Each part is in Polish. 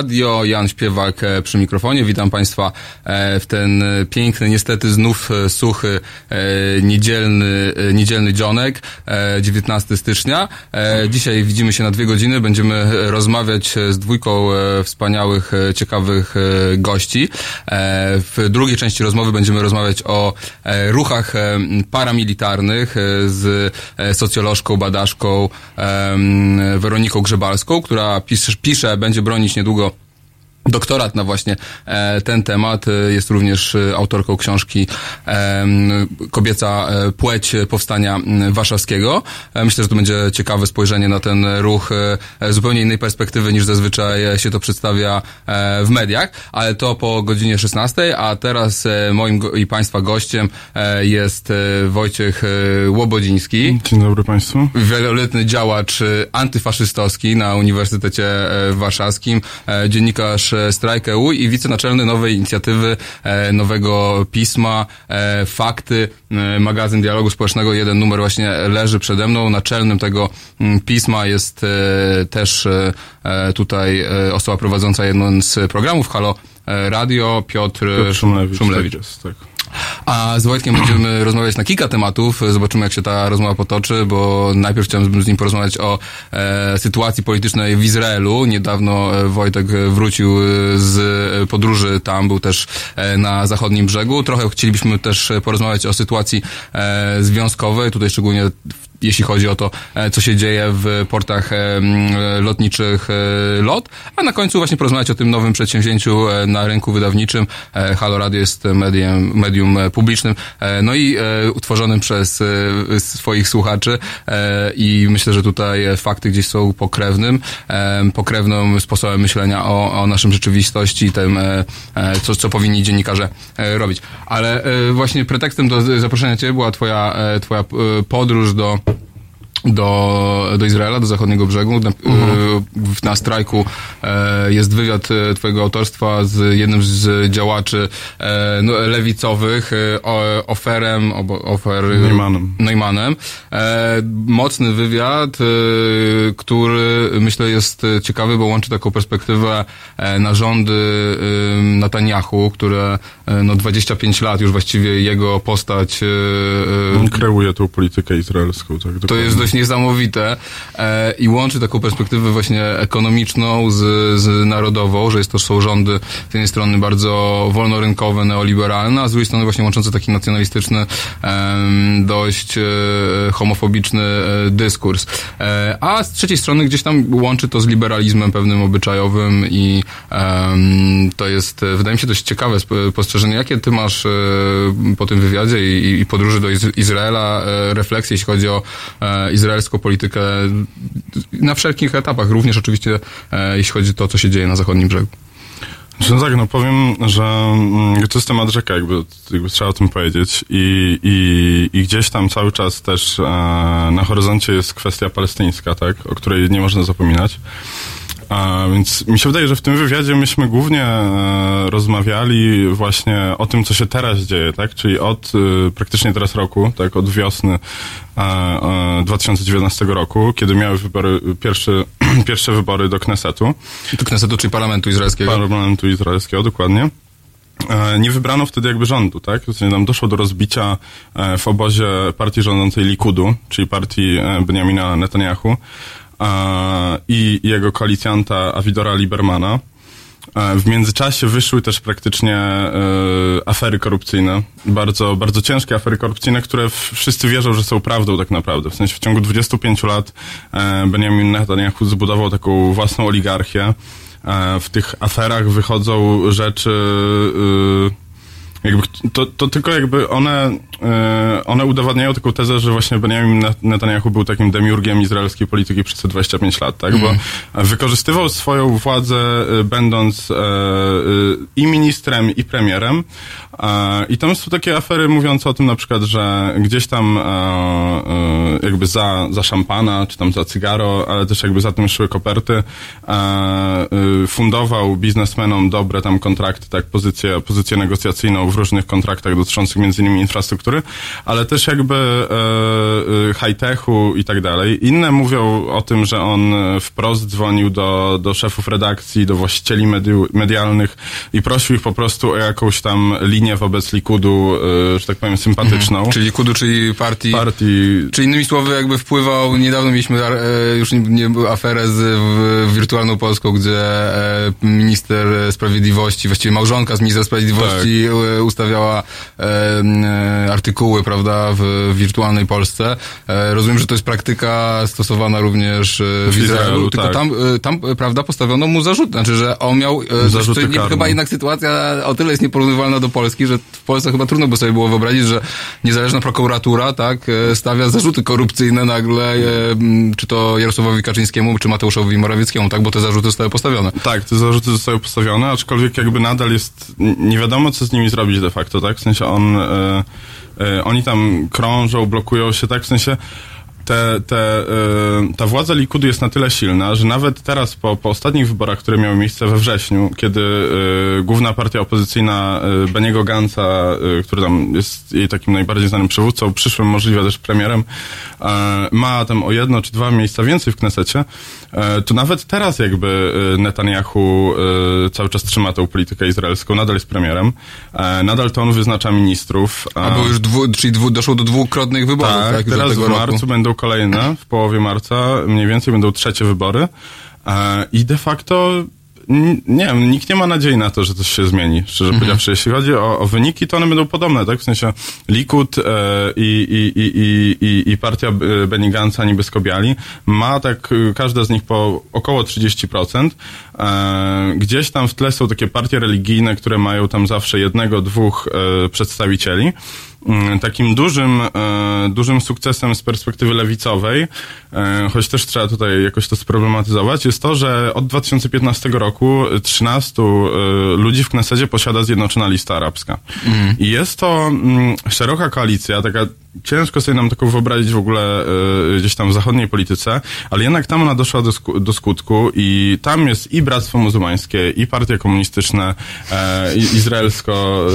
Radio, Jan Śpiewak e, przy mikrofonie. Witam Państwa e, w ten e, piękny, niestety znów suchy, niedzielny, niedzielny dzionek, 19 stycznia. Dzisiaj widzimy się na dwie godziny, będziemy rozmawiać z dwójką wspaniałych, ciekawych gości. W drugiej części rozmowy będziemy rozmawiać o ruchach paramilitarnych z socjolożką, badaczką Weroniką Grzebalską, która pisze, pisze będzie bronić niedługo doktorat na właśnie e, ten temat. E, jest również e, autorką książki Kobieca płeć powstania warszawskiego. Myślę, że to będzie ciekawe spojrzenie na ten ruch zupełnie innej perspektywy niż zazwyczaj się to przedstawia w mediach, ale to po godzinie 16, a teraz moim i Państwa gościem jest Wojciech Łobodziński. Dzień dobry Państwu. Wieloletny działacz antyfaszystowski na Uniwersytecie Warszawskim, e, dziennikarz Strajk EU i wicenaczelny nowej inicjatywy, e, nowego pisma, e, Fakty, e, magazyn dialogu społecznego, jeden numer właśnie leży przede mną. Naczelnym tego mm, pisma jest też tutaj osoba prowadząca jeden z programów Halo Radio, Piotr, Piotr Szumlewicz. Szumlewicz. Tak jest, tak. A z Wojtkiem będziemy rozmawiać na kilka tematów. Zobaczymy, jak się ta rozmowa potoczy, bo najpierw chciałem z nim porozmawiać o e, sytuacji politycznej w Izraelu. Niedawno e, Wojtek wrócił z podróży tam, był też e, na zachodnim brzegu. Trochę chcielibyśmy też porozmawiać o sytuacji e, związkowej, tutaj szczególnie w jeśli chodzi o to, e, co się dzieje w portach e, lotniczych e, LOT, a na końcu właśnie porozmawiać o tym nowym przedsięwzięciu na rynku wydawniczym. Halo Radio jest medium, medium publicznym, no i utworzonym przez swoich słuchaczy i myślę, że tutaj fakty gdzieś są pokrewnym, pokrewnym sposobem myślenia o, o naszym rzeczywistości i tym, co, co powinni dziennikarze robić. Ale właśnie pretekstem do zaproszenia Ciebie była twoja, twoja podróż do do, do Izraela, do zachodniego brzegu. Na, uh-huh. na strajku e, jest wywiad e, twojego autorstwa z jednym z działaczy e, no, lewicowych, e, Oferem, Ofer Neumannem. Neumannem. E, mocny wywiad, e, który myślę jest ciekawy, bo łączy taką perspektywę e, na rządy e, Netanyahu, które e, no 25 lat już właściwie jego postać e, On kreuje tą politykę izraelską. Tak, to jest dość niesamowite e, i łączy taką perspektywę właśnie ekonomiczną z, z narodową, że jest to są rządy z jednej strony bardzo wolnorynkowe, neoliberalne, a z drugiej strony właśnie łączące taki nacjonalistyczny, e, dość e, homofobiczny e, dyskurs. E, a z trzeciej strony gdzieś tam łączy to z liberalizmem pewnym obyczajowym i to jest, wydaje mi się, dość ciekawe spostrzeżenie. Jakie ty masz e, po tym wywiadzie i, i podróży do Izraela refleksje, jeśli chodzi o izraelską politykę na wszelkich etapach, również oczywiście e, jeśli chodzi o to, co się dzieje na zachodnim brzegu. No tak, no powiem, że mm, to jest temat rzeka, jakby, jakby trzeba o tym powiedzieć I, i, i gdzieś tam cały czas też e, na horyzoncie jest kwestia palestyńska, tak, o której nie można zapominać. A, więc mi się wydaje, że w tym wywiadzie myśmy głównie e, rozmawiali właśnie o tym, co się teraz dzieje, tak? Czyli od e, praktycznie teraz roku, tak? Od wiosny e, 2019 e, roku, kiedy miały wybory, pierwsze, pierwsze wybory do Knesetu. Do Knesetu, czyli Parlamentu Izraelskiego. Parlamentu Izraelskiego, dokładnie e, nie wybrano wtedy jakby rządu, tak? Nam doszło do rozbicia e, w obozie partii rządzącej Likudu, czyli partii Benjamina Netanyahu i jego koalicjanta Awidora Libermana. E, w międzyczasie wyszły też praktycznie e, afery korupcyjne, bardzo, bardzo ciężkie afery korupcyjne, które wszyscy wierzą, że są prawdą tak naprawdę. W sensie w ciągu 25 lat e, Benjamin Netanyahu zbudował taką własną oligarchię. W tych aferach wychodzą rzeczy jakby to, to tylko jakby one, e, one udowadniają taką tezę, że właśnie Benjamin Netanyahu był takim demiurgiem izraelskiej polityki przez te 25 lat, tak? Bo mhm. wykorzystywał swoją władzę e, będąc e, i ministrem, i premierem. I tam są takie afery mówiące o tym na przykład, że gdzieś tam jakby za, za szampana, czy tam za cygaro, ale też jakby za tym szły koperty, fundował biznesmenom dobre tam kontrakty, tak, pozycję, pozycję negocjacyjną w różnych kontraktach dotyczących między innymi infrastruktury, ale też jakby e, high-techu i tak dalej. Inne mówią o tym, że on wprost dzwonił do, do szefów redakcji, do właścicieli medi- medialnych i prosił ich po prostu o jakąś tam linię wobec Likudu, e, że tak powiem, sympatyczną. Mhm. Czyli Likudu, czyli partii. Partii. Czy innymi słowy jakby wpływał, niedawno mieliśmy e, już nie, aferę z wirtualną Polską, gdzie e, minister sprawiedliwości, właściwie małżonka z ministra sprawiedliwości tak. Ustawiała e, artykuły, prawda, w wirtualnej Polsce. E, rozumiem, że to jest praktyka stosowana również w, w Izraelu, Izraelu, tylko tak. tam, tam, prawda, postawiono mu zarzut, znaczy, że on miał, Zarzuty chyba jednak sytuacja o tyle jest nieporównywalna do Polski, że w Polsce chyba trudno by sobie było wyobrazić, że niezależna prokuratura, tak, stawia zarzuty korupcyjne nagle, czy to Jarosławowi Kaczyńskiemu, czy Mateuszowi Morawieckiemu, tak, bo te zarzuty zostały postawione. Tak, te zarzuty zostały postawione, aczkolwiek jakby nadal jest, nie wiadomo co z nimi zrobić de facto, tak, w sensie on, e, e, oni tam krążą, blokują się, tak, w sensie te, te, y, ta władza Likudu jest na tyle silna, że nawet teraz po, po ostatnich wyborach, które miały miejsce we wrześniu, kiedy y, główna partia opozycyjna y, Beniego Gansa, który tam jest jej takim najbardziej znanym przywódcą, przyszłym możliwe też premierem, ma tam o jedno czy dwa miejsca więcej w Knesecie, to nawet teraz jakby Netanyahu cały czas trzyma tą politykę izraelską, nadal jest premierem, nadal to on wyznacza ministrów. A było już dwu, czyli dwu, doszło do dwukrotnych wyborów, tak? tak teraz w marcu roku. będą kolejne w połowie marca, mniej więcej będą trzecie wybory e, i de facto nie wiem, nikt nie ma nadziei na to, że coś się zmieni, szczerze mhm. powiedziawszy. Jeśli chodzi o, o, wyniki, to one będą podobne, tak? W sensie Likud e, i, i, i, i, i partia Benny Gantza niebiesko-biali ma tak, e, każda z nich po około 30%. E, gdzieś tam w tle są takie partie religijne, które mają tam zawsze jednego, dwóch e, przedstawicieli. Mm, takim dużym, e, dużym sukcesem z perspektywy lewicowej, e, choć też trzeba tutaj jakoś to sproblematyzować, jest to, że od 2015 roku 13 e, ludzi w Knesedzie posiada Zjednoczona Lista Arabska. Mhm. I jest to mm, szeroka koalicja, taka ciężko sobie nam taką wyobrazić w ogóle gdzieś tam w zachodniej polityce, ale jednak tam ona doszła do, sku do skutku i tam jest i Bractwo Muzułmańskie, i partie komunistyczne, i izraelsko,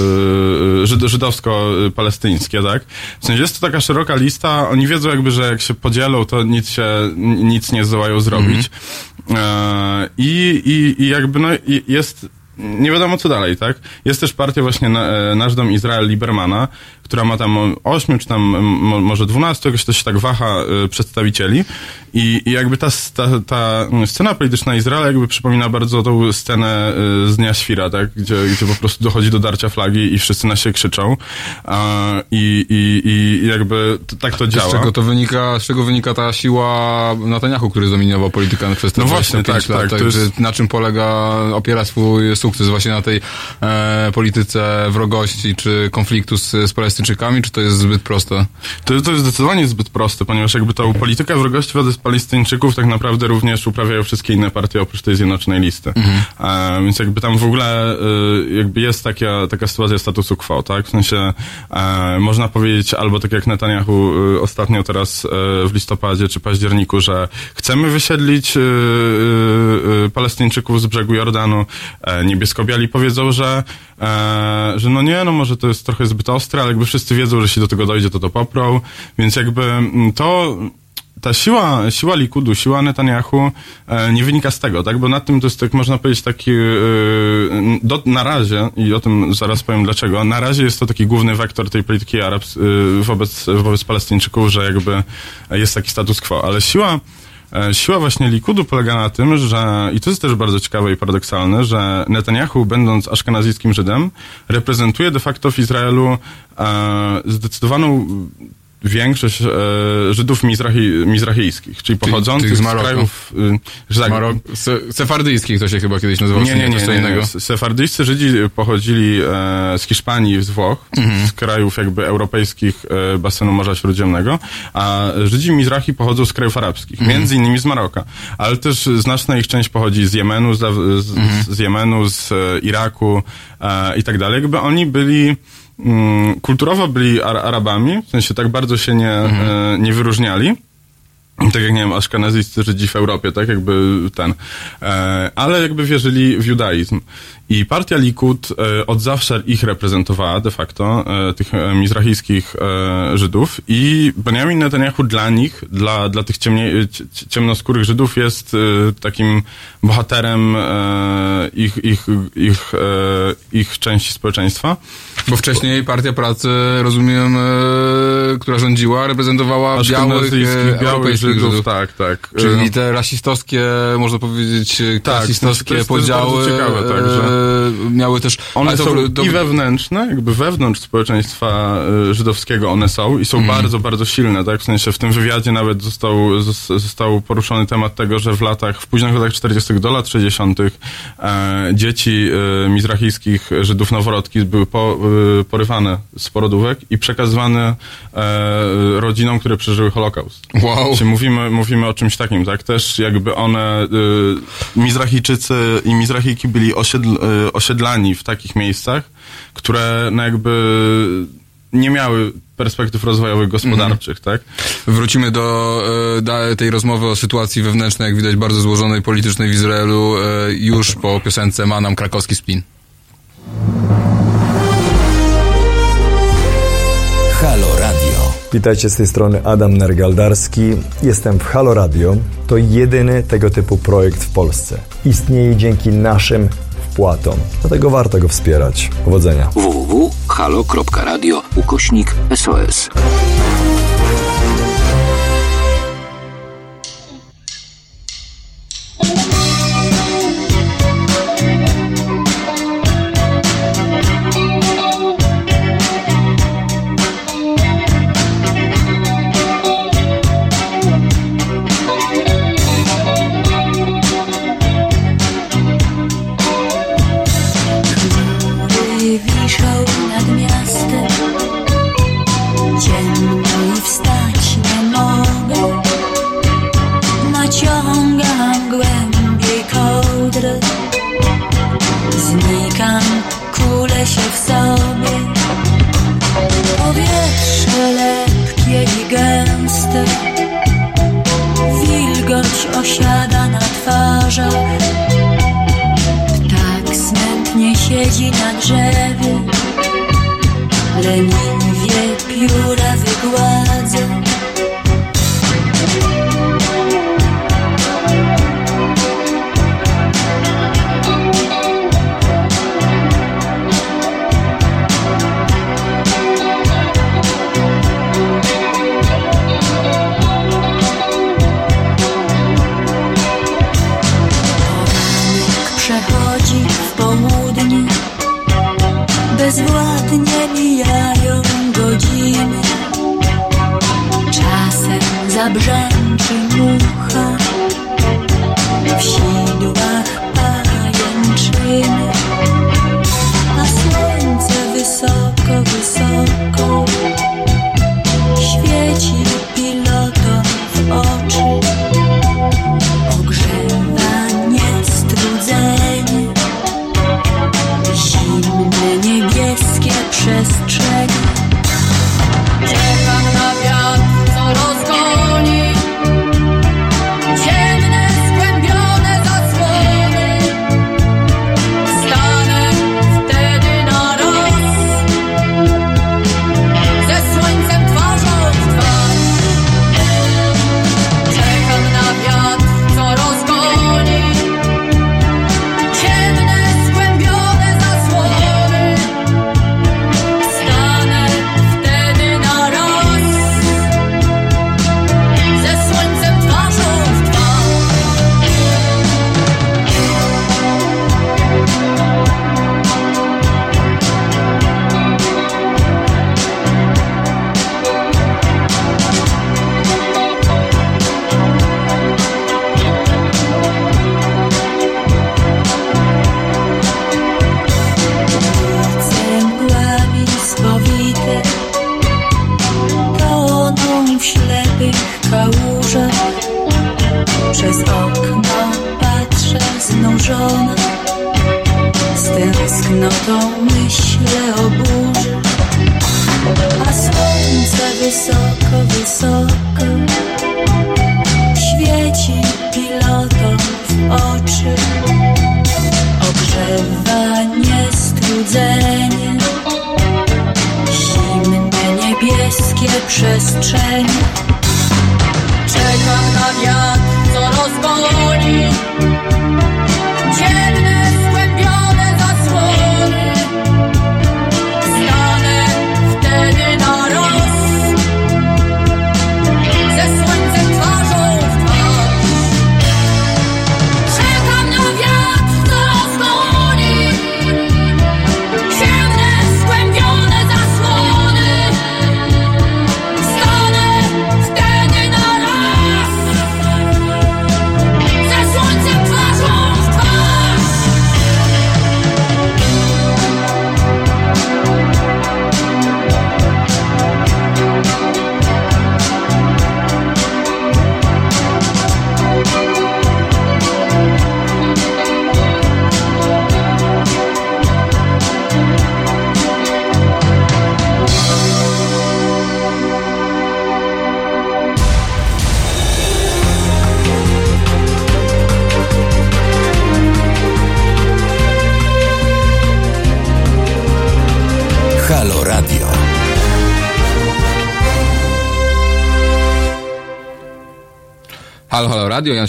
żydowsko-palestyńskie, palestyńskie, tak? W sensie jest to taka szeroka lista, oni wiedzą jakby, że jak się podzielą, to nic się, nic nie zdołają zrobić. Mm. E, i, i, I jakby no, jest nie wiadomo co dalej, tak? Jest też partia właśnie na, e, Nasz Dom Izrael Libermana, która ma tam 8 czy tam może 12, jakoś to się tak waha y, przedstawicieli. I, i jakby ta, ta, ta scena polityczna Izraela jakby przypomina bardzo tą scenę y, z Dnia Świra, tak? Gdzie, gdzie po prostu dochodzi do darcia flagi i wszyscy na siebie krzyczą. I, i, i jakby tak to działa. Z czego to wynika, z czego wynika ta siła Netanyahu, który zdominował politykę przez te no właśnie, tak, lat, tak, tak jest... na czym polega, opiera swój sukces właśnie na tej e, polityce wrogości czy konfliktu z, z Palestyną Palestyńczykami, czy to jest zbyt proste? To, to jest zdecydowanie zbyt proste, ponieważ jakby tą politykę wrogości wobec Palestyńczyków tak naprawdę również uprawiają wszystkie inne partie oprócz tej Zjednoczonej Listy. Mhm. E, więc jakby tam w ogóle e, jakby jest taka, taka sytuacja statusu quo, tak? W sensie e, można powiedzieć albo tak jak Netanyahu e, ostatnio teraz e, w listopadzie czy październiku, że chcemy wysiedlić e, Palestyńczyków z brzegu Jordanu. Niebiesko-biali powiedzą, że, że no nie, no może to jest trochę zbyt ostre, ale jakby wszyscy wiedzą, że jeśli do tego dojdzie, to to poprą, więc jakby mm, to ta siła, siła Likudu, siła Netanyahu e, nie wynika z tego, tak? Bo na tym to jest, tak można powiedzieć, taki e, do, na razie, i o tym zaraz powiem dlaczego, na razie jest to taki główny wektor tej polityki Arabs e, wobec, wobec Palestyńczyków, że jakby jest taki status quo, ale siła Siła właśnie Likudu polega na tym, że, i to jest też bardzo ciekawe i paradoksalne, że Netanyahu, będąc aszkenazijskim Żydem, reprezentuje de facto w Izraelu e, zdecydowaną większość e, Żydów mizrahi, mizrahijskich, czyli pochodzących z, z krajów... Y, że tak, Marok, se, sefardyjskich to się chyba kiedyś nazywało. Nie, nie, nie. nie, nie. Sefardyjscy Żydzi pochodzili e, z Hiszpanii, z Włoch, mhm. z krajów jakby europejskich e, basenu Morza Śródziemnego, a Żydzi Mizrahi pochodzą z krajów arabskich, mhm. między innymi z Maroka, ale też znaczna ich część pochodzi z Jemenu, z, z, mhm. z Jemenu, z e, Iraku e, i tak dalej. Jakby oni byli kulturowo byli Arabami, w sensie tak bardzo się nie, mhm. E, nie wyróżniali. Tak jak nie wiem, aszkenazijscy Żydzi w Europie, tak jakby ten, e, ale jakby wierzyli w judaizm. I partia Likud e, od zawsze ich reprezentowała de facto, e, tych e, mizrachijskich e, Żydów i Benjamin Netanyahu dla nich, dla, dla tych ciemnie, cie- ciemnoskórych Żydów jest e, takim bohaterem e, ich, ich, ich, e, ich części społeczeństwa. Bo wcześniej Partia Pracy, rozumiem, e, która rządziła, reprezentowała białych, e, białych Żydów, Żydów. tak, tak. Czyli te rasistowskie, można powiedzieć, Tak, klasistowskie to jest też podziały bardzo ciekawe, tak, że e, miały też... One to- są to- i wewnętrzne, jakby wewnątrz społeczeństwa y, żydowskiego one są i są Mhm. bardzo, bardzo silne, tak? W sensie w tym wywiadzie nawet został, zos- został poruszony temat tego, że w latach, w późnych latach 40. do lat 60. E, dzieci e, mizrachijskich Żydów noworodki były po, e, porywane z porodówek i przekazywane e, rodzinom, które przeżyły Holokaust. Wow. Czyli mówimy, mówimy o czymś takim, tak? Też jakby one, y, Mizrachijczycy i Mizrachijki byli osiedl, y, osiedlani w takich miejscach, które no jakby nie miały perspektyw rozwojowych gospodarczych, tak? Wrócimy do, e, do tej rozmowy o sytuacji wewnętrznej, jak widać, bardzo złożonej politycznej w Izraelu, e, już po piosence ma nam krakowski spin. Witajcie z tej strony Adam Nergaldarski. Jestem w Halo Radio. To jedyny tego typu projekt w Polsce. Istnieje dzięki naszym wpłatom. Dlatego warto go wspierać. Powodzenia. www.halo.radio ukośnik SOS.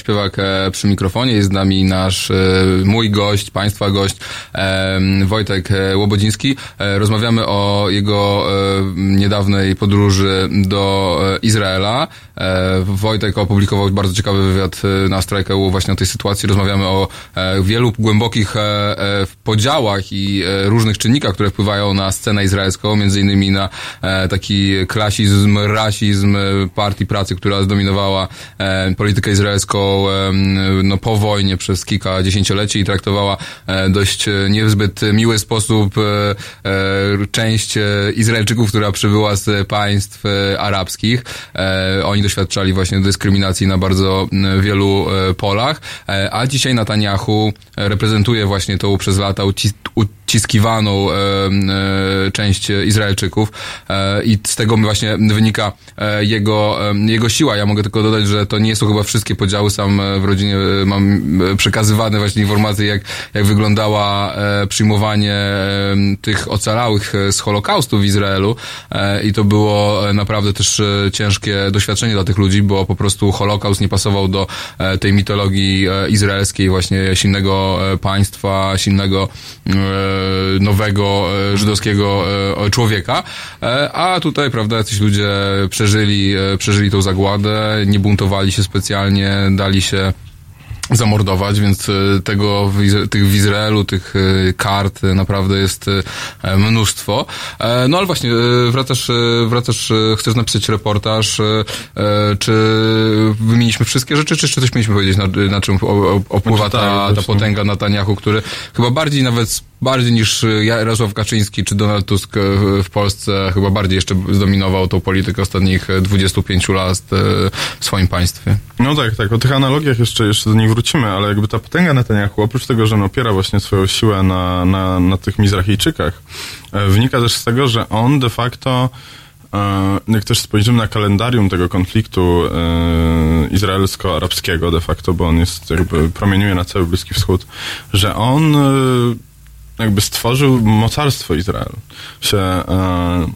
Śpiewak przy mikrofonie. Jest z nami nasz, e, mój gość, państwa gość, Wojtek e, Łobodziński. E, rozmawiamy o jego niedawnej podróży do Izraela. E, Wojtek opublikował bardzo ciekawy wywiad e, na Strajke'u właśnie o tej sytuacji. Rozmawiamy o e, wielu głębokich podziałach i różnych czynnikach, które wpływają na scenę izraelską, między innymi na taki klasizm, rasizm partii pracy, która zdominowała politykę izraelską no, po wojnie przez kilka dziesięcioleci i traktowała dość niezbyt miły sposób część Izraelczyków, która przybyła z państw arabskich. Oni doświadczali właśnie dyskryminacji na bardzo wielu e, polach, e, a dzisiaj Netanyahu reprezentuje właśnie tą przez lata uci- uciskiwaną e, e, część Izraelczyków e, i z tego właśnie wynika jego, jego siła. Ja mogę tylko dodać, że to nie są chyba wszystkie podziały. Sam w rodzinie mam przekazywane właśnie informacje, jak, jak wyglądała przyjmowanie tych ocalałych z Holokaustu w Izraelu i to było naprawdę też ciężkie doświadczenie dla tych ludzi, bo po prostu Holokaust nie pasował do tej mitologii izraelskiej, właśnie silnego państwa, silnego nowego e, żydowskiego e, człowieka, E, a tutaj, prawda, jacyś ludzie przeżyli, e, przeżyli tą zagładę, nie buntowali się specjalnie, dali się zamordować, więc e, tego tych w Izraelu, tych e, kart e, naprawdę jest e, mnóstwo. E, No ale właśnie, e, wracasz, e, wracasz, e, chcesz napisać reportaż, e, e, czy wymieniliśmy wszystkie rzeczy, czy jeszcze coś mieliśmy powiedzieć, na, na czym opływa ta, ta potęga Netanyahu, który chyba bardziej nawet bardziej niż e, Jarosław Kaczyński czy Donald Tusk e, w- Polsce chyba bardziej jeszcze zdominował tą politykę ostatnich e, 25 lat e, w swoim państwie. No tak, tak. O tych analogiach jeszcze, jeszcze do nich wrócimy, ale jakby ta potęga Netanyahu, oprócz tego, że on opiera właśnie swoją siłę na, na, na tych Mizrachijczykach, e, wynika też z tego, że on de facto, e, jak też spojrzymy na kalendarium tego konfliktu e, izraelsko-arabskiego de facto, bo on jest jakby promieniuje na cały Bliski Wschód, że on jakby stworzył mocarstwo Izrael. Się, e,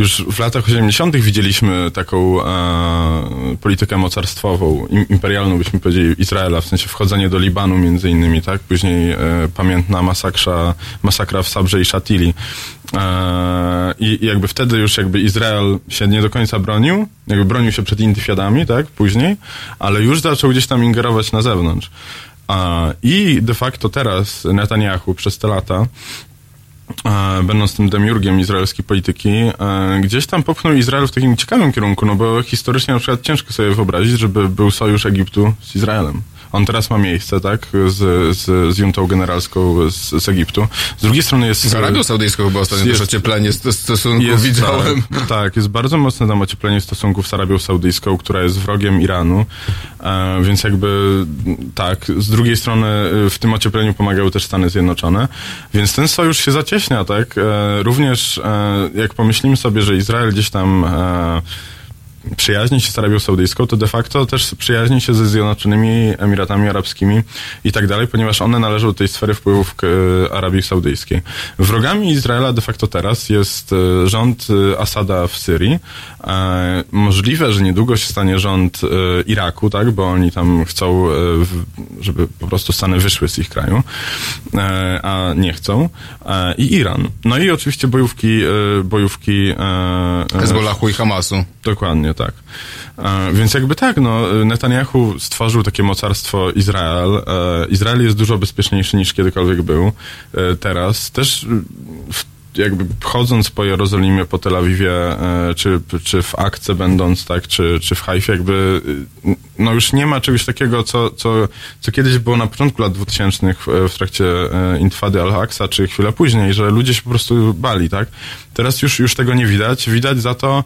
już w latach 80. widzieliśmy taką e, politykę mocarstwową, im, imperialną byśmy powiedzieli Izraela, w sensie wchodzenie do Libanu między innymi, tak? Później e, pamiętna masakra, masakra w Sabrze i Shatili. E, I jakby wtedy już jakby Izrael się nie do końca bronił, jakby bronił się przed intyfiadami, tak? Później, ale już zaczął gdzieś tam ingerować na zewnątrz. I de facto teraz Netanyahu przez te lata będąc tym demiurgiem izraelskiej polityki, gdzieś tam popchnął Izrael w takim ciekawym kierunku, no bo historycznie na przykład ciężko sobie wyobrazić, żeby był sojusz Egiptu z Izraelem. On teraz ma miejsce, tak, z, z, z juntą generalską z, z Egiptu. Z drugiej strony jest... Z Arabią Saudyjską chyba ostatnio jest- też ocieplenie st- stosunków jest, widziałem. Tak, tak, jest bardzo mocne tam ocieplenie stosunków z Arabią Saudyjską, która jest wrogiem Iranu, e, więc jakby tak, z drugiej strony e, w tym ociepleniu pomagały też Stany Zjednoczone, więc ten sojusz się zacieśnia, tak, e, również e, jak pomyślimy sobie, że Izrael gdzieś tam e, przyjaźni się z Arabią Saudyjską, to de facto też przyjaźni się ze Zjednoczonymi Emiratami Arabskimi i tak dalej, ponieważ one należą do tej sfery wpływów k- Arabii Saudyjskiej. Wrogami Izraela de facto teraz jest e, rząd e, Asada w Syrii. E, Możliwe, że niedługo się stanie rząd e, Iraku, tak, bo oni tam chcą, e, żeby po prostu Stany wyszły z ich kraju, a nie chcą. I Iran. No i oczywiście bojówki, bojówki Hezbollahu i Hamasu. Dokładnie, tak. Więc jakby tak, no, Netanyahu stworzył takie mocarstwo Izrael. Izrael jest dużo bezpieczniejszy niż kiedykolwiek był teraz. Też w, jakby chodząc po Jerozolimie, po Tel Awiwie, e, czy, czy w Akce będąc, tak, czy, czy w Haifie, jakby y, no już nie ma czegoś takiego, co, co, co kiedyś było na początku lat 2000 w, trakcie e, Intfady Al-Aqsa, czy chwilę później, że ludzie się po prostu bali, tak? Teraz już, już tego nie widać. Widać za to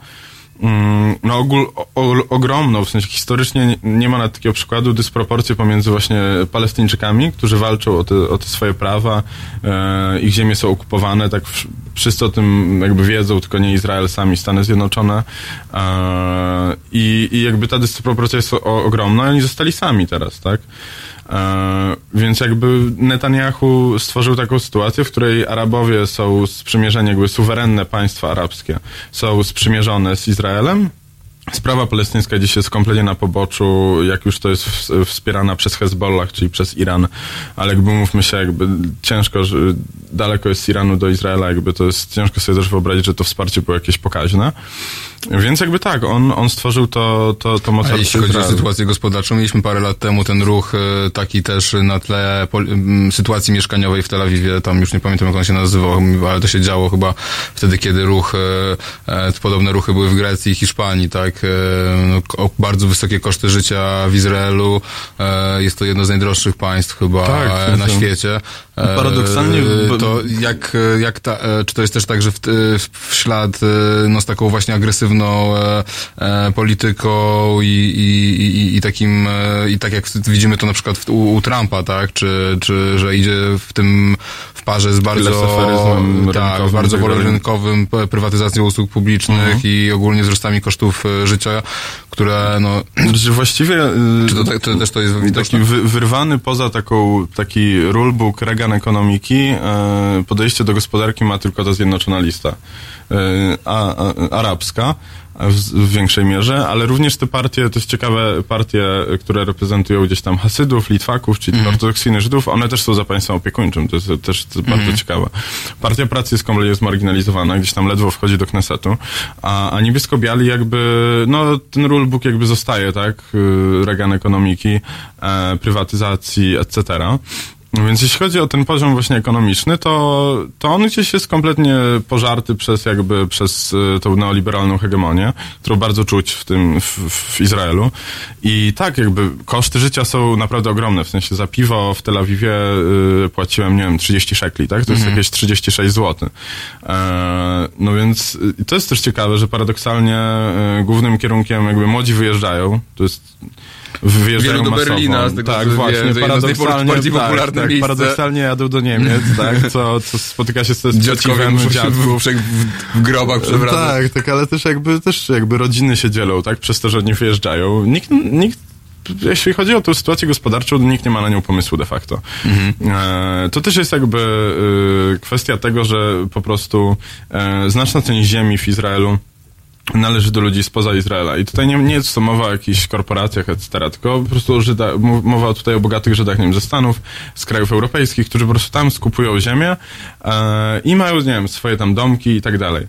no ogól, o, ogromną, w sensie historycznie nie, nie ma nawet takiego przykładu, dysproporcje pomiędzy właśnie Palestyńczykami, którzy walczą o te, o te swoje prawa, e, ich ziemie są okupowane, tak wsz- wszyscy o tym jakby wiedzą, tylko nie Izrael, sami Stany Zjednoczone e, i, i jakby ta dysproporcja jest o, ogromna i oni zostali sami teraz, tak? E, więc jakby Netanyahu stworzył taką sytuację, w której Arabowie są sprzymierzeni, jakby suwerenne państwa arabskie są sprzymierzone z Izraelem, Sprawa palestyńska dziś jest kompletnie na poboczu, jak już to jest wspierana przez Hezbollah, czyli przez Iran, ale jakby mówmy się, jakby ciężko, że daleko jest z Iranu do Izraela, jakby to jest ciężko sobie też wyobrazić, że to wsparcie było jakieś pokaźne. Więc jakby tak, on, on stworzył to, to, to A mocarstwo jeśli chodzi o sytuację gospodarczą, mieliśmy parę lat temu ten ruch e, taki też na tle sytuacji mieszkaniowej w Tel Awiwie, tam już nie pamiętam jak on się nazywał, ale to się działo chyba wtedy, kiedy ruch, e, e, podobne ruchy były w Grecji i Hiszpanii, tak, e, no, bardzo wysokie koszty życia w Izraelu, e, jest to jedno z najdroższych państw chyba Tak, e, na świecie. E, Paradoksalnie to jak, jak ta, czy to jest też tak, że w, w ślad no, z taką właśnie agresywną polityką i, i, i, i takim, i tak jak widzimy to na przykład u, u Trumpa, tak, czy, czy że idzie w tym w parze z bardzo, tak, bardzo tak dalej. rynkowym, p- prywatyzacją usług publicznych i ogólnie wzrostami kosztów życia, które no, Że właściwie... y, czy to, tak- to też to jest Taki widoczne? wy, wyrwany poza taką, taki rulebook Reagan ekonomiki, e, podejście do gospodarki ma tylko ta zjednoczona lista e, a, a, arabska w, w większej mierze, ale również te partie, to jest ciekawe, partie, które reprezentują gdzieś tam Hasydów, Litwaków, czyli Mhm. ortodoksyjnych Żydów, one też są za państwem opiekuńczym, to jest też to bardzo Mhm. ciekawe. Partia Pracy jest kompletnie zmarginalizowana, gdzieś tam ledwo wchodzi do Knesetu, a, a niebiesko-biali jakby, no ten rulebook jakby zostaje, tak, y, Reagan ekonomiki, e, prywatyzacji, etc. Więc jeśli chodzi o ten poziom właśnie ekonomiczny, to, to on gdzieś jest kompletnie pożarty przez jakby, przez y, tą neoliberalną hegemonię, którą bardzo czuć w tym, w, w Izraelu. I tak jakby koszty życia są naprawdę ogromne, w sensie za piwo w Tel Awiwie y, płaciłem, nie wiem, 30 szekli, tak? To jest jakieś 36 zł. E, no więc y, to jest też ciekawe, że paradoksalnie y, głównym kierunkiem jakby młodzi wyjeżdżają, to jest wyjeżdżają Wielu do masowo. Berlina, z tego, tak, właśnie, paradoksalnie, najbardziej tak, popularne tak, miejsce. paradoksalnie jadą do Niemiec, tak, co, co spotyka się z z Dziadkowie muszą się w, w, grobach przewracać. Tak, tak, ale też jakby, też jakby rodziny się dzielą, tak, przez to, że nie wyjeżdżają. Nikt, nikt jeśli chodzi o tę sytuację gospodarczą, nikt nie ma na nią pomysłu de facto. E, to też jest jakby e, kwestia tego, że po prostu e, znaczna część ziemi w Izraelu należy do ludzi spoza Izraela. I tutaj nie, nie jest to mowa o jakichś korporacjach, etc., tylko po prostu Żyda, mowa tutaj o bogatych Żydach, nie wiem, ze Stanów, z krajów europejskich, którzy po prostu tam skupują ziemię e, i mają, nie wiem, swoje tam domki i tak dalej.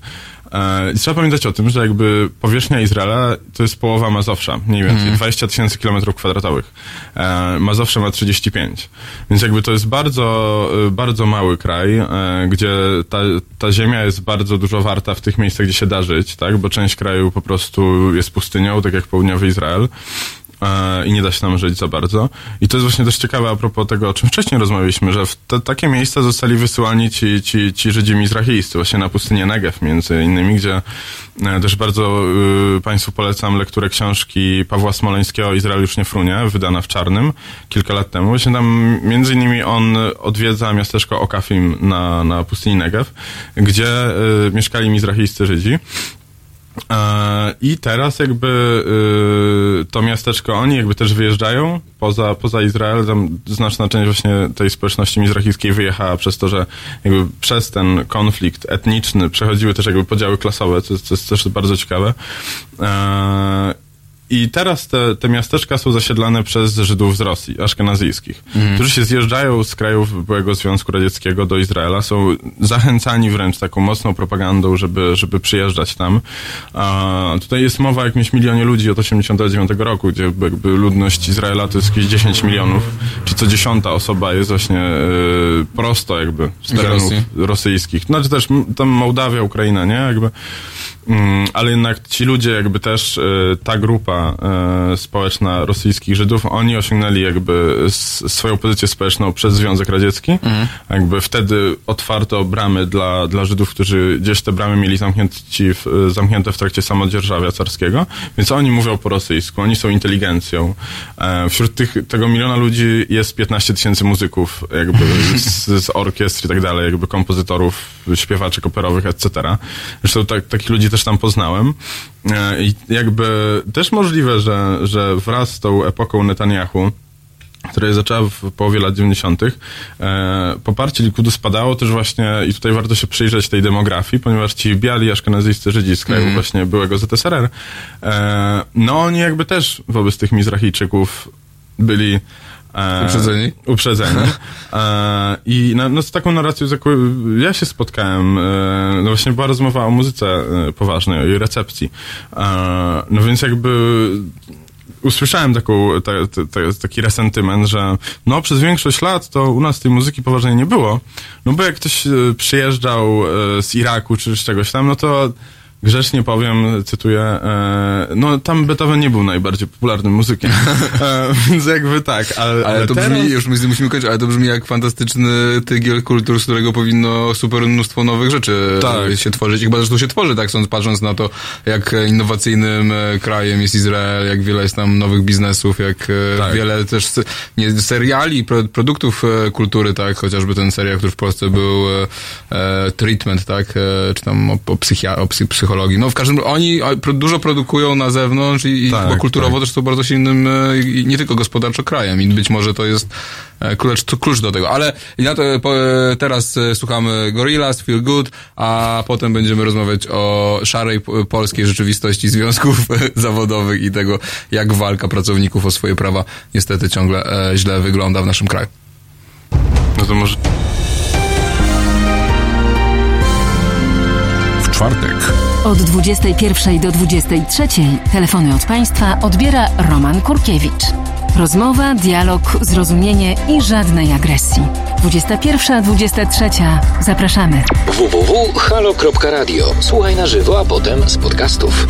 E, I trzeba pamiętać o tym, że jakby powierzchnia Izraela to jest połowa Mazowsza, mniej więcej, 20 tysięcy kilometrów kwadratowych. E, Mazowsze ma 35. Więc jakby to jest bardzo, e, bardzo mały kraj, gdzie ta, ta ziemia jest bardzo dużo warta w tych miejscach, gdzie się da żyć, tak? Bo część kraju po prostu jest pustynią, tak jak południowy Izrael. E, I nie da się żyć za bardzo. I to jest właśnie też ciekawe a propos tego, o czym wcześniej rozmawialiśmy, że w te, takie miejsca zostali wysyłani ci, ci, ci Żydzi mizrahijscy, właśnie na pustynię Negev między innymi, gdzie e, też bardzo y, Państwu polecam lekturę książki Pawła Smoleńskiego Izrael już nie frunie, wydana w Czarnym kilka lat temu. Właśnie tam między innymi on odwiedza miasteczko Okafim na, na pustyni Negev, gdzie y, mieszkali mizrahijscy Żydzi. E, I teraz jakby y, to miasteczko, oni jakby też wyjeżdżają poza, poza Izrael, tam znaczna część właśnie tej społeczności mizrahijskiej wyjechała przez to, że jakby przez ten konflikt etniczny przechodziły też jakby podziały klasowe, co, co jest też bardzo ciekawe. I teraz te, te miasteczka są zasiedlane przez Żydów z Rosji, aszkenazyjskich, którzy się zjeżdżają z krajów byłego Związku Radzieckiego do Izraela, są zachęcani wręcz taką mocną propagandą, żeby, żeby przyjeżdżać tam. A tutaj jest mowa o jakimś milionie ludzi od 89 roku, gdzie jakby ludność Izraela to jest jakieś 10 milionów, czy co dziesiąta osoba jest właśnie e, prosto jakby z terenów Rosji. rosyjskich. Znaczy też tam Mołdawia, Ukraina, nie? Jakby Mm, ale jednak ci ludzie, jakby też e, ta grupa e, społeczna rosyjskich Żydów, oni osiągnęli jakby s- swoją pozycję społeczną przez Związek Radziecki. Jakby wtedy otwarto bramy dla, dla Żydów, którzy gdzieś te bramy mieli zamknięci w, zamknięte w trakcie samodzierżawia carskiego, więc oni mówią po rosyjsku, oni są inteligencją. E, wśród tych, tego miliona ludzi jest 15 tysięcy muzyków, jakby z, z orkiestr i tak dalej, jakby kompozytorów, śpiewaczek operowych, etc. Zresztą tak, takich ludzi też tam poznałem. E, I jakby też możliwe, że, że wraz z tą epoką Netanyahu która zaczęła w połowie lat 90. E, poparcie Likudu spadało też właśnie, i tutaj warto się przyjrzeć tej demografii, ponieważ ci biali aszkenazyjscy Żydzi z kraju właśnie byłego ZSRR, e, no oni jakby też wobec tych Mizrachijczyków byli e, Uprzedzeni? uprzedzeni. E, I na, no, z taką narracją, z jaką ja się spotkałem, e, no właśnie była rozmowa o muzyce poważnej, o jej recepcji. E, no więc jakby usłyszałem taką, ta, ta, ta, taki resentyment, że no przez większość lat to u nas tej muzyki poważnej nie było, no bo jak ktoś przyjeżdżał z Iraku czy z czegoś tam, no to grzecznie powiem, cytuję, e, no tam Beethoven nie był najbardziej popularnym muzykiem. E, więc jakby tak, ale, Ale to teraz... brzmi, już my musimy kończyć, ale to brzmi jak fantastyczny tygiel kultur, z którego powinno super mnóstwo nowych rzeczy Tak. się tworzyć. I chyba zresztą się tworzy, tak sąd, patrząc na to, jak innowacyjnym e, krajem jest Izrael, jak wiele jest tam nowych biznesów, jak e, Tak. wiele też nie, seriali, pro, produktów e, kultury, tak, chociażby ten serial, który w Polsce był e, Treatment, tak, czy tam o, o, psychia, o psy, psychologii. No w każdym razie oni dużo produkują na zewnątrz i, i Tak, chyba kulturowo tak. też są bardzo silnym, e, i nie tylko gospodarczo krajem i być może to jest e, klucz, klucz do tego. Ale i na to po, e, teraz słuchamy Gorillaz, Feel Good, a potem będziemy rozmawiać o szarej polskiej rzeczywistości związków zawodowych i tego, jak walka pracowników o swoje prawa niestety ciągle źle wygląda w naszym kraju. No to może W czwartek Od 21 do 23 telefony od Państwa odbiera Roman Kurkiewicz. Rozmowa, dialog, zrozumienie i żadnej agresji. 21-23. Zapraszamy. www.halo.radio. Słuchaj na żywo, a potem z podcastów.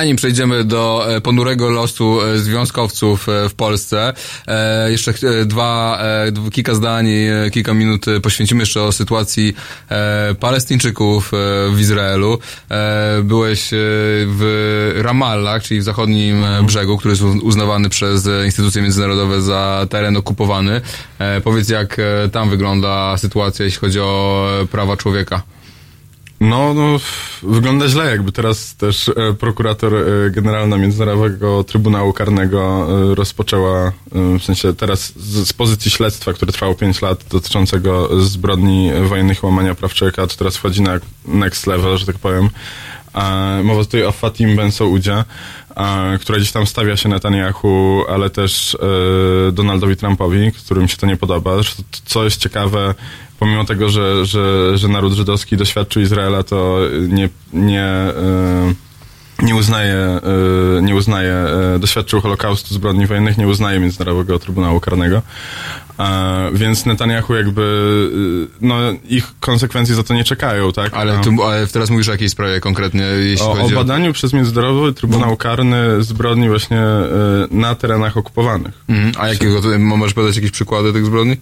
Zanim przejdziemy do e, ponurego losu e, związkowców e, w Polsce, jeszcze dwa, dw- kilka zdań, kilka minut poświęcimy jeszcze o sytuacji Palestyńczyków w Izraelu. Byłeś w Ramallah, czyli w zachodnim e, brzegu, który jest uz- uznawany przez instytucje międzynarodowe za teren okupowany. Powiedz, jak tam wygląda sytuacja, jeśli chodzi o prawa człowieka. No, no, wygląda źle, jakby teraz też e, prokurator e, generalna Międzynarodowego Trybunału Karnego e, rozpoczęła, w sensie teraz z, pozycji śledztwa, które trwało 5 lat, dotyczącego zbrodni wojennych łamania praw człowieka, to teraz wchodzi na next level, że tak powiem. Mowa tutaj o Fatim Bensoudzie, która gdzieś tam stawia się Netanyahu, ale też Donaldowi Trumpowi, którym się to nie podoba. Co jest ciekawe, pomimo tego, że, że, że naród żydowski doświadczył Izraela, to nie, nie, e, nie uznaje, e, nie uznaje, e, doświadczył Holokaustu, zbrodni wojennych, nie uznaje Międzynarodowego Trybunału Karnego. Więc Netanyahu jakby, no ich konsekwencje za to nie czekają, tak? Ale, A- tu, ale teraz mówisz o jakiej sprawie konkretnie, jeśli o, o chodzi o... badaniu przez Międzynarodowy Trybunał Karny zbrodni właśnie na terenach okupowanych. Mhm. A jakiego, możesz podać jakieś przykłady tych zbrodni?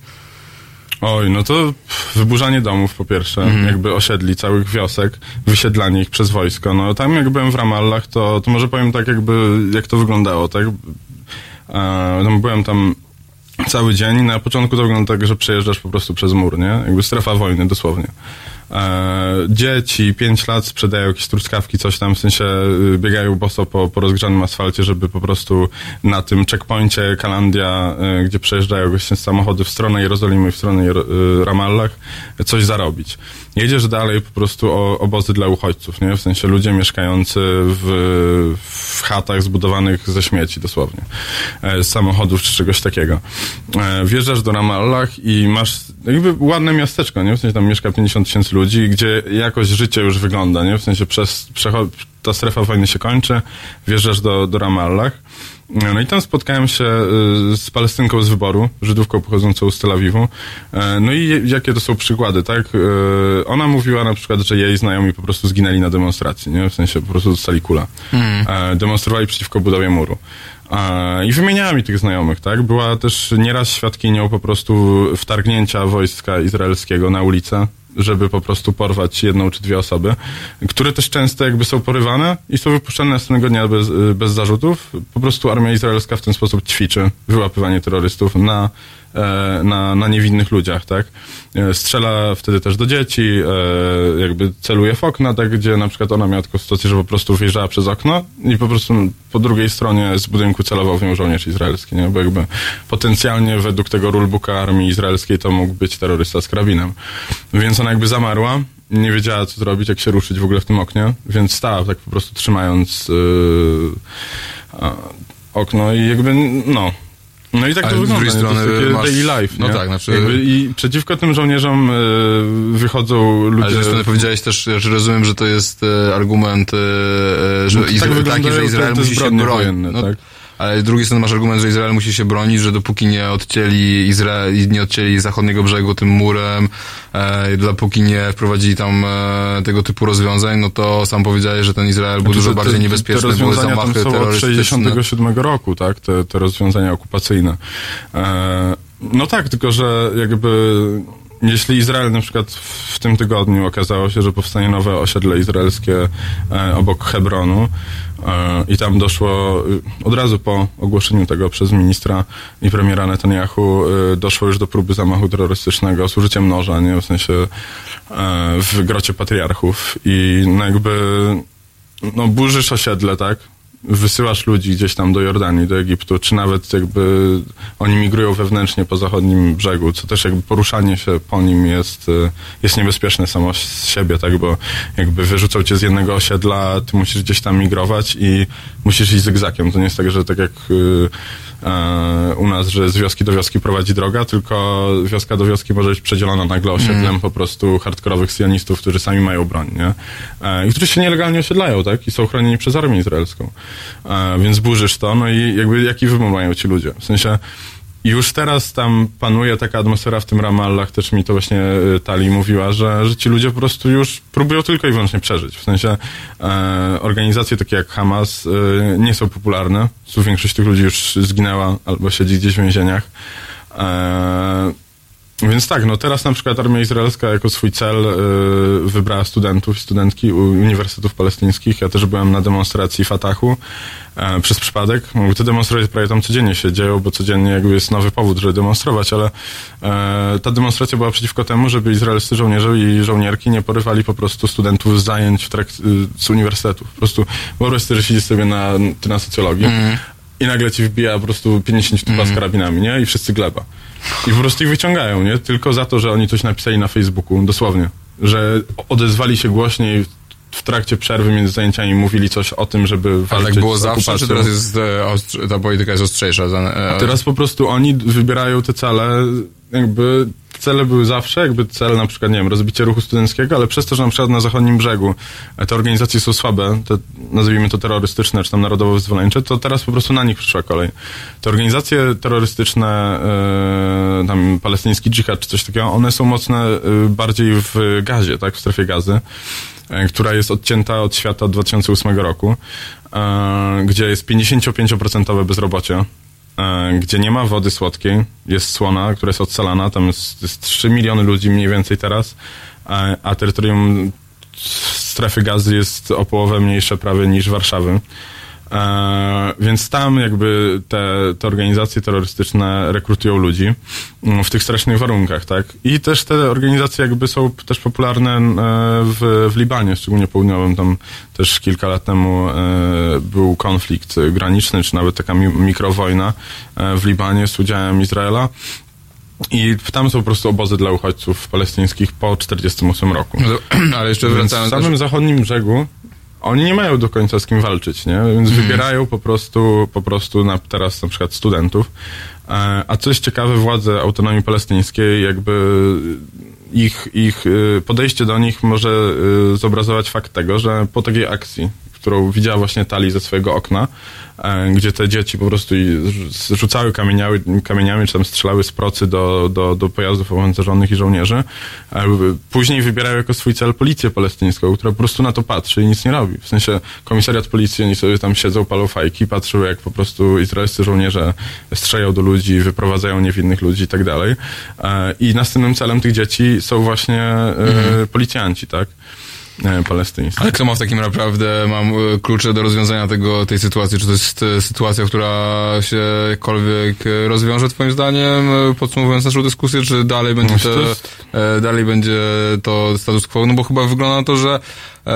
Oj, no to wyburzanie domów po pierwsze, Mhm. jakby osiedli całych wiosek, wysiedlanie ich przez wojsko. No tam jak byłem w Ramallach, to, to może powiem tak jakby, jak to wyglądało, tak? E, no, byłem tam cały dzień i na początku to wygląda tak, że przejeżdżasz po prostu przez mur, nie? Jakby strefa wojny, dosłownie. E, dzieci, 5 lat sprzedają jakieś truskawki, coś tam, w sensie y, biegają boso po, po rozgrzanym asfalcie, żeby po prostu na tym checkpoincie Kalandia, y, gdzie przejeżdżają właśnie samochody w stronę Jerozolimy, w stronę Jer- y, Ramallach, coś zarobić. Jedziesz dalej po prostu o obozy dla uchodźców, nie? W sensie ludzie mieszkający w, w chatach zbudowanych ze śmieci dosłownie, e, z samochodów czy czegoś takiego. E, Wjeżdżasz do Ramallach i masz jakby ładne miasteczko, nie? W sensie tam mieszka 50 tysięcy ludzi, gdzie jakość życia już wygląda, nie? W sensie przez, ta strefa wojny się kończy, wjeżdżasz do, do Ramallach. No i tam spotkałem się y, z Palestynką z wyboru, Żydówką pochodzącą z Tel Awiwu. E, No i jakie to są przykłady, tak? E, Ona mówiła na przykład, że jej znajomi po prostu zginęli na demonstracji, nie? W sensie po prostu dostali kula. E, Demonstrowali przeciwko budowie muru. E, I wymieniała mi tych znajomych, tak? Była też nieraz świadkinią po prostu wtargnięcia wojska izraelskiego na ulicę, żeby po prostu porwać jedną czy dwie osoby, które też często jakby są porywane i są wypuszczane następnego dnia bez, bez zarzutów. Po prostu armia izraelska w ten sposób ćwiczy wyłapywanie terrorystów na, na, na niewinnych ludziach, tak? E, Strzela wtedy też do dzieci, e, jakby celuje w okna, tak, gdzie na przykład ona miała taką sytuację, że po prostu wjeżdżała przez okno i po prostu po drugiej stronie z budynku celował w nią żołnierz izraelski, nie? Bo jakby potencjalnie według tego rulebooka armii izraelskiej to mógł być terrorysta z karabinem. Więc ona jakby zamarła, nie wiedziała co zrobić, jak się ruszyć w ogóle w tym oknie, więc stała tak po prostu trzymając yy, okno i jakby, no... No i tak to z wygląda, drugiej to jest strony masz- daily life, no nie? tak, znaczy- Jakby I przeciwko tym żołnierzom yy, wychodzą ludzie... Ale z drugiej strony powiedziałeś też, że rozumiem, że to jest e, argument, e, e, że No to tak Izra- taki, że Izrael musi się bronić. no, tak. Ale z drugiej strony masz argument, że Izrael musi się bronić, że dopóki nie odcięli Izrael, nie odcięli zachodniego brzegu tym murem, e, dopóki nie wprowadzili tam e, tego typu rozwiązań, no to sam powiedziałeś, że ten Izrael był Znaczy, dużo te- bardziej niebezpieczny, Te były rozwiązania tam zamachy są od terrorystyczne. 67 roku, tak? Te, te rozwiązania okupacyjne. E, no tak, tylko że jakby jeśli Izrael na przykład w tym tygodniu okazało się, że powstanie nowe osiedle izraelskie e, obok Hebronu e, i tam doszło y, od razu po ogłoszeniu tego przez ministra i premiera Netanyahu doszło już do próby zamachu terrorystycznego z użyciem noża, nie? W sensie e, w grocie patriarchów i no jakby no burzysz osiedle, tak? Wysyłasz ludzi gdzieś tam do Jordanii, do Egiptu, czy nawet jakby oni migrują wewnętrznie po zachodnim brzegu, co też jakby poruszanie się po nim jest, y, jest niebezpieczne samo z siebie, tak? Bo jakby wyrzucą cię z jednego osiedla, ty musisz gdzieś tam migrować i musisz iść zygzakiem. To nie jest tak, że tak jak y, u nas, że z wioski do wioski prowadzi droga, tylko wioska do wioski może być przedzielona nagle osiedlem po prostu hardkorowych sionistów, którzy sami mają broń, nie? E, I którzy się nielegalnie osiedlają, tak? I są chronieni przez armię izraelską. E, więc burzysz to, no i jakby jaki wybór mają ci ludzie? W sensie już teraz tam panuje taka atmosfera w tym Ramallah, też mi to właśnie y, Tali mówiła, że, że ci ludzie po prostu już próbują tylko i wyłącznie przeżyć. W sensie e, organizacje takie jak Hamas e, nie są popularne. Większość tych ludzi już zginęła albo siedzi gdzieś w więzieniach. E, więc tak, no teraz na przykład armia izraelska jako swój cel y, wybrała studentów i studentki uniwersytetów palestyńskich. Ja też byłem na demonstracji Fatahu e, przez przypadek. Te demonstracje prawie tam codziennie się dzieją, bo codziennie jakby jest nowy powód, żeby demonstrować, ale e, ta demonstracja była przeciwko temu, żeby izraelscy żołnierze i żołnierki nie porywali po prostu studentów z zajęć w trakt, y, z uniwersytetów. Po prostu wyobraź sobie, że siedzisz sobie na, ty na socjologii i nagle ci wbija po prostu 50 typa z karabinami, nie? I wszyscy gleba. I po prostu ich wyciągają, nie? Tylko za to, że oni coś napisali na Facebooku, dosłownie. Że odezwali się głośniej w trakcie przerwy między zajęciami mówili coś o tym, żeby Ale walczyć tak było zawsze, czy teraz jest e, ta polityka jest ostrzejsza? Za, e, Teraz po prostu oni wybierają te cele, jakby cele były zawsze, jakby cel na przykład, nie wiem, rozbicie ruchu studenckiego, ale przez to, że na przykład na zachodnim brzegu e, te organizacje są słabe, te, nazwijmy to terrorystyczne, czy tam narodowo-wyzwoleńcze, to teraz po prostu na nich przyszła kolej. Te organizacje terrorystyczne, e, tam palestyński dżihad, czy coś takiego, one są mocne e, bardziej w gazie, tak, w strefie gazy która jest odcięta od świata od 2008 roku, gdzie jest 55% bezrobocie, gdzie nie ma wody słodkiej, jest słona, która jest odsalana, tam jest, jest 3 miliony ludzi mniej więcej teraz, a, a terytorium strefy gazy jest o połowę mniejsze prawie niż Warszawy. E, więc tam jakby te, te organizacje terrorystyczne rekrutują ludzi mm, w tych strasznych warunkach, tak? I też te organizacje jakby są też popularne e, w, w Libanie, szczególnie południowym. Tam też kilka lat temu e, był konflikt graniczny, czy nawet taka mi, mikrowojna e, w Libanie z udziałem Izraela. I tam są po prostu obozy dla uchodźców palestyńskich po 1948 roku. no ale jeszcze Więc w wracając samym zachodnim brzegu oni nie mają do końca z kim walczyć, nie? Więc Mhm. wybierają po prostu, po prostu na, teraz na przykład studentów. E, A co jest ciekawe, władze autonomii palestyńskiej jakby ich, ich y, podejście do nich może y, zobrazować fakt tego, że po takiej akcji, którą widziała właśnie Tali ze swojego okna, e, gdzie te dzieci po prostu rzucały kamieniami, kamieniami czy tam strzelały z procy do, do, do pojazdów opancerzonych i żołnierzy. E, Później wybierają jako swój cel policję palestyńską, która po prostu na to patrzy i nic nie robi. W sensie komisariat policji, oni sobie tam siedzą, palą fajki, patrzą jak po prostu izraelscy żołnierze strzelają do ludzi, wyprowadzają niewinnych ludzi i tak dalej. E, I następnym celem tych dzieci są właśnie e, policjanci, tak? E, Palestyńscy. ale kto ma w takim naprawdę mam e, klucze do rozwiązania tego, tej sytuacji? Czy to jest e, sytuacja, która się jakkolwiek rozwiąże twoim zdaniem, podsumowując naszą dyskusję, czy dalej będzie Myślę, e, dalej będzie to status quo? No bo chyba wygląda na to, że e,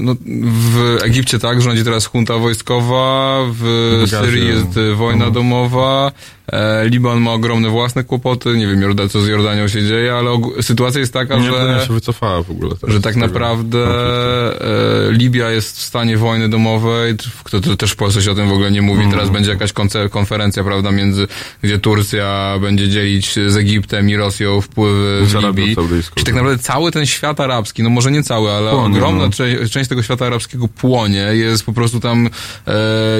no, w Egipcie tak, rządzi teraz junta wojskowa, w, Gazie. Syrii jest e, wojna Mhm. domowa, e, Liban ma ogromne własne kłopoty, nie wiem co z Jordanią się dzieje, ale sytuacja jest taka, Jordania że... się wycofała w ogóle Że tak naprawdę konfliktu. Libia jest w stanie wojny domowej, to, to też w Polsce się o tym w ogóle nie mówi. Mm. Teraz będzie jakaś konferencja, prawda, między, gdzie Turcja będzie dzielić z Egiptem i Rosją wpływy w Saudyjską. Czyli tak naprawdę cały ten świat arabski, no może nie cały, ale Płonie, ogromna no. część, część tego świata arabskiego płonie. Jest po prostu tam e,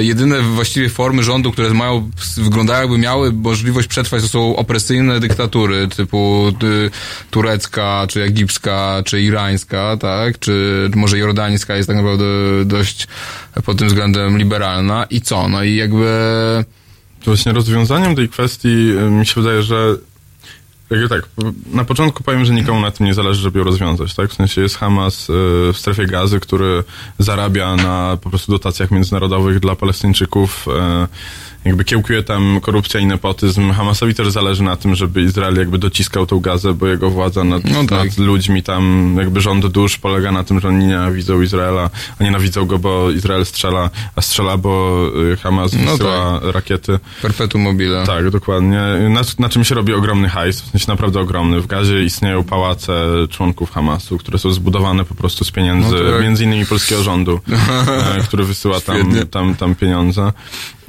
jedyne właściwie formy rządu, które mają, wyglądają jakby miały możliwość przetrwać, to są opresyjne dyktatury typu y, turecka, czy egipska, czy irańska, tak? Czy może jordańska jest tak naprawdę dość pod tym względem liberalna. I co? No i jakby... To właśnie rozwiązaniem tej kwestii y, mi się wydaje, że jakby tak, na początku powiem, że nikomu na tym nie zależy, żeby ją rozwiązać, tak? W sensie jest Hamas y, w strefie gazy, który zarabia na po prostu dotacjach międzynarodowych dla Palestyńczyków, y, jakby kiełkuje tam korupcja i nepotyzm. Hamasowi też zależy na tym, żeby Izrael jakby dociskał tą gazę, bo jego władza nad, No tak. nad ludźmi tam, jakby rząd dusz polega na tym, że oni nienawidzą Izraela, a nienawidzą go, bo Izrael strzela, a strzela, bo y, Hamas No wysyła rakiety. Perpetuum mobile. Tak, dokładnie. Na, na czym się robi ogromny hajs, w sensie naprawdę ogromny. W Gazie istnieją pałace członków Hamasu, które są zbudowane po prostu z pieniędzy, No tak. między innymi polskiego rządu, e, który wysyła tam, tam, tam pieniądze.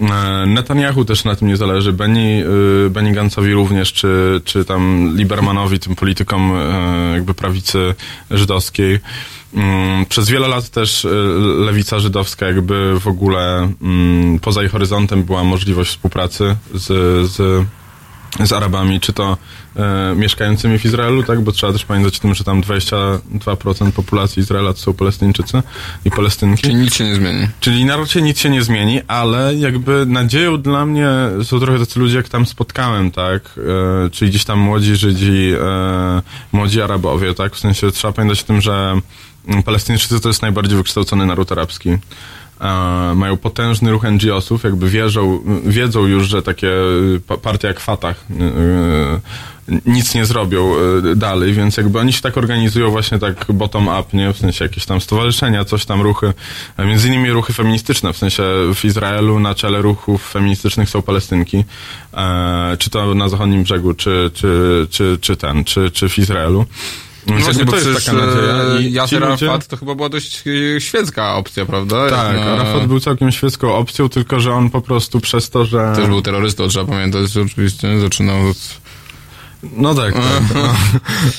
E, Netanyahu też na tym nie zależy. Benny, y, Benny Gantzowi również, czy, czy tam Libermanowi, tym politykom e, jakby prawicy żydowskiej. Mm, Przez wiele lat też y, lewica żydowska jakby w ogóle mm, poza jej horyzontem była możliwość współpracy z, z z Arabami, czy to e, mieszkającymi w Izraelu, tak? Bo trzeba też pamiętać o tym, że tam 22% populacji Izraela to są Palestyńczycy i Palestynki. Czyli nic się nie zmieni. Czyli na razie nic się nie zmieni, ale jakby nadzieją dla mnie są trochę tacy ludzie, jak tam spotkałem, tak? E, czyli gdzieś tam młodzi Żydzi, e, młodzi Arabowie, tak? W sensie trzeba pamiętać o tym, że mm, Palestyńczycy to jest najbardziej wykształcony naród arabski. Mają potężny ruch NGO-sów, jakby wierzą, wiedzą już, że takie y, pa- partie jak Fatah y, y, nic nie zrobią dalej, więc jakby oni się tak organizują właśnie tak bottom-up, nie? W sensie jakieś tam stowarzyszenia, coś tam ruchy, między innymi ruchy feministyczne, w sensie w Izraelu na czele ruchów feministycznych są Palestynki, e, czy to na zachodnim brzegu, czy, czy, czy, czy ten, czy, czy w Izraelu. No właśnie, bo to jest taka nadzieja. I Yasser ludzie- Arafat to chyba była dość e, świecka opcja, prawda? Tak, na- Arafat był całkiem świecką opcją, tylko że on po prostu przez to, że... Też był terrorystą, trzeba pamiętać, że oczywiście zaczynał od... No tak, tak. No.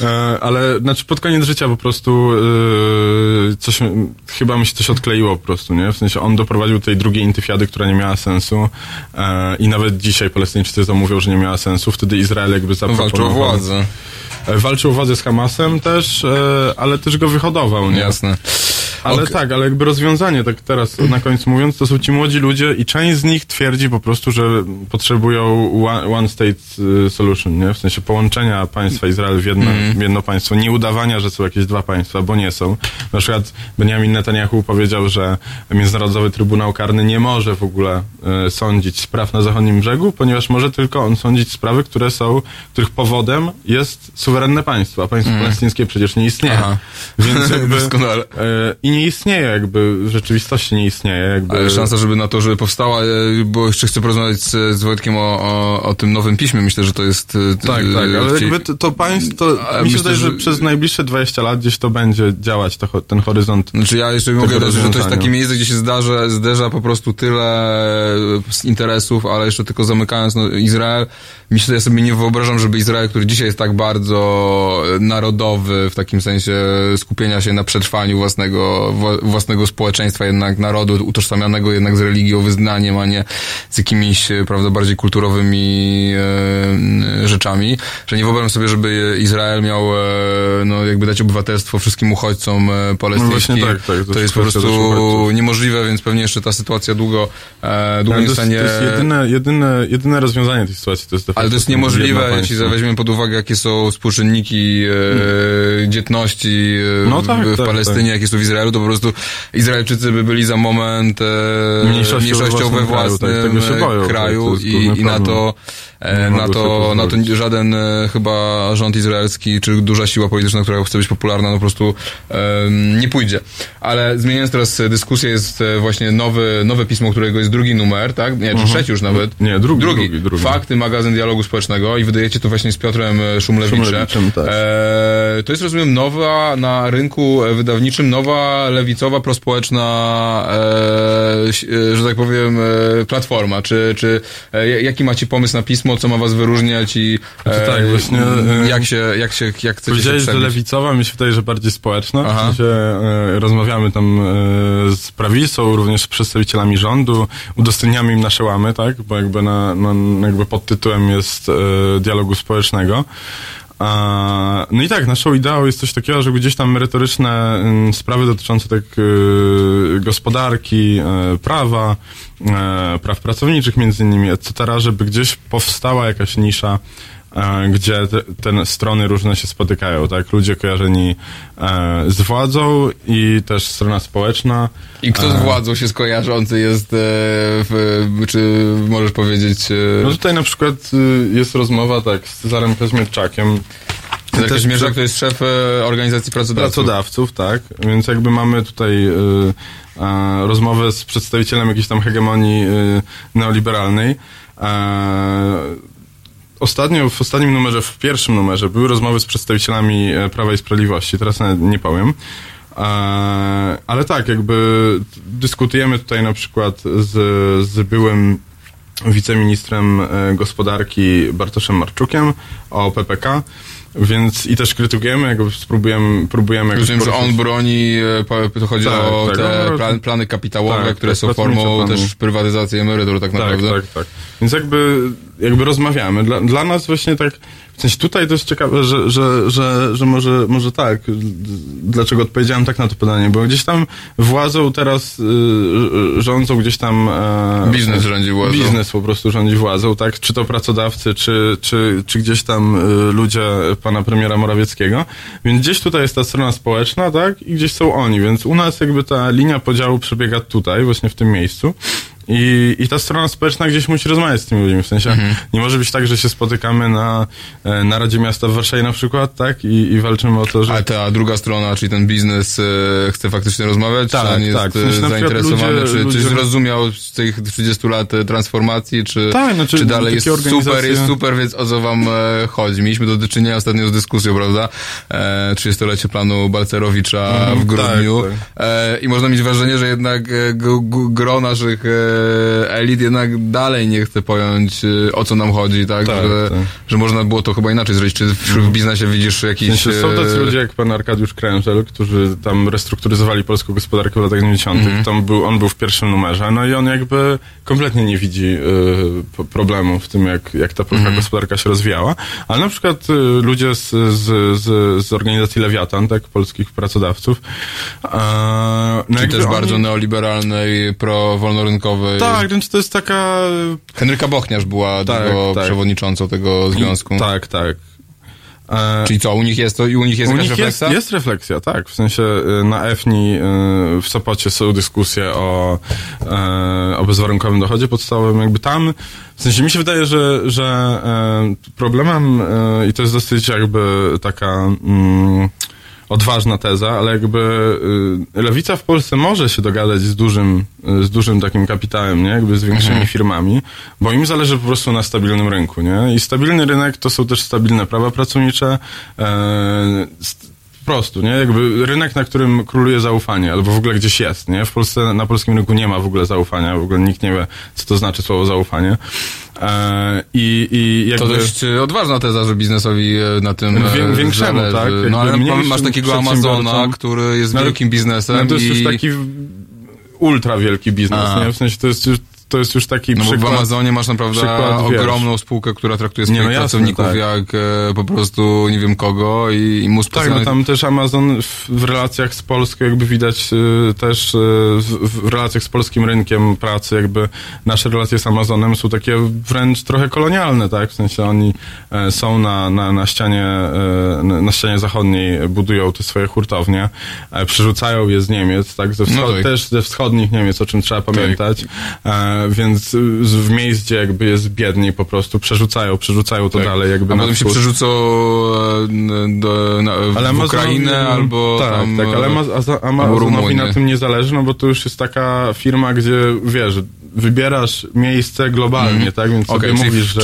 E, Ale znaczy pod koniec życia po prostu e, coś, chyba mi się coś odkleiło po prostu, nie? W sensie on doprowadził do tej drugiej intyfiady, która nie miała sensu e, i nawet dzisiaj Palestyńczycy to mówią, że nie miała sensu. Wtedy Izrael jakby zaproponował... Walczył o władzę. Walczył o władzę z Hamasem też, e, ale też go wyhodował, nie? Jasne. Ale Okej. tak, ale jakby rozwiązanie, tak teraz na końcu mówiąc, to są ci młodzi ludzie i część z nich twierdzi po prostu, że potrzebują one, one state solution, nie? W sensie połączenia państwa Izrael w jedno, Mhm. jedno państwo, nie udawania, że są jakieś dwa państwa, bo nie są. Na przykład Benjamin Netanyahu powiedział, że Międzynarodowy Trybunał Karny nie może w ogóle y, sądzić spraw na zachodnim brzegu, ponieważ może tylko on sądzić sprawy, które są, których powodem jest suwerenne państwo, a państwo palestyńskie przecież nie istnieje. Aha. Więc jakby... E, I nie istnieje, jakby w rzeczywistości nie istnieje. Jakby... Ale szansa, żeby na to, żeby powstała, e, bo jeszcze chcę porozmawiać z, z Wojtkiem o, o, o tym nowym piśmie. Myślę, że to jest... Tak, e, tak, ale jakby to, to państwo, mi się myślę, wydaje, że... przez najbliższe 20 lat gdzieś to będzie działać, to, ten horyzont. Znaczy ja jeszcze mogę dodać, że to jest takie miejsce, gdzie się zdarza, zderza po prostu tyle e, z interesów, ale jeszcze tylko zamykając no, Izrael, myślę, ja sobie nie wyobrażam, żeby Izrael, który dzisiaj jest tak bardzo e, narodowy, w takim sensie skupienia się na przetrwaniu własnego, wła- własnego społeczeństwa, jednak narodu, utożsamianego jednak z religią, wyznaniem, a nie z jakimiś, e, prawda, bardziej kulturowymi e, rzeczami, że nie wyobrażam sobie, żeby Izrael miał, e, no jakby dać obywatelstwo wszystkim uchodźcom e, palestyńskim. No tak, tak, to to jest po prostu niemożliwe, więc pewnie jeszcze ta sytuacja długo, e, długo nie to, jest, stanie... to jest jedyne, jedyne, jedyne rozwiązanie tej sytuacji. To jest Ale to jest niemożliwe, jeśli weźmiemy pod uwagę, jakie są współczynniki e, dzietności e, No tak, w, w tak, Palestynie, tak. jakie są w Izraelu, to po prostu Izraelczycy by byli za moment e, Mniejszością we mniejszością we własnym kraju, własnym tak, kraju tak, jest i, i na to na mogą sobie to, na to żaden e, chyba rząd izraelski, czy duża siła polityczna, która chce być popularna, no po prostu nie pójdzie. Ale zmieniając teraz e, dyskusję, jest e, właśnie nowy, nowe pismo, którego jest drugi numer, tak? Nie, czy trzeci już nawet. Mhm. Nie, drugi, drugi, drugi. Fakty, magazyn dialogu społecznego i wydajecie to właśnie z Piotrem e, Szumlewiczem. Szumlewiczem, tak. E, to jest, rozumiem, nowa na rynku e, wydawniczym, nowa lewicowa, prospołeczna, e, e, że tak powiem, e, platforma. Czy, czy e, jaki macie pomysł na pismo, co ma was wyróżniać i e, tak, właśnie, e, jak się, jak się, jak chcecie się Powiedziałeś, że przebić? lewicowa, mi się wydaje, że bardziej społeczna. Aha. W sensie, e, rozmawiamy tam e, z prawicą, również z przedstawicielami rządu, udostępniamy im nasze łamy, tak? Bo jakby, na, na, jakby pod tytułem jest e, dialogu społecznego. No i tak, naszą ideą jest coś takiego, żeby gdzieś tam merytoryczne mm, sprawy dotyczące tak e, gospodarki, e, prawa, e, praw pracowniczych między innymi, etc., żeby gdzieś powstała jakaś nisza e, gdzie te, te strony różne się spotykają, tak? Ludzie kojarzeni e, z władzą i też strona społeczna. I kto z władzą się skojarzący jest, e, w, czy możesz powiedzieć... E, No tutaj na przykład jest rozmowa tak z Cezarem Kaźmierczakiem. Mierzak przy- to jest szef e, organizacji pracodawców. Pracodawców, tak. Więc jakby mamy tutaj e, rozmowę z przedstawicielem jakiejś tam hegemonii y, neoliberalnej. E, Ostatnio, w ostatnim numerze, w pierwszym numerze były rozmowy z przedstawicielami e, Prawa i Sprawiedliwości, teraz nie powiem. E, ale tak, jakby dyskutujemy tutaj na przykład z, z byłym wiceministrem e, gospodarki Bartoszem Marczukiem o PPK, więc i też krytykujemy, jakby spróbujemy, próbujemy Rozumiem, że on broni, e, to chodzi Tak, o tak, te no, plan, plany kapitałowe, tak, które tak, są formą też prywatyzacji emerytur tak Tak, naprawdę. tak, tak. Więc jakby jakby rozmawiamy. Dla, dla nas właśnie tak, w sensie tutaj to jest ciekawe, że, że, że, że może, może tak, dlaczego odpowiedziałem tak na to pytanie, bo gdzieś tam władzą teraz y, rządzą gdzieś tam... E, Biznes rządzi władzą. Biznes po prostu rządzi władzą, tak? Czy to pracodawcy, czy, czy, czy gdzieś tam y, ludzie pana premiera Morawieckiego. Więc gdzieś tutaj jest ta strona społeczna, tak? I gdzieś są oni, więc u nas jakby ta linia podziału przebiega tutaj, właśnie w tym miejscu. I, I ta strona społeczna gdzieś musi rozmawiać z tymi ludźmi. W sensie Mhm. nie może być tak, że się spotykamy na, e, na Radzie Miasta w Warszawie na przykład, tak? I, i walczymy o to, że. A ta druga strona, czyli ten biznes e, chce faktycznie rozmawiać? Tak, czy on jest tak. W e, sensie zainteresowany? ludzie- czy, ludzie- czy zrozumiał z tych 30 lat e, transformacji? Czy, Tak, znaczy, czy dalej jest takie super, organizacje- jest super, więc o co wam e, chodzi? Mieliśmy do czynienia ostatnio z dyskusją, prawda? E, 30-lecie planu Balcerowicza Mhm, w grudniu. tak, E, I można mieć wrażenie, że jednak gro naszych elit jednak dalej nie chce pojąć, e, o co nam chodzi, tak? Tak, że, tak. że można było to chyba inaczej zrobić. Czy w, w biznesie widzisz W jakiś... sensie są tacy e, ludzie jak pan Arkadiusz Krężel, którzy tam restrukturyzowali polską gospodarkę w latach 90. Mhm. Tam był, on był w pierwszym numerze, no i on jakby kompletnie nie widzi y, problemu w tym, jak, jak ta Mhm. polska gospodarka się rozwijała. Ale na przykład y, ludzie z, z, z, z organizacji Lewiatan, tak, polskich pracodawców, a, no Czy jakby też oni- bardzo neoliberalnej, pro-wolnorynkowej. Tak, więc to jest taka... Henryka Bochniarz była Tak, tego tak. przewodniczącą tego związku. Tak, tak. E, Czyli co, u nich jest to i u nich jest U jakaś nich jest, refleksja? jest refleksja, tak. W sensie y, na EFNI y, w Sopocie są dyskusje o, e, o bezwarunkowym dochodzie podstawowym. Jakby tam, w sensie mi się wydaje, że, że e, problemem, e, i to jest dosyć jakby taka... Mm, odważna teza, ale jakby y, lewica w Polsce może się dogadać z dużym, y, z dużym takim kapitałem, nie? Jakby z większymi firmami, bo im zależy po prostu na stabilnym rynku, nie? I stabilny rynek to są też stabilne prawa pracownicze, e, st- po prostu, nie? Jakby rynek, na którym króluje zaufanie, albo w ogóle gdzieś jest, nie? W Polsce, na polskim rynku nie ma w ogóle zaufania, w ogóle nikt nie wie, co to znaczy słowo zaufanie. E, I, i jakby... To dość e, odważna teza, że biznesowi e, na tym Wię- e, większemu, zależy. tak? Jakby No ale masz takiego Amazona, który jest No, wielkim biznesem No to jest i... już taki ultra wielki biznes, A. nie? W sensie to jest już, to jest już taki No bo w przykład... Amazonie masz naprawdę przykład, wiesz. ogromną spółkę, która traktuje Nie, swoich no jasne, pracowników tak. jak e, po prostu nie wiem kogo i, i mu Tak, no tam też Amazon w, w relacjach z Polską jakby widać y, też y, w, w relacjach z polskim rynkiem pracy jakby nasze relacje z Amazonem są takie wręcz trochę kolonialne, tak? W sensie oni e, są na, na, na ścianie e, na, ścianie zachodniej budują te swoje hurtownie, e, przerzucają je z Niemiec, tak? Ze wschod- No tak. Też ze wschodnich Niemiec, o czym trzeba pamiętać. E, więc w miejsc, gdzie jakby jest biedniej po prostu przerzucają, przerzucają to Tak. dalej jakby A na potem się przerzucą e, do, na, w Ale Ukrainę Amazonowi- albo tak, tam... tak, ale Amazonowi na tym nie zależy, no bo to już jest taka firma, gdzie wiesz, wybierasz miejsce globalnie, tak, więc czyli- mówisz, że...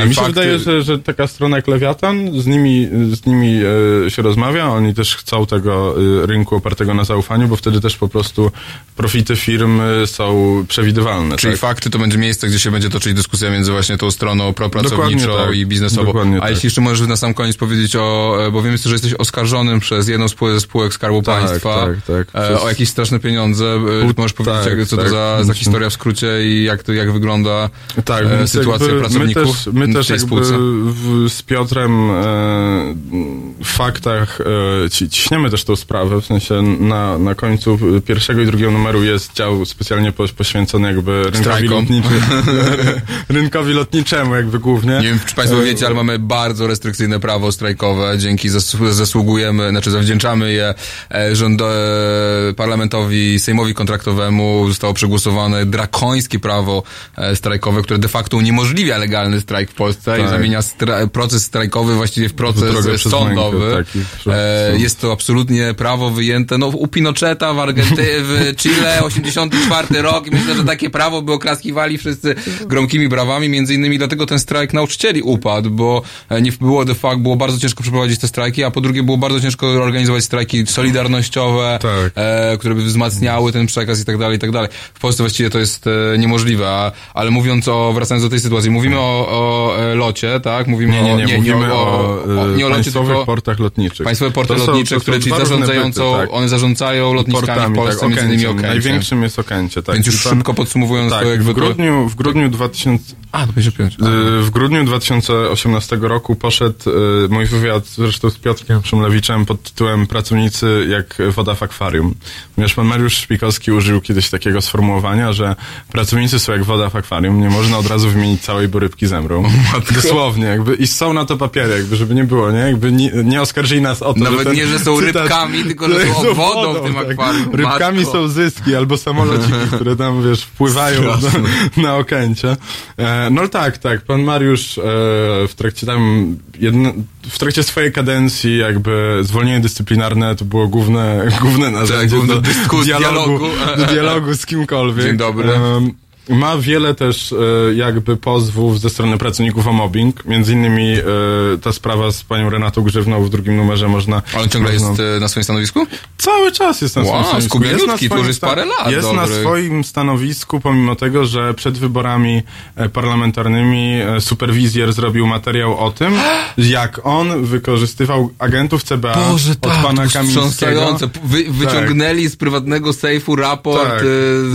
czyli- mi się fakty- wydaje, że, że taka strona jak Lewiatan, z nimi, z nimi e, się rozmawia, oni też chcą tego e, rynku opartego na zaufaniu, bo wtedy też po prostu profity firm e, są przewidywalne. Czyli tak? fakty to będzie miejsce, gdzie się będzie toczyć dyskusja między właśnie tą stroną propracowniczą tak. i biznesową. Dokładnie A tak. jeśli jeszcze możesz na sam koniec powiedzieć o, bo wiem, że jesteś oskarżonym przez jedną z spółek, Skarbu Tak, Państwa tak, tak. Przez- o jakieś straszne pieniądze. E, Możesz powiedzieć, co to za, za historia w skrócie i jak to jak wygląda tak, sytuacja pracowników My też, my w też jakby spółce? w, z Piotrem e, w faktach e, ci, ciśniemy też tą sprawę, w sensie na, na końcu pierwszego i drugiego numeru jest dział specjalnie po, poświęcony jakby rynkowi, lotniczy, rynkowi lotniczemu jakby głównie. Nie wiem, czy Państwo wiecie, ale mamy bardzo restrykcyjne prawo strajkowe. Dzięki zas- zasługujemy, znaczy zawdzięczamy je e, rząd, e, parlamentowi, sejmowi kontraktowemu. Zostało przegłosowane drakońskie prawo e, strajkowe, które de facto uniemożliwia legalny strajk w Polsce i Tak. zamienia stra- proces strajkowy właściwie w proces sądowy. tak, i przez- e, jest to absolutnie prawo wyjęte no, u Pinocheta w Argentynie, w Chile, 84 rok i myślę, że takie prawo by oklaskiwali wszyscy gromkimi brawami, między innymi dlatego ten strajk nauczycieli upadł, bo e, nie było de facto, było bardzo ciężko przeprowadzić te strajki, a po drugie było bardzo ciężko organizować strajki solidarnościowe, Tak. e, które by wzmacniały ten przekaz i tak dalej, i tak dalej. W Polsce właściwie to jest e, niemożliwe, a, ale mówiąc o, wracając do tej sytuacji, mówimy o, o e, locie, tak? Mówimy Nie, nie, nie, o, mówimy o, o, o, nie o locie, tylko portach lotniczych. państwowe porty To są- lotnicze, to które czyli zarządzającą, byty, tak. one zarządzają lotniskami portami, w Polsce, tak, między innymi Okęciem. Największym jest Okęcie, tak. Więc już pan- szybko podsumowując tak, to jakby w grudniu, w grudniu 2000, A, to 55. y, w grudniu 2018 roku poszedł y, mój wywiad zresztą z Piotrkiem Szumlewiczem pod tytułem Pracownicy jak woda w akwarium. Ponieważ pan Mariusz Szpikowski użył kiedyś takiego sformułowania, że pracownicy są jak woda w akwarium, nie można od razu wymienić całej, bo rybki zemrą. Dosłownie, jakby i są na to papiery, jakby żeby nie było, nie? Jakby nie, nie oskarżyli nas o to, Nawet że ten nie, że są cytat- rybkami, tylko że są wodą w tym akwarium. Rybkami Matko. są zyski albo samolociki, które tam, wiesz, wpływają na, na okęcie. E, no tak, tak. Pan Mariusz e, w trakcie tam, jedno, w trakcie swojej kadencji jakby zwolnienie dyscyplinarne to było główne, główne narzędzie główny do, dyskus, dialogu, dialogu. do dialogu z kimkolwiek. Dzień dobry. Em, ma wiele też e, jakby pozwów ze strony pracowników o mobbing. Między innymi e, ta sprawa z panią Renatą Grzywną w drugim numerze można... Ale ciągle można- jest e, na swoim stanowisku? Cały czas jest na Wow, swoim stanowisku. Jest na to swoim już jest parę lat Jest na dobrych. swoim stanowisku, pomimo tego, że przed wyborami parlamentarnymi superwizjer zrobił materiał o tym, jak on wykorzystywał agentów CBA Boże, od tak, pana to Kamińskiego. Wy, wyciągnęli z prywatnego sejfu raport Tak.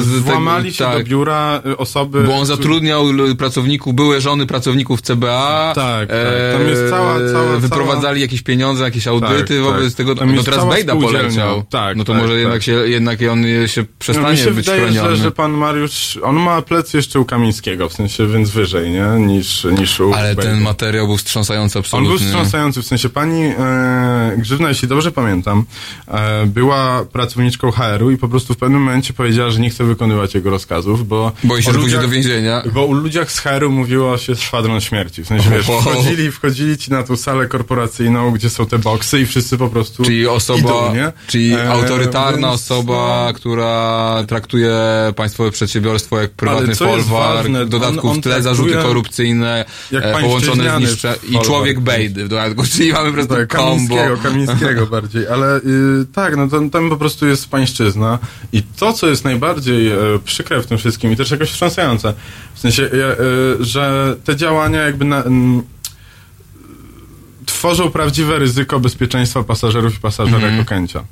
z Włamali się tak. do biura osoby... Bo on zatrudniał pracowników, były żony pracowników CBA. Tak, tak. Tam jest cała- cała- Wyprowadzali jakieś pieniądze, jakieś audyty Tak, wobec tak. tego. Tam no teraz cała Bejda poleciał. Tak, no to tak, może tak. jednak się, jednak on się No, przestanie mi się być wydaje, chroniony. że, że pan Mariusz, on ma plec jeszcze u Kamińskiego, w sensie więc wyżej, nie? Niż, niż u Ale Bejdy. ten materiał był wstrząsający On absolutnie. był wstrząsający, w sensie pani e, Grzywna, jeśli dobrze pamiętam, e, była pracowniczką HR-u i po prostu w pewnym momencie powiedziała, że nie chce wykonywać jego rozkazów, bo... Boi się, że pójdzie do więzienia. Bo u ludziach z HR-u mówiło się szwadron śmierci. W sensie, wiesz, wchodzili, wchodzili ci na tą salę korporacyjną, gdzie są te boksy i wszyscy po prostu Czyli osoba, idą, nie? czyli E, autorytarna więc, osoba, no, która traktuje państwowe przedsiębiorstwo jak prywatny folwark, w dodatku on- on w tle zarzuty korupcyjne, jak e, połączone z niszcze i człowiek bejdy w dodatku, czyli mamy po prostu Tak, kombo. Kamińskiego, Kamińskiego bardziej, ale y, tak, no tam, tam po prostu jest pańszczyzna i to, co jest najbardziej e, przykre w tym wszystkim i też jakoś wstrząsające, w sensie, e, że te działania jakby na, tworzą prawdziwe ryzyko bezpieczeństwa pasażerów i pasażerek Okęcia.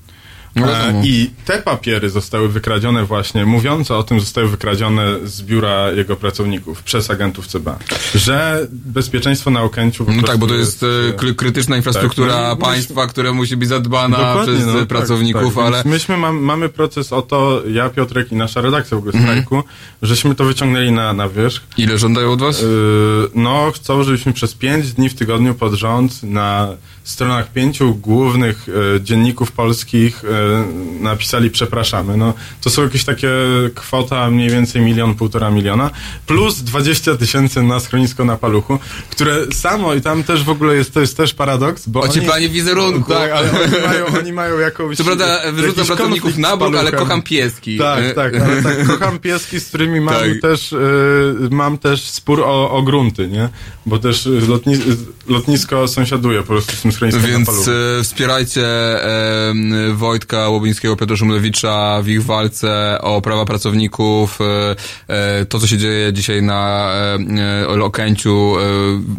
No E. I te papiery zostały wykradzione właśnie, mówiące o tym, zostały wykradzione z biura jego pracowników przez agentów CBA. Że bezpieczeństwo na Okęciu No tak, bo to jest e, kry- krytyczna infrastruktura Tak, no państwa, która musi być zadbana przez no, e, tak, pracowników, tak. ale Więc myśmy mam, mamy proces o to, ja, Piotrek i nasza redakcja w ogóle Mhm. strajku, żeśmy to wyciągnęli na, na wierzch. ile żądają od was? Yy, no, chcą, żebyśmy przez pięć dni w tygodniu pod rząd na stronach pięciu głównych e, dzienników polskich e, napisali przepraszamy. No, to są jakieś takie kwota mniej więcej milion, półtora miliona, plus 20 tysięcy na schronisko na paluchu, które samo i tam też w ogóle jest, to jest też paradoks, bo oni, Ocieplanie wizerunku. tak, ale oni mają, oni mają jakąś... Co prawda wyrzucam pracowników na bok, ale kocham pieski. E, Tak, tak, ale tak, kocham pieski, z którymi mam Tak. też, mam też spór o, o grunty, nie? Bo też lotni, lotnisko sąsiaduje po prostu z tym Więc e, wspierajcie e, Wojtka Łobińskiego, Piotra Szumlewicza w ich walce o prawa pracowników. E, e, to, co się dzieje dzisiaj na e, e, Okęciu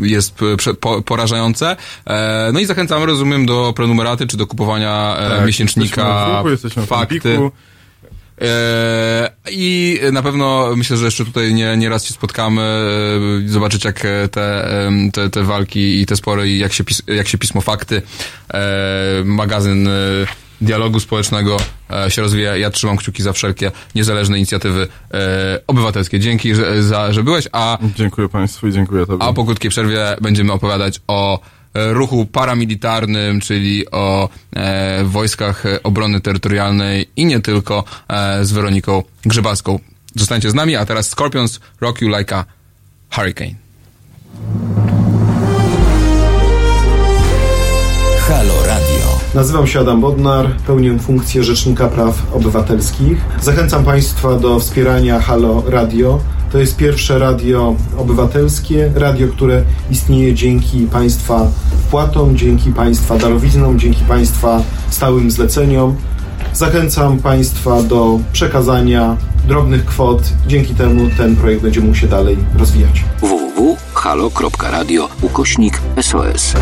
e, jest prze, po, porażające. E, no i zachęcamy, rozumiem, do prenumeraty czy do kupowania Tak, miesięcznika Jesteśmy w ruchu, jesteśmy w Fakty. Empiku. E, I na pewno myślę, że jeszcze tutaj nie, nie raz się spotkamy, e, zobaczyć jak te, te, te walki i te spory i jak się, pis, jak się pismo fakty, e, magazyn dialogu społecznego się rozwija. Ja trzymam kciuki za wszelkie niezależne inicjatywy obywatelskie. Dzięki, że, za, że byłeś, a Dziękuję Państwu i dziękuję Tobie. a po krótkiej przerwie będziemy opowiadać o ruchu paramilitarnym, czyli o e, wojskach e, obrony terytorialnej i nie tylko e, z Weroniką Grzybacką. Zostańcie z nami, a teraz Scorpions Rock You Like a Hurricane. Halo Radio. Nazywam się Adam Bodnar, pełnię funkcję Rzecznika Praw Obywatelskich. Zachęcam Państwa do wspierania Halo Radio. To jest pierwsze radio obywatelskie, radio, które istnieje dzięki Państwa wpłatom, dzięki Państwa darowiznom, dzięki Państwa stałym zleceniom. Zachęcam Państwa do przekazania drobnych kwot. Dzięki temu ten projekt będzie mógł się dalej rozwijać. www halo.radio ukośnik SOS.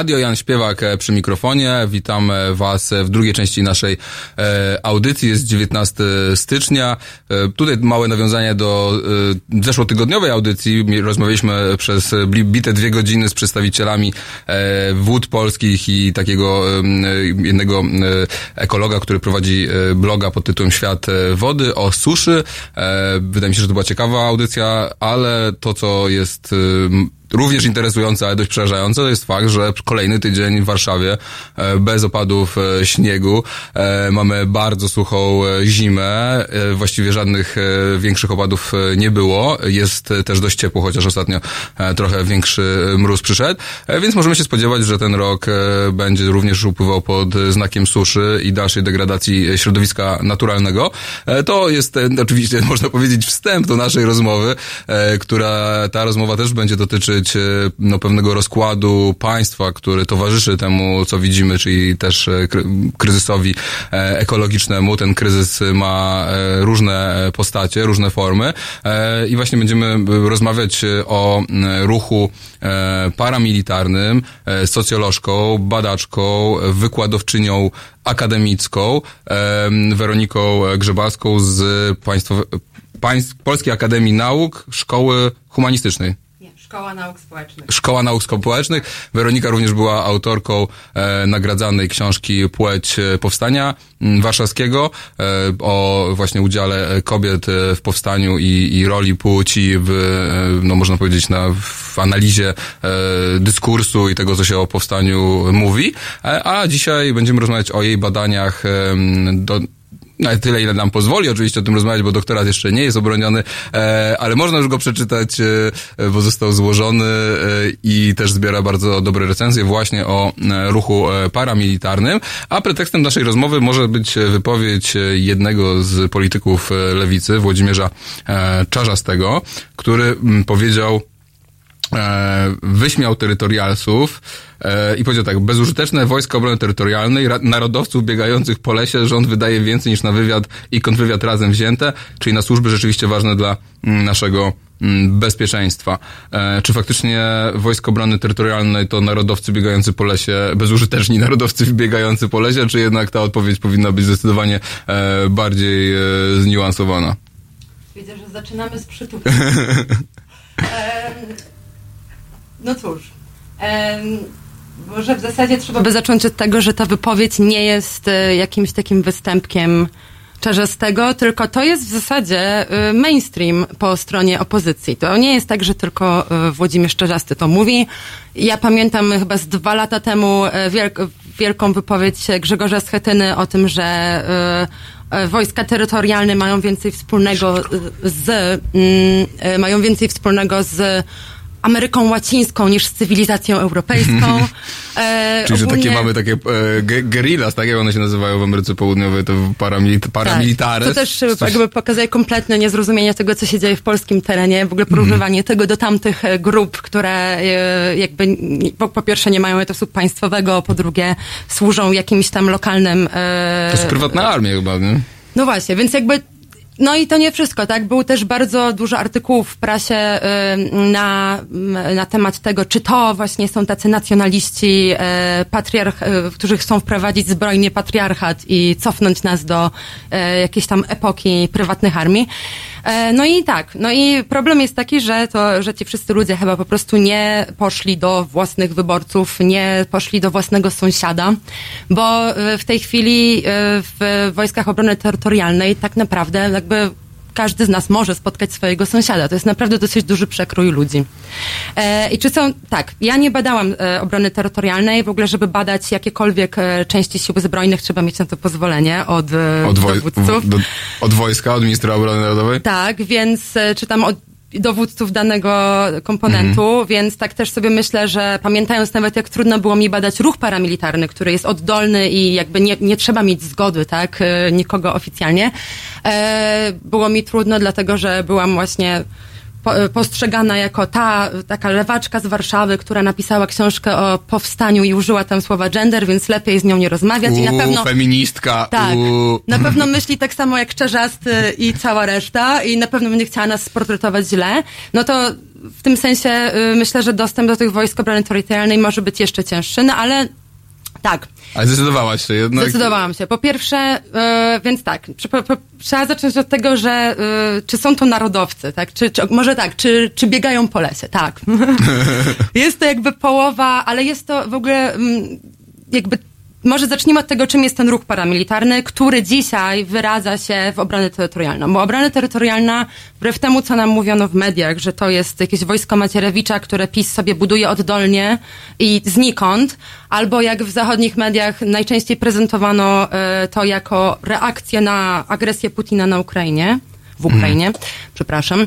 Radio, Jan Śpiewak e, przy mikrofonie. Witam e, Was w drugiej części naszej e, audycji. Jest 19 stycznia. E, tutaj małe nawiązanie do e, zeszłotygodniowej audycji. Rozmawialiśmy przez e, bite dwie godziny z przedstawicielami e, wód polskich i takiego e, jednego e, ekologa, który prowadzi e, bloga pod tytułem Świat e, Wody o suszy. E, wydaje mi się, że to była ciekawa audycja, ale to, co jest... Również interesujące, ale dość przerażające to jest fakt, że kolejny tydzień w Warszawie e, bez opadów e, śniegu. E, Mamy bardzo suchą zimę. Właściwie żadnych większych opadów nie było. Jest też dość ciepło, chociaż ostatnio trochę większy mróz przyszedł. Więc możemy się spodziewać, że ten rok będzie również upływał pod znakiem suszy i dalszej degradacji środowiska naturalnego. To jest oczywiście, można powiedzieć, wstęp do naszej rozmowy, która ta rozmowa też będzie dotyczyć e, no, pewnego rozkładu państwa, który towarzyszy temu, co widzimy, czyli też e, kry- kryzysowi e, ekologicznemu. Ten kryzys ma różne postacie, różne formy i właśnie będziemy rozmawiać o ruchu paramilitarnym, socjolożką, badaczką, wykładowczynią akademicką, em, Weroniką Grzebalską z państwowe, państw, Polskiej Akademii Nauk Szkoły Humanistycznej. Szkoła Nauk Społecznych. Szkoła Nauk Społecznych. Weronika również była autorką e, nagradzanej książki Płeć e, Powstania m, Warszawskiego e, o właśnie udziale e, kobiet e, w powstaniu i, i roli płci w, e, no można powiedzieć, na, w analizie e, dyskursu i tego, co się o powstaniu mówi. E, a dzisiaj będziemy rozmawiać o jej badaniach em, do, na tyle, ile nam pozwoli. Oczywiście o tym rozmawiać, bo doktorat jeszcze nie jest obroniony, e, ale można już go przeczytać, e, bo został złożony e, i też zbiera bardzo dobre recenzje właśnie o ruchu paramilitarnym, a pretekstem naszej rozmowy może być wypowiedź jednego z polityków lewicy, Włodzimierza Czarzastego, który powiedział, wyśmiał terytorialsów e, i powiedział tak, bezużyteczne wojska obrony terytorialnej, narodowców biegających po lesie rząd wydaje więcej niż na wywiad i kontrwywiad razem wzięte, czyli na służby rzeczywiście ważne dla mm, naszego mm, bezpieczeństwa. E, czy faktycznie Wojsko Obrony Terytorialnej to narodowcy biegający po lesie, bezużyteczni narodowcy biegający po lesie, czy jednak ta odpowiedź powinna być zdecydowanie e, bardziej e, zniuansowana? Widzę, że zaczynamy z przytupem. No cóż. em, może w zasadzie trzeba by zacząć od tego, że ta wypowiedź nie jest e, jakimś takim występkiem czarzastego, tylko to jest w zasadzie e, mainstream po stronie opozycji. To nie jest tak, że tylko e, Włodzimierz Czarzasty to mówi. Ja pamiętam chyba z dwa lata temu wielk, wielką wypowiedź Grzegorza Schetyny o tym, że wojska terytorialne mają więcej wspólnego z, mm, mają więcej wspólnego z Ameryką Łacińską niż z cywilizacją europejską. E, Czyli, że takie ogólnie- mamy takie e, ge- guerrillas, tak jak one się nazywają w Ameryce Południowej, to paramilit- paramilitares. Tak. To też e, Coś- jakby pokazuje kompletne niezrozumienie tego, co się dzieje w polskim terenie, w ogóle porównywanie tego do tamtych e, grup, które e, jakby po, po pierwsze nie mają etosu państwowego, po drugie służą jakimś tam lokalnym... e, To jest prywatna armia chyba, nie? No właśnie, więc jakby. No i to nie wszystko, tak? Było też bardzo dużo artykułów w prasie na, na temat tego, czy to właśnie są tacy nacjonaliści, y, patriarch, y, którzy chcą wprowadzić zbrojnie patriarchat i cofnąć nas do y, jakiejś tam epoki prywatnych armii. E, No i tak, no i problem jest taki, że to, że ci wszyscy ludzie chyba po prostu nie poszli do własnych wyborców, nie poszli do własnego sąsiada, bo e, w tej chwili e, w Wojskach Obrony Terytorialnej tak naprawdę jakby każdy z nas może spotkać swojego sąsiada. To jest naprawdę dosyć duży przekrój ludzi. E, I czy są, tak, ja nie badałam e, obrony terytorialnej, w ogóle, żeby badać jakiekolwiek e, części sił zbrojnych, trzeba mieć na to pozwolenie od, e, Od, woj- dowódców. w- do, od wojska, od ministra obrony narodowej? Tak, więc e, czytam od dowódców danego komponentu, więc tak też sobie myślę, że pamiętając nawet jak trudno było mi badać ruch paramilitarny, który jest oddolny i jakby nie, nie trzeba mieć zgody, tak, e, nikogo oficjalnie, e, było mi trudno dlatego, że byłam właśnie postrzegana jako ta taka lewaczka z Warszawy, która napisała książkę o powstaniu i użyła tam słowa gender, więc lepiej z nią nie rozmawiać i na Uuu, pewno feministka. tak. uuu. Na pewno myśli tak samo jak Czerzasty i cała reszta i na pewno będzie chciała nas sportretować źle. No to w tym sensie y, myślę, że dostęp do tych wojsk obrony terytorialnej może być jeszcze cięższy, no ale tak. Ale zdecydowałaś się jednak. Zdecydowałam się. Po pierwsze, e, więc tak, po, po, trzeba zacząć od tego, że e, czy są to narodowcy, tak? Czy, czy, może tak, czy, czy biegają po lesie, tak. jest to jakby połowa, ale jest to w ogóle mm, jakby może zacznijmy od tego, czym jest ten ruch paramilitarny, który dzisiaj wyradza się w obronę terytorialną. Bo obrona terytorialna, wbrew temu, co nam mówiono w mediach, że to jest jakieś wojsko Macierewicza, które PiS sobie buduje oddolnie i znikąd, albo jak w zachodnich mediach najczęściej prezentowano e, to jako reakcję na agresję Putina na Ukrainie, w Ukrainie, przepraszam.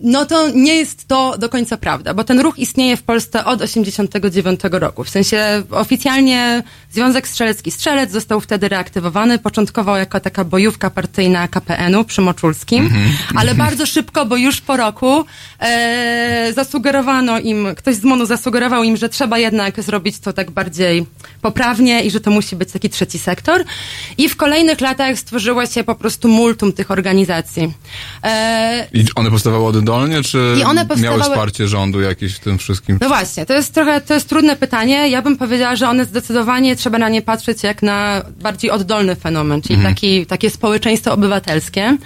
No to nie jest to do końca prawda, bo ten ruch istnieje w Polsce od 89 roku. W sensie oficjalnie Związek Strzelecki Strzelec został wtedy reaktywowany, początkowo jako taka bojówka partyjna KPN-u przy Moczulskim, ale bardzo szybko, bo już po roku e, zasugerowano im, ktoś z MONU zasugerował im, że trzeba jednak zrobić to tak bardziej poprawnie i że to musi być taki trzeci sektor. I w kolejnych latach stworzyło się po prostu multum tych organizacji. E, I one powstawały oddolnie, czy I one miały powstawały- wsparcie rządu jakieś w tym wszystkim? No właśnie, to jest trochę, to jest trudne pytanie. Ja bym powiedziała, że one zdecydowanie trzeba na nie patrzeć jak na bardziej oddolny fenomen, czyli Mhm. taki, takie społeczeństwo obywatelskie.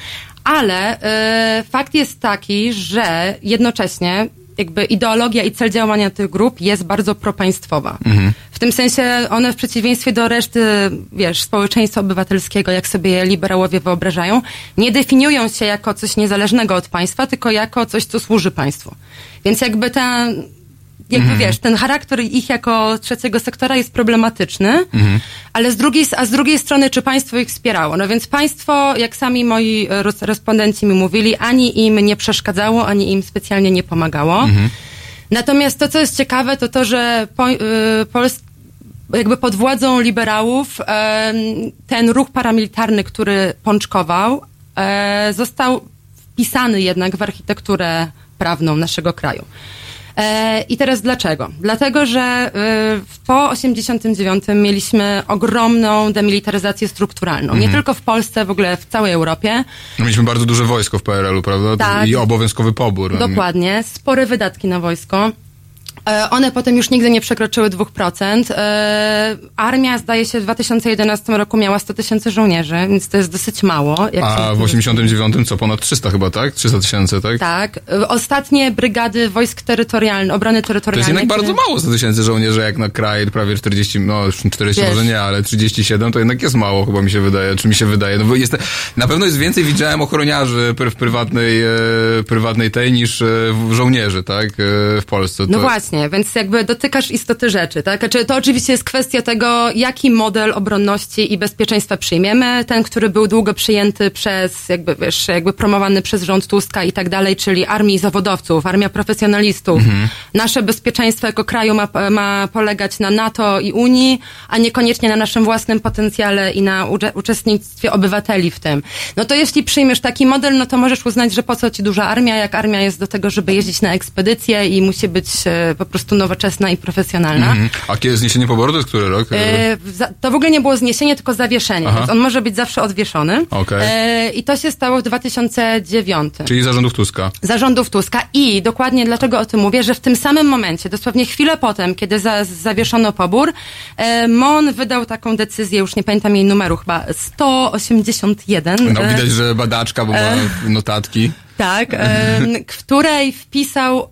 Ale y, fakt jest taki, że jednocześnie jakby ideologia i cel działania tych grup jest bardzo propaństwowa. W tym sensie one w przeciwieństwie do reszty, wiesz, społeczeństwa obywatelskiego, jak sobie je liberałowie wyobrażają, nie definiują się jako coś niezależnego od państwa, tylko jako coś, co służy państwu. Więc jakby ta, jakby wiesz, ten charakter ich jako trzeciego sektora jest problematyczny, ale z drugiej, a z drugiej strony, czy państwo ich wspierało? No więc państwo, jak sami moi respondenci mi mówili, ani im nie przeszkadzało, ani im specjalnie nie pomagało. Natomiast to, co jest ciekawe, to to, że po, y, Pols- jakby pod władzą liberałów ten ruch paramilitarny, który pączkował, e, został wpisany jednak w architekturę prawną naszego kraju. E, I teraz dlaczego? Dlatego, że y, po 89 mieliśmy ogromną demilitaryzację strukturalną. Nie Mhm. tylko w Polsce, w ogóle w całej Europie. Mieliśmy bardzo duże wojsko w PRL-u, prawda? Tak. I obowiązkowy pobór. Dokładnie. Spore wydatki na wojsko. E, One potem już nigdy nie przekroczyły 2%. E, Armia, zdaje się, w 2011 roku miała 100 tysięcy żołnierzy, więc to jest dosyć mało. A w 89 co? Ponad 300 chyba, tak? 300 tysięcy, tak? Tak. Ostatnie brygady wojsk terytorialnych, obrony To terytorialnej. jest jednak bardzo mało 100 tysięcy żołnierzy, jak na kraj prawie 40, no już 40 Wiesz. może nie, ale 37 to jednak jest mało, chyba mi się wydaje, czy mi się wydaje. No bo jest, na pewno jest więcej, widziałem ochroniarzy w prywatnej, e, prywatnej tej niż żołnierzy, tak? W Polsce. No To- właśnie, więc jakby dotykasz istoty rzeczy, tak? Znaczy, to oczywiście jest kwestia tego, jaki model obronności i bezpieczeństwa przyjmiemy. Ten, który był długo przyjęty przez, jakby wiesz, jakby promowany przez rząd Tuska i tak dalej, czyli armii zawodowców, armia profesjonalistów. Mhm. Nasze bezpieczeństwo jako kraju ma, ma polegać na NATO i Unii, a niekoniecznie na naszym własnym potencjale i na ucze- uczestnictwie obywateli w tym. No to jeśli przyjmiesz taki model, no to możesz uznać, że po co ci duża armia, jak armia jest do tego, żeby jeździć na ekspedycje i musi być e, po prostu nowoczesna i profesjonalna. Mhm. A kiedy zniesienie poboru to jest który rok? E, to w ogóle nie było zniesienie, tylko zawieszenie, Aha. więc on może być zawsze odwieszony. Okej. E, I to się stało w 2009 Czyli zarządów Tuska. zarządów Tuska i dokładnie dlaczego o tym mówię, że w tym samym momencie, dosłownie chwilę potem, kiedy za, zawieszono pobór, e, MON wydał taką decyzję, już nie pamiętam jej numeru, chyba 181. No widać, że badaczka, bo ma notatki. tak, w której wpisał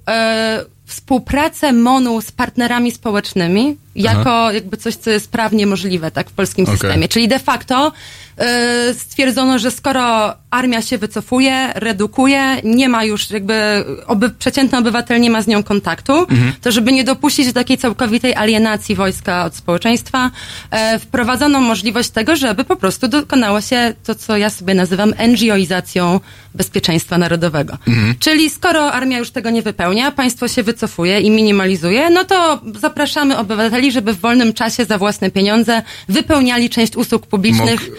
współpracę MONU z partnerami społecznymi jako jakby coś, co jest prawnie możliwe tak w polskim Okej. systemie. Czyli de facto e, stwierdzono, że skoro armia się wycofuje, redukuje, nie ma już jakby oby, przeciętny obywatel nie ma z nią kontaktu, Mhm. to żeby nie dopuścić do takiej całkowitej alienacji wojska od społeczeństwa, e, wprowadzono możliwość tego, żeby po prostu dokonało się to, co ja sobie nazywam NGOizacją bezpieczeństwa narodowego. Mhm. Czyli skoro armia już tego nie wypełnia, państwo się wycofuje i minimalizuje, no to zapraszamy obywateli, żeby w wolnym czasie za własne pieniądze wypełniali część usług publicznych.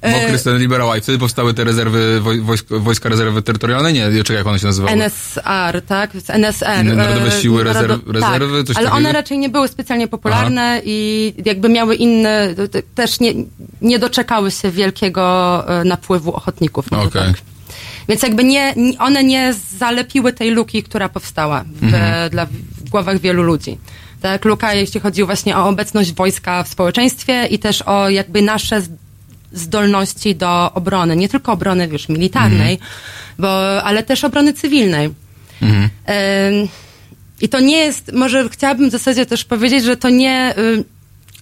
E, Mokry ten liberał. I wtedy powstały te rezerwy, woj, wojsk, Wojska Rezerwy Terytorialnej? Nie, czekaj, jak one się nazywały? NSR, tak? NSR. Narodowe e, Siły Narodo- Rezerw- Rezerwy, tak, coś ale takiego? one raczej nie były specjalnie popularne i jakby miały inne, też nie, nie doczekały się wielkiego e, napływu ochotników. może Okej. tak. Więc jakby nie- one nie zalepiły tej luki, która powstała w, Mhm. dla, w głowach wielu ludzi. Tak, luka, jeśli chodzi właśnie o obecność wojska w społeczeństwie i też o jakby nasze zdolności do obrony. Nie tylko obrony, wiesz, militarnej, Mhm. bo, ale też obrony cywilnej. Ym, I to nie jest, może chciałabym w zasadzie też powiedzieć, że to nie,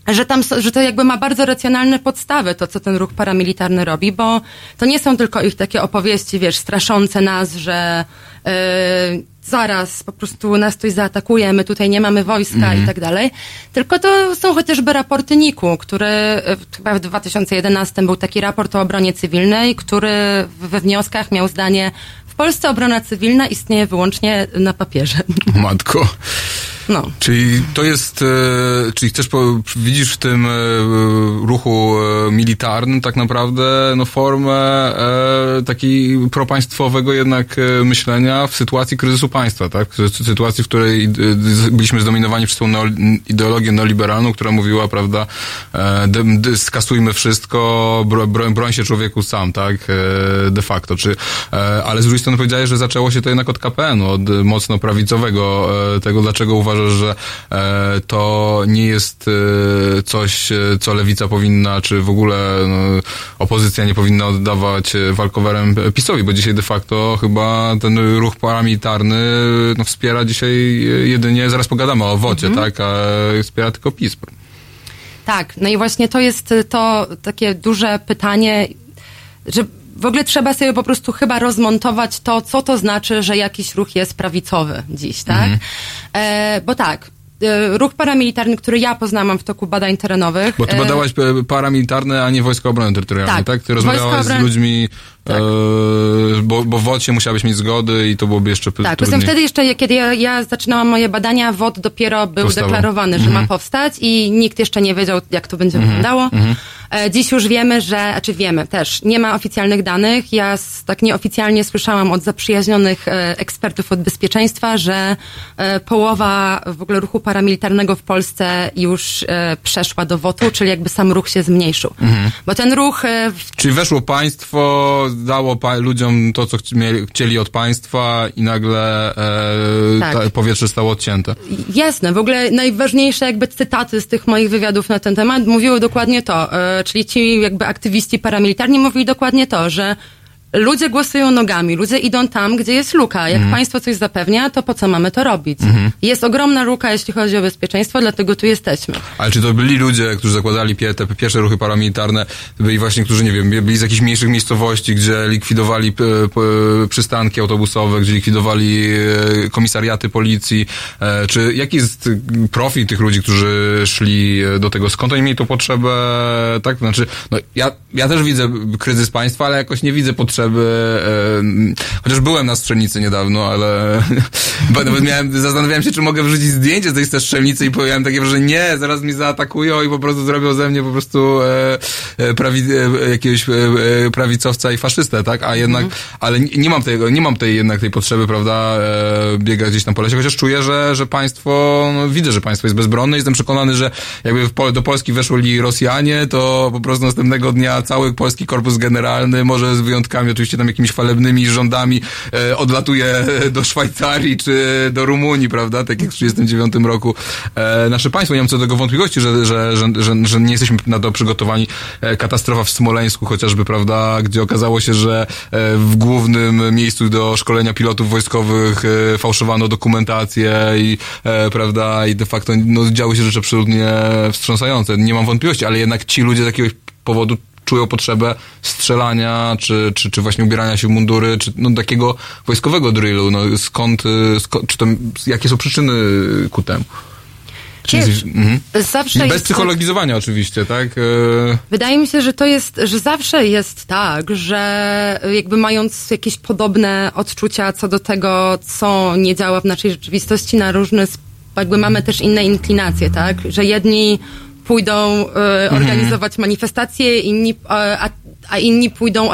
y, że tam, że to jakby ma bardzo racjonalne podstawy, to co ten ruch paramilitarny robi, bo to nie są tylko ich takie opowieści, wiesz, straszące nas, że y, zaraz po prostu nas ktoś zaatakuje, my tutaj nie mamy wojska Mhm. i tak dalej, tylko to są chociażby raporty NIK-u, który y, chyba w 2011 był taki raport o obronie cywilnej, który we wnioskach miał zdanie w Polsce obrona cywilna istnieje wyłącznie na papierze. Matko. No. Czyli to jest, e, czyli chcesz, po, widzisz w tym e, ruchu e, militarnym tak naprawdę no, formę e, takiej propaństwowego jednak e, myślenia w sytuacji kryzysu państwa, tak? W sytuacji, w której e, byliśmy zdominowani przez tą neo, ideologię neoliberalną, która mówiła, prawda, e, skasujmy wszystko, bro, broń, broń się człowieku sam, tak? E, de facto. Czy, e, ale z drugiej strony powiedziałeś, że zaczęło się to jednak od KPN-u, od e, mocno prawicowego e, tego, dlaczego uważasz, że e, to nie jest e, coś, e, co lewica powinna, czy w ogóle no, opozycja nie powinna oddawać walkowerem PiSowi, bo dzisiaj de facto chyba ten ruch paramilitarny no, wspiera dzisiaj jedynie, zaraz pogadamy o wodzie, tak, a wspiera tylko PiS. Tak, no i właśnie to jest to takie duże pytanie, że w ogóle trzeba sobie po prostu chyba rozmontować to, co to znaczy, że jakiś ruch jest prawicowy dziś, tak? Mhm. E, bo tak, e, ruch paramilitarny, który ja poznałam w toku badań terenowych. Bo ty e, badałaś e, paramilitarne, a nie Wojsko Obrony Terytorialnej, Tak. tak? Ty rozmawiałaś z Obrony- ludźmi, e, bo, bo w WOcie musiałabyś mieć zgody i to byłoby jeszcze Tak, poza tym wtedy jeszcze, kiedy ja, ja zaczynałam moje badania, WOD dopiero był Powstawał. deklarowany, że Mhm. ma powstać i nikt jeszcze nie wiedział, jak to będzie Mhm. wyglądało. Mhm. E, Dziś już wiemy, że, znaczy wiemy też, nie ma oficjalnych danych. Ja tak nieoficjalnie słyszałam od zaprzyjaźnionych e, ekspertów od bezpieczeństwa, że połowa w ogóle ruchu paramilitarnego w Polsce już przeszła do WOT-u, czyli jakby sam ruch się zmniejszył. Mhm. Bo ten ruch Czyli weszło państwo, dało ludziom to, co chci- mieli- chcieli od państwa i nagle e, Tak. ta, powietrze stało odcięte. Jasne, w ogóle najważniejsze jakby cytaty z tych moich wywiadów na ten temat mówiły dokładnie to, e, czyli ci jakby aktywiści paramilitarni mówili dokładnie to, że ludzie głosują nogami, ludzie idą tam, gdzie jest luka. Jak Mhm. państwo coś zapewnia, to po co mamy to robić? Mhm. Jest ogromna luka, jeśli chodzi o bezpieczeństwo, dlatego tu jesteśmy. Ale czy to byli ludzie, którzy zakładali te pierwsze ruchy paramilitarne, byli właśnie, którzy, nie wiem, byli z jakichś mniejszych miejscowości, gdzie likwidowali p, p, przystanki autobusowe, gdzie likwidowali e, komisariaty policji, e, czy jaki jest profil tych ludzi, którzy szli e, do tego? Skąd oni mieli tą potrzebę, tak? Znaczy, no, ja, ja też widzę kryzys państwa, ale jakoś nie widzę potrzeby, e, chociaż byłem na strzelnicy niedawno, ale nawet miałem, zastanawiałem się, czy mogę wrzucić zdjęcie z tej strzelnicy i powiedziałem takie, że nie, zaraz mi zaatakują i po prostu zrobią ze mnie po prostu e, e, prawi, e, jakiegoś e, e, prawicowca i faszystę, tak? A jednak, ale nie, nie mam tego, nie mam tej jednak tej potrzeby, prawda, e, biegać gdzieś tam po lesie, chociaż czuję, że, że państwo, no, widzę, że państwo jest bezbronne i jestem przekonany, że jakby w, do Polski weszli Rosjanie, to po prostu następnego dnia cały polski korpus generalny, może z wyjątkami oczywiście tam jakimiś chwalebnymi rządami, e, odlatuje do Szwajcarii czy do Rumunii, prawda, tak jak w 1939 roku e, nasze państwo. Nie mam co do tego wątpliwości, że, że, że, że, że nie jesteśmy na to przygotowani. E, katastrofa w Smoleńsku chociażby, prawda, gdzie okazało się, że e, w głównym miejscu do szkolenia pilotów wojskowych e, fałszowano dokumentację i, e, prawda, i de facto no, działy się rzeczy absolutnie wstrząsające. Nie mam wątpliwości, ale jednak ci ludzie z jakiegoś powodu czują potrzebę strzelania, czy, czy, czy właśnie ubierania się w mundury, czy no, takiego wojskowego drillu. No, skąd, y, skąd czy to, jakie są przyczyny ku temu? Wiesz, mhm. zawsze Bez jest psychologizowania oczywiście, tak? E, Wydaje mi się, że to jest, że zawsze jest tak, że jakby mając jakieś podobne odczucia co do tego, co nie działa w naszej rzeczywistości na różne, jakby mamy też inne inklinacje, tak? Że jedni pójdą e, organizować manifestacje, inni, e, a a inni pójdą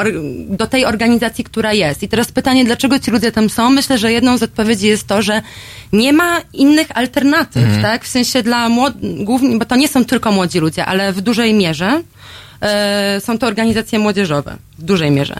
do tej organizacji, która jest. I teraz pytanie, dlaczego ci ludzie tam są? Myślę, że jedną z odpowiedzi jest to, że nie ma innych alternatyw, Mhm. tak? W sensie dla młodych, głównie, bo to nie są tylko młodzi ludzie, ale w dużej mierze e, są to organizacje młodzieżowe. W dużej mierze.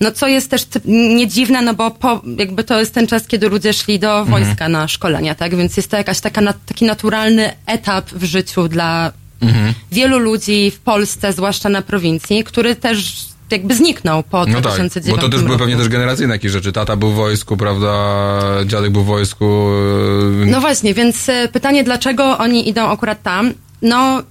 No co jest też nie dziwne, no bo po, jakby to jest ten czas, kiedy ludzie szli do Mhm. wojska na szkolenia, tak? Więc jest to jakaś taka, taki naturalny etap w życiu dla Mhm. wielu ludzi w Polsce, zwłaszcza na prowincji, który też jakby zniknął po No tak, 2009 bo to też były roku. pewnie też generacyjne jakieś rzeczy. Tata był w wojsku, prawda, dziadek był w wojsku. yy, No właśnie, więc e, pytanie, dlaczego oni idą akurat tam? No,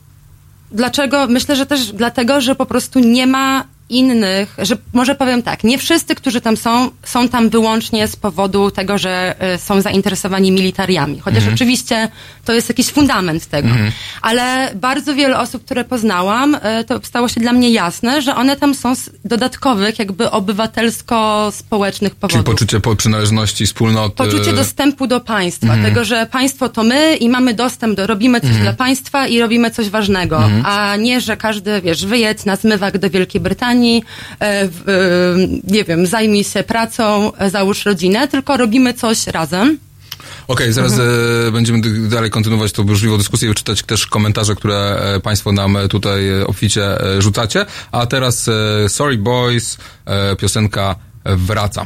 dlaczego? Myślę, że też dlatego, że po prostu nie ma innych, że może powiem tak, nie wszyscy, którzy tam są, są tam wyłącznie z powodu tego, że e, są zainteresowani militariami. Chociaż Mhm. oczywiście to jest jakiś fundament tego. Mhm. Ale bardzo wiele osób, które poznałam, e, to stało się dla mnie jasne, że one tam są z dodatkowych, jakby obywatelsko-społecznych Czyli powodów. poczucie po przynależności, wspólnoty. Poczucie dostępu do państwa, Mhm. tego, że państwo to my i mamy dostęp do, robimy coś Mhm. dla państwa i robimy coś ważnego, Mhm. a nie, że każdy, wiesz, wyjedź na zmywak do Wielkiej Brytanii, e, w, e, nie wiem, zajmij się pracą, e, załóż rodzinę, tylko robimy coś razem. Okej, zaraz Mhm. e, będziemy dalej kontynuować tą burzliwą dyskusję i czytać też komentarze, które e, Państwo nam e, tutaj e, obficie e, rzucacie. A teraz e, Sorry Boys, e, piosenka e, Wraca.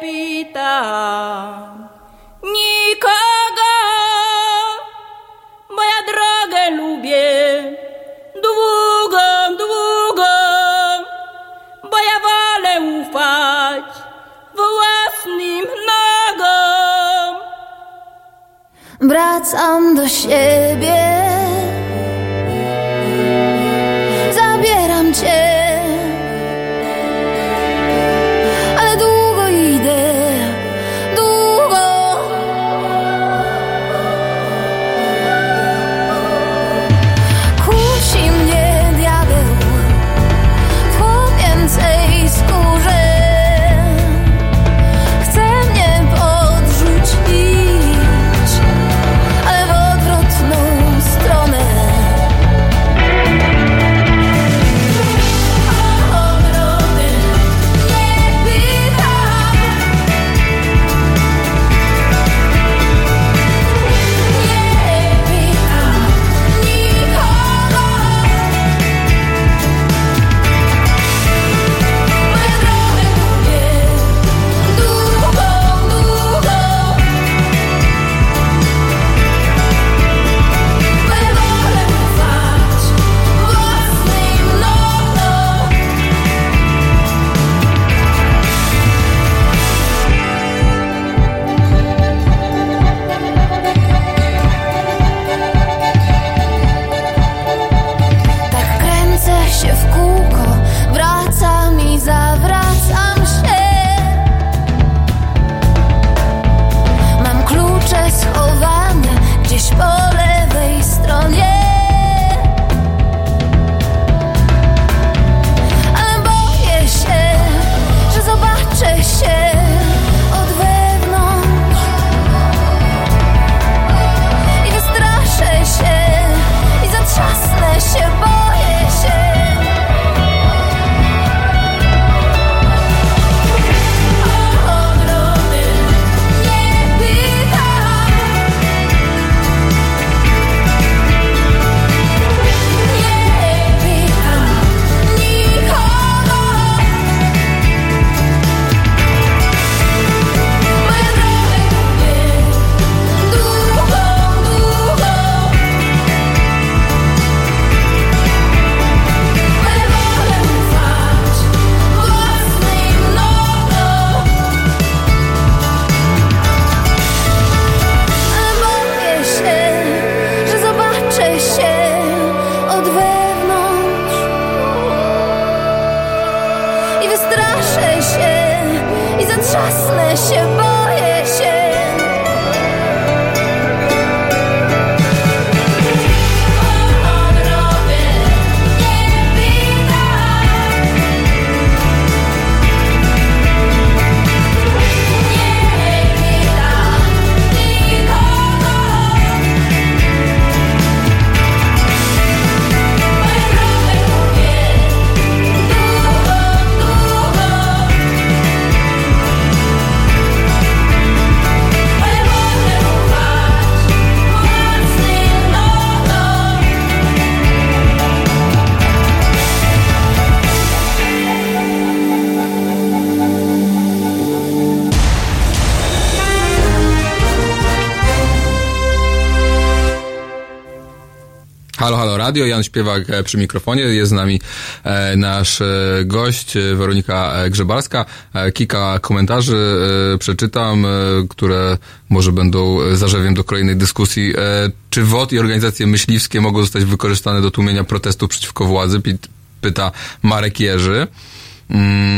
pytam nikogo, bo ja drogę lubię długą, długą, bo ja wolę ufać własnym nogom. Wracam do siebie. Radio, Jan Śpiewak e, przy mikrofonie, jest z nami e, nasz e, gość, Weronika Grzebalska. E, kilka komentarzy przeczytam, które może będą zarzewiem do kolejnej dyskusji. Czy WOT i organizacje myśliwskie mogą zostać wykorzystane do tłumienia protestów przeciwko władzy? Pyta Marek Jerzy. Mm,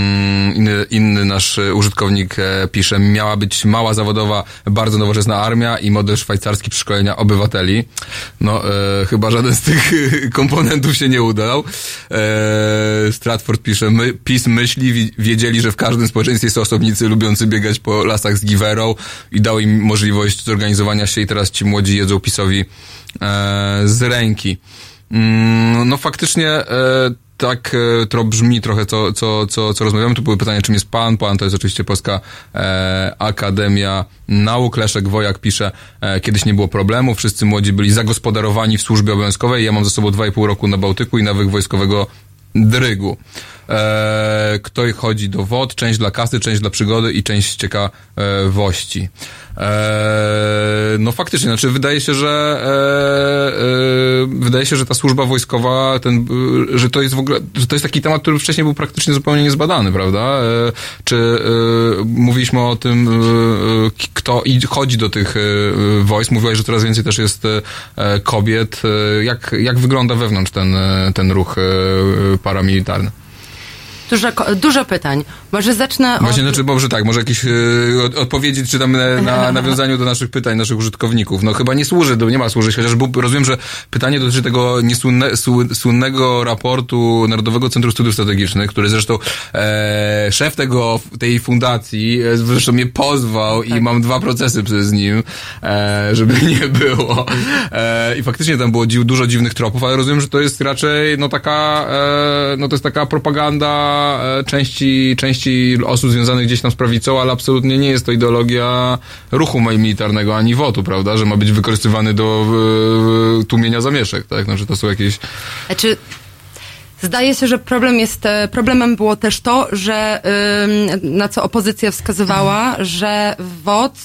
Inny, inny nasz użytkownik e, pisze, miała być mała zawodowa, bardzo nowoczesna armia i model szwajcarski przeszkolenia obywateli. No, e, chyba żaden z tych komponentów się nie udał. E, Stratford pisze, my, PiS myśli, wi- wiedzieli, że w każdym społeczeństwie są osobnicy lubiący biegać po lasach z giwerą i dał im możliwość zorganizowania się i teraz ci młodzi jedzą PiSowi e, z ręki. Mm, no faktycznie e, tak e, to brzmi trochę, co, co, co, co rozmawiamy. Tu były pytania, czym jest PAN. PAN to jest oczywiście Polska e, Akademia Nauk. Leszek Wojak pisze, e, kiedyś nie było problemu, wszyscy młodzi byli zagospodarowani w służbie obowiązkowej. Ja mam za sobą 2,5 roku na Bałtyku i nawyk wojskowego drygu. E, kto chodzi do wod, część dla kasy, część dla przygody i część ciekawości. E, no faktycznie, znaczy wydaje się, że e, e, wydaje się, że ta służba wojskowa, ten, e, że to jest w ogóle, że to jest taki temat, który wcześniej był praktycznie zupełnie niezbadany, prawda? E, czy e, mówiliśmy o tym, e, e, kto chodzi do tych e, wojsk, mówiłaś, że coraz więcej też jest e, kobiet. E, Jak, jak wygląda wewnątrz ten, e, ten ruch e, paramilitarny? Dużo, dużo pytań. Może zacznę od... Właśnie, znaczy, może tak, może jakieś e, od, odpowiedzi czy tam na, na nawiązaniu do naszych pytań, naszych użytkowników. No chyba nie służy, do, nie ma służyć, chociaż był, rozumiem, że pytanie dotyczy tego niesłynne, sły- słynnego raportu Narodowego Centrum Studiów Strategicznych, który zresztą e, szef tego, tej fundacji e, zresztą mnie pozwał i mam dwa procesy przez nim, e, żeby nie było. E, I faktycznie tam było dziw, dużo dziwnych tropów, ale rozumiem, że to jest raczej no taka, e, no to jest taka propaganda e, części, części osób związanych gdzieś tam z prawicą, ale absolutnie nie jest to ideologia ruchu militarnego ani wotu, prawda, że ma być wykorzystywany do e, tłumienia zamieszek, tak? Znaczy to są jakieś... Znaczy, zdaje się, że problem jest, e, problemem było też to, że na co opozycja wskazywała, że WOT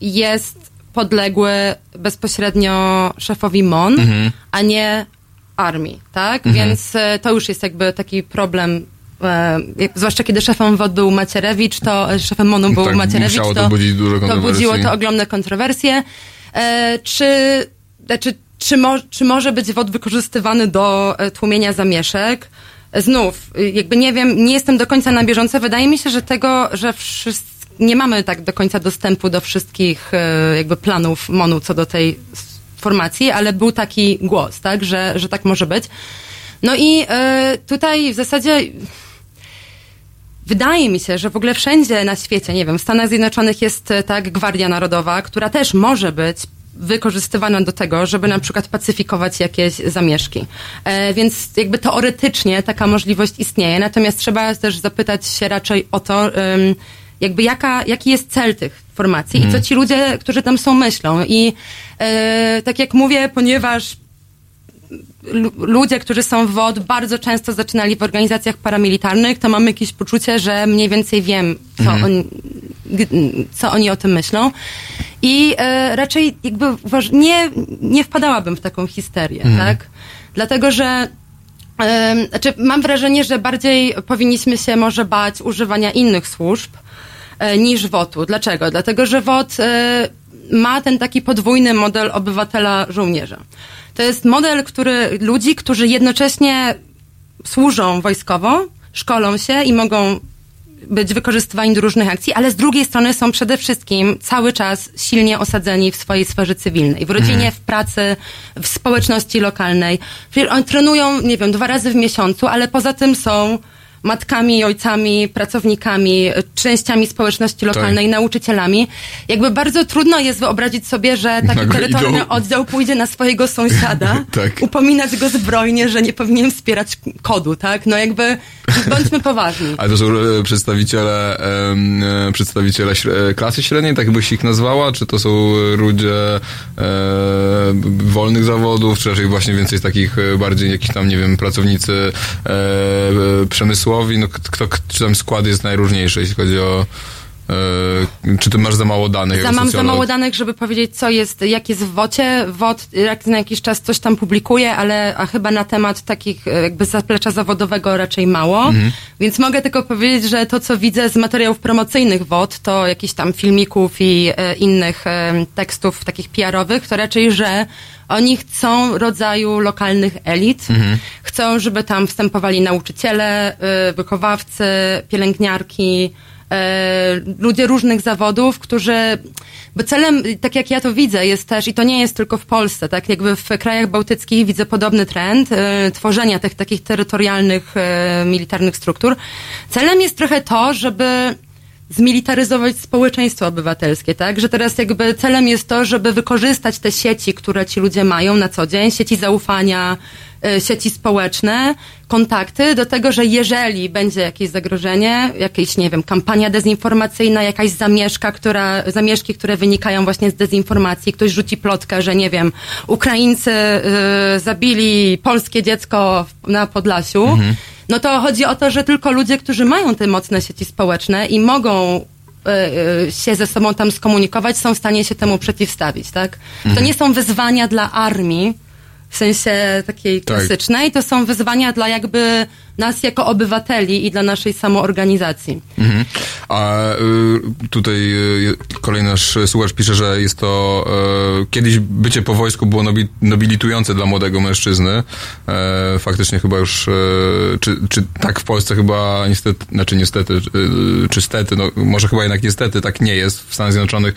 jest podległy bezpośrednio szefowi MON, Mhm. a nie armii, tak? Mhm. Więc e, to już jest jakby taki problem zwłaszcza kiedy szefem WOT był Macierewicz, to e, szefem MONu był Tak, Macierewicz, to to, budzić to budziło to ogromne kontrowersje. E, czy, znaczy, czy, mo, czy może być WOT wykorzystywany do e, tłumienia zamieszek? Znów, y, jakby nie wiem, nie jestem do końca na bieżąco. Wydaje mi się, że tego, że wszyscy, nie mamy tak do końca dostępu do wszystkich e, jakby planów MONU co do tej formacji, ale był taki głos, tak, że, że tak może być. No i e, tutaj w zasadzie Wydaje mi się, że w ogóle wszędzie na świecie, nie wiem, w Stanach Zjednoczonych jest e, tak Gwardia Narodowa, która też może być wykorzystywana do tego, żeby na przykład pacyfikować jakieś zamieszki. E, więc jakby teoretycznie taka możliwość istnieje, natomiast trzeba też zapytać się raczej o to, ym, jakby jaka, jaki jest cel tych formacji i Mhm. co ci ludzie, którzy tam są, myślą. I e, tak jak mówię, ponieważ ludzie, którzy są w WOD, bardzo często zaczynali w organizacjach paramilitarnych, to mam jakieś poczucie, że mniej więcej wiem, co, Mhm. oni, co oni o tym myślą. I e, raczej jakby nie, nie wpadałabym w taką histerię, Mhm. tak? Dlatego, że em, znaczy mam wrażenie, że bardziej powinniśmy się może bać używania innych służb e, niż WOT-u. Dlaczego? Dlatego, że WOT ma ten taki podwójny model obywatela żołnierza. To jest model, który ludzi, którzy jednocześnie służą wojskowo, szkolą się i mogą być wykorzystywani do różnych akcji, ale z drugiej strony są przede wszystkim cały czas silnie osadzeni w swojej sferze cywilnej, w rodzinie, Mhm. w pracy, w społeczności lokalnej. Oni trenują, nie wiem, dwa razy w miesiącu, ale poza tym są matkami, ojcami, pracownikami, częściami społeczności lokalnej, nauczycielami. Jakby bardzo trudno jest wyobrazić sobie, że taki Nagle terytorialny idą. oddział pójdzie na swojego sąsiada, Tak. upominać go zbrojnie, że nie powinien wspierać kodu, tak? No jakby bądźmy poważni. Ale to są e, przedstawiciele, e, przedstawiciele e, klasy średniej, tak byś ich nazwała? Czy to są ludzie e, wolnych zawodów, czy raczej właśnie więcej takich bardziej jakichś tam, nie wiem, pracownicy e, e, przemysłowi? No, kto, kto, tam skład jest najróżniejszy, jeśli chodzi o... E, czy ty masz za mało danych? Za, mam za mało danych, żeby powiedzieć, co jest, jak jest w WOcie. WOT jak na jakiś czas coś tam publikuje, ale a chyba na temat takich e, jakby zaplecza zawodowego raczej mało. Mhm. Więc mogę tylko powiedzieć, że to, co widzę z materiałów promocyjnych WOT, to jakichś tam filmików i e, innych e, tekstów takich PR-owych, to raczej, że oni chcą rodzaju lokalnych elit. Mhm. Chcą, żeby tam wstępowali nauczyciele, y, wychowawcy, pielęgniarki, ludzie różnych zawodów, którzy, bo celem, tak jak ja to widzę, jest też, i to nie jest tylko w Polsce, tak jakby w krajach bałtyckich widzę podobny trend, e, tworzenia tych takich terytorialnych, e, militarnych struktur. Celem jest trochę to, żeby zmilitaryzować społeczeństwo obywatelskie, tak? Że teraz jakby celem jest to, żeby wykorzystać te sieci, które ci ludzie mają na co dzień, sieci zaufania, e, sieci społeczne, kontakty do tego, że jeżeli będzie jakieś zagrożenie, jakieś, nie wiem, kampania dezinformacyjna, jakaś zamieszka, która, zamieszki, które wynikają właśnie z dezinformacji, ktoś rzuci plotkę, że nie wiem, Ukraińcy y, zabili polskie dziecko na Podlasiu, Mhm. No to chodzi o to, że tylko ludzie, którzy mają te mocne sieci społeczne i mogą y, y, się ze sobą tam skomunikować, są w stanie się temu przeciwstawić, tak? To Mhm. nie są wyzwania dla armii, w sensie takiej Tak. klasycznej, to są wyzwania dla jakby nas jako obywateli i dla naszej samoorganizacji. Mhm. A y, tutaj y, kolejny nasz słuchacz pisze, że jest to y, kiedyś bycie po wojsku było nobi, nobilitujące dla młodego mężczyzny. E, faktycznie chyba już, e, czy, czy tak w Polsce chyba niestety, znaczy niestety, y, czy stety, no może chyba jednak niestety tak nie jest. W Stanach Zjednoczonych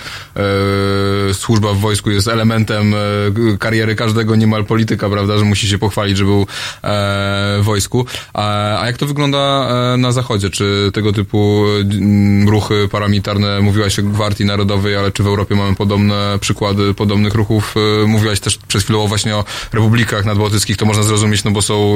e, służba w wojsku jest elementem e, kariery każdego niemal polityka, prawda, że musi się pochwalić, że był w wojsku. A, a jak to wygląda e, na zachodzie? Czy tego typu mm, ruchy paramilitarne, mówiłaś o Gwardii Narodowej, ale czy w Europie mamy podobne przykłady podobnych ruchów? E, Mówiłaś też przed chwilą właśnie o republikach nadbałtyckich, to można zrozumieć, no bo są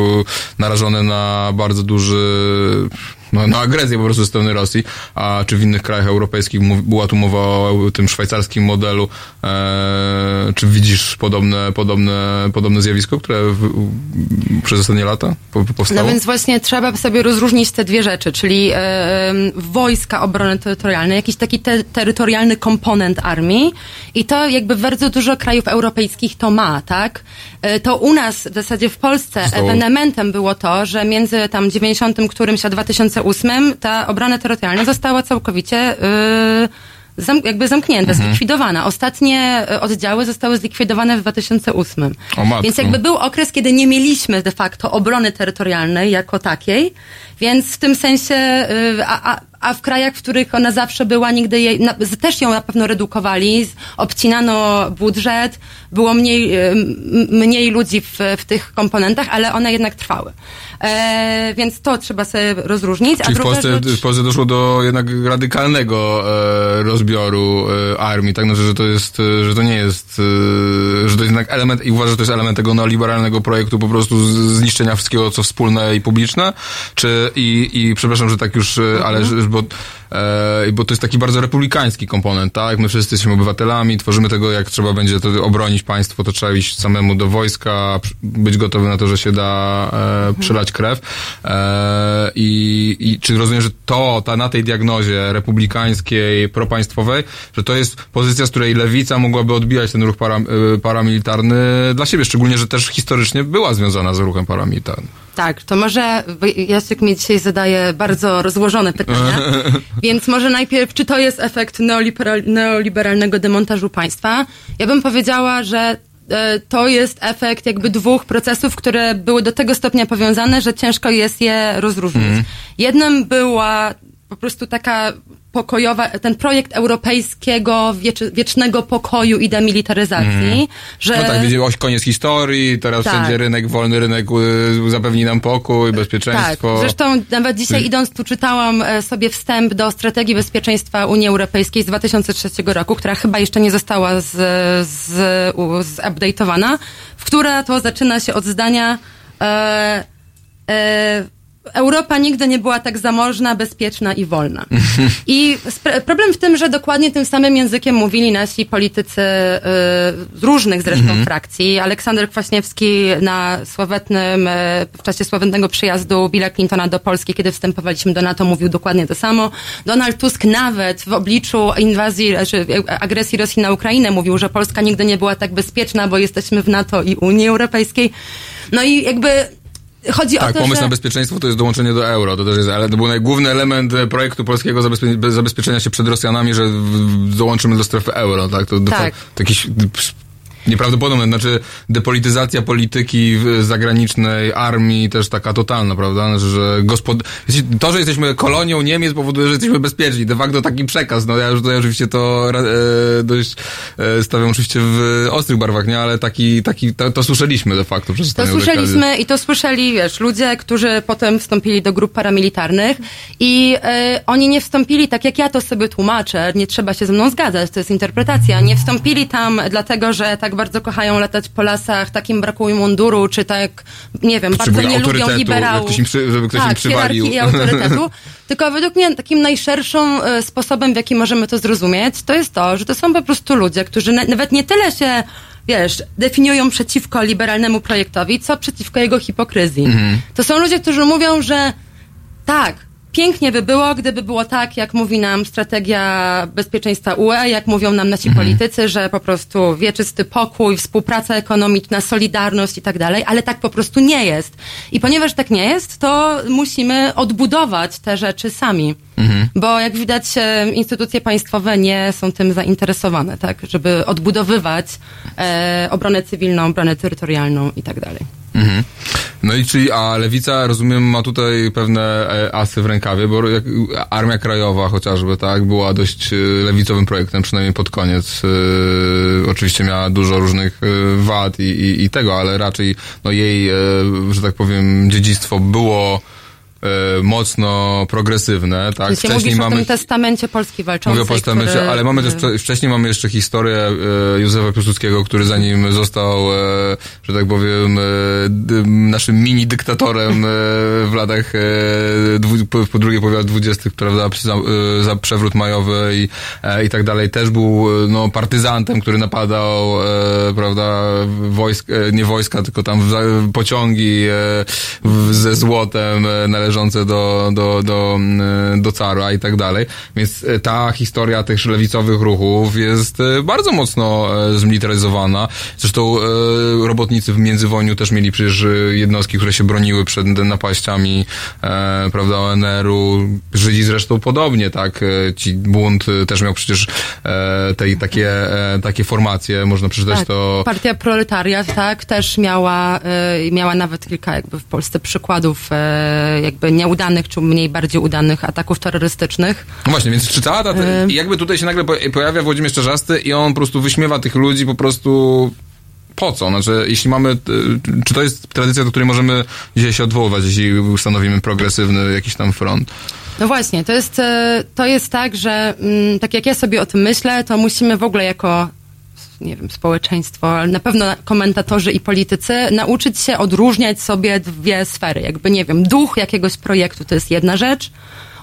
narażone na bardzo duży no, na agresję po prostu ze strony Rosji, a czy w innych krajach europejskich mów, była tu mowa o tym szwajcarskim modelu, e, czy widzisz podobne, podobne, podobne zjawisko, które w, w, przez ostatnie lata po, powstało? No więc właśnie trzeba sobie rozróżnić te dwie rzeczy, czyli e, wojska obrony terytorialnej, jakiś taki te, terytorialny komponent armii i to jakby bardzo dużo krajów europejskich to ma, tak? E, to u nas w zasadzie w Polsce Zostało- ewenementem było to, że między tam 90 którymś a 2008 ta obrona terytorialna została całkowicie y, zam, jakby zamknięta, Mhm. zlikwidowana. Ostatnie y, oddziały zostały zlikwidowane w 2008. O matko. Więc jakby był okres, kiedy nie mieliśmy de facto obrony terytorialnej jako takiej, więc w tym sensie, y, a, a, a w krajach, w których ona zawsze była, nigdy jej, na, też ją na pewno redukowali, obcinano budżet, było mniej, y, mniej ludzi w, w tych komponentach, ale one jednak trwały. E, więc to trzeba sobie rozróżnić. Czyli w druga Polsce, rzecz- w Polsce doszło do jednak radykalnego e, rozbioru e, armii, tak? Znaczy, że to jest, e, że to nie jest, e, że to jest jednak element, i uważasz, że to jest element tego neoliberalnego projektu po prostu zniszczenia wszystkiego, co wspólne i publiczne? Czy, i, i przepraszam, że tak już, e, ale, że, bo, e, bo to jest taki bardzo republikański komponent, tak? My wszyscy jesteśmy obywatelami, tworzymy tego, jak trzeba będzie to obronić państwo, to trzeba iść samemu do wojska, być gotowy na to, że się da e, przelać krew. E, i, I czy rozumiem, że to, ta, na tej diagnozie republikańskiej, propaństwowej, że to jest pozycja, z której lewica mogłaby odbijać ten ruch para, e, paramilitarny dla siebie, szczególnie, że też historycznie była związana z ruchem paramilitarnym. Tak, to może Jacek mi dzisiaj zadaje bardzo rozłożone pytania, więc może najpierw, czy to jest efekt neoliberal, neoliberalnego demontażu państwa? Ja bym powiedziała, że e, to jest efekt jakby dwóch procesów, które były do tego stopnia powiązane, że ciężko jest je rozróżnić. Mhm. Jednym była po prostu taka pokojowa, ten projekt europejskiego wieczy, wiecznego pokoju i demilitaryzacji, Mhm. że... No tak, wiedziałeś koniec historii, teraz Tak. wszędzie rynek, wolny rynek y, zapewni nam pokój, bezpieczeństwo. Tak, zresztą nawet dzisiaj idąc tu czytałam e, sobie wstęp do strategii bezpieczeństwa Unii Europejskiej z 2003 roku, która chyba jeszcze nie została z, z, zupdate'owana, w która to zaczyna się od zdania e, e, Europa nigdy nie była tak zamożna, bezpieczna i wolna. I problem w tym, że dokładnie tym samym językiem mówili nasi politycy y, z różnych zresztą Mhm. frakcji. Aleksander Kwaśniewski na sławetnym, y, w czasie sławetnego przyjazdu Billa Clintona do Polski, kiedy wstępowaliśmy do NATO, mówił dokładnie to samo. Donald Tusk nawet w obliczu inwazji, czy agresji Rosji na Ukrainę mówił, że Polska nigdy nie była tak bezpieczna, bo jesteśmy w NATO i Unii Europejskiej. No i jakby chodzi Tak, o to, pomysł że... na bezpieczeństwo to jest dołączenie do euro. To też jest, ale to był najgłówny element e, projektu polskiego zabezpie bez- zabezpieczenia się przed Rosjanami, że dołączymy do strefy euro, tak? To, to, Tak. to jakiś psz, nieprawdopodobne, znaczy depolityzacja polityki zagranicznej, armii też taka totalna, prawda? Znaczy, że gospod... To, że jesteśmy kolonią Niemiec powoduje, że jesteśmy bezpieczni. De facto taki przekaz. No ja już tutaj oczywiście to e, dość e, stawiam oczywiście w ostrych barwach, nie? Ale taki, taki to, to słyszeliśmy de facto przez To słyszeliśmy i to słyszeli, wiesz, ludzie, którzy potem wstąpili do grup paramilitarnych i e, oni nie wstąpili tak, jak ja to sobie tłumaczę, nie trzeba się ze mną zgadzać, to jest interpretacja. Nie wstąpili tam dlatego, że tak bardzo kochają latać po lasach, takim brakuje munduru, czy tak, nie wiem, bardzo Potrzebują nie lubią liberałów. ktoś im przy- żeby ktoś im tak, przywalił. hierarchii i autorytetu. Tylko według mnie takim najszerszym e, sposobem, w jaki możemy to zrozumieć, to jest to, że to są po prostu ludzie, którzy na, nawet nie tyle się wiesz, definiują przeciwko liberalnemu projektowi, co przeciwko jego hipokryzji. Mhm. To są ludzie, którzy mówią, że tak, pięknie by było, gdyby było tak, jak mówi nam strategia bezpieczeństwa UE, jak mówią nam nasi politycy, że po prostu wieczysty pokój, współpraca ekonomiczna, solidarność i tak dalej, ale tak po prostu nie jest. I ponieważ tak nie jest, to musimy odbudować te rzeczy sami. Bo jak widać, e, instytucje państwowe nie są tym zainteresowane, tak, żeby odbudowywać e, obronę cywilną, obronę terytorialną i tak dalej. Mhm. No i czyli, a lewica, rozumiem, ma tutaj pewne e, asy w rękawie, bo jak, Armia Krajowa chociażby, tak, była dość e, lewicowym projektem, przynajmniej pod koniec. E, oczywiście miała dużo różnych wad i, i, i tego, ale raczej no jej, że tak powiem, dziedzictwo było mocno progresywne, tak. Jeśli mówisz o tym testamencie Polski walczącej, Mówię o postamencie, który- ale mamy też wcze- wcześniej mamy jeszcze historię e, Józefa Piłsudskiego, który zanim został, e, że tak powiem, naszym mini dyktatorem w latach po, drugiej połowie lat dwudziestych, prawda, za, za przewrót majowy i, e, i tak dalej, też był no, partyzantem, który napadał, e, prawda, wojsk, e, nie wojska, tylko tam w, pociągi ze złotem e, należące do, do, do, mm, do cara i tak dalej. Więc e, ta historia tych lewicowych ruchów jest e, bardzo mocno e, zmilitaryzowana. Zresztą robotnicy w międzywojniu też mieli przecież jednostki, które się broniły przed napaściami, prawda, ONR-u. Żydzi zresztą podobnie, tak. Ci bunt też miał przecież tej, takie, takie formacje, można przeczytać Tak, to Partia Proletariat, tak, też miała, miała nawet kilka jakby w Polsce przykładów y, jakby nieudanych, czy mniej bardziej udanych ataków terrorystycznych. No właśnie, więc czy ta, i jakby tutaj się nagle po- pojawia Włodzimierz Czarzasty i on po prostu wyśmiewa tych ludzi po prostu po co? Znaczy, jeśli mamy, y, czy to jest tradycja, do której możemy dzisiaj się odwoływać, jeśli ustanowimy progresywny jakiś tam front? No właśnie, to jest, y, to jest tak, że mm, tak jak ja sobie o tym myślę, to musimy w ogóle jako nie wiem, społeczeństwo, ale na pewno komentatorzy i politycy nauczyć się odróżniać sobie dwie sfery. Jakby, nie wiem, duch jakiegoś projektu to jest jedna rzecz,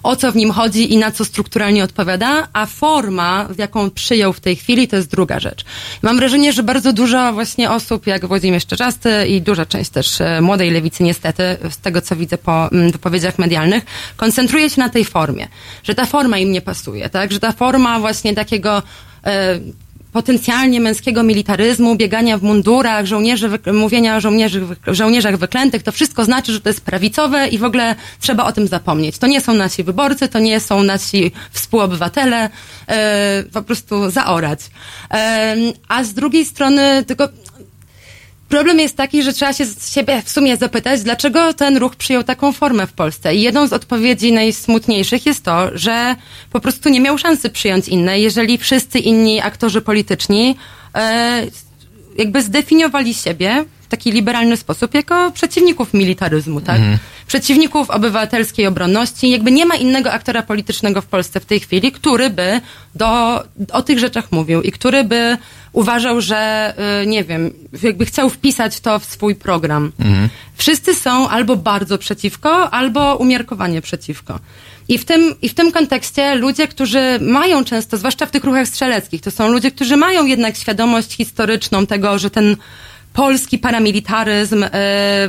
o co w nim chodzi i na co strukturalnie odpowiada, a forma, jaką przyjął w tej chwili, to jest druga rzecz. Mam wrażenie, że bardzo dużo właśnie osób, jak Włodzimierz Czerzasty i duża część też e, młodej lewicy niestety, z tego co widzę po mm, wypowiedziach medialnych, koncentruje się na tej formie, że ta forma im nie pasuje, tak, że ta forma właśnie takiego e, potencjalnie męskiego militaryzmu, biegania w mundurach, żołnierzy, mówienia o żołnierzy, żołnierzach wyklętych, to wszystko znaczy, że to jest prawicowe i w ogóle trzeba o tym zapomnieć. To nie są nasi wyborcy, to nie są nasi współobywatele, e, po prostu zaorać. E, a z drugiej strony, tylko Problem jest taki, że trzeba się z siebie w sumie zapytać, dlaczego ten ruch przyjął taką formę w Polsce. I jedną z odpowiedzi najsmutniejszych jest to, że po prostu nie miał szansy przyjąć innej, jeżeli wszyscy inni aktorzy polityczni e, jakby zdefiniowali siebie w taki liberalny sposób jako przeciwników militaryzmu, tak? Mhm. Przeciwników obywatelskiej obronności. Jakby nie ma innego aktora politycznego w Polsce w tej chwili, który by do, o tych rzeczach mówił i który by uważał, że, y, nie wiem, jakby chciał wpisać to w swój program. Wszyscy są albo bardzo przeciwko, albo umiarkowanie przeciwko. I w, tym, I w tym kontekście ludzie, którzy mają często, zwłaszcza w tych ruchach strzeleckich, to są ludzie, którzy mają jednak świadomość historyczną tego, że ten polski paramilitaryzm e,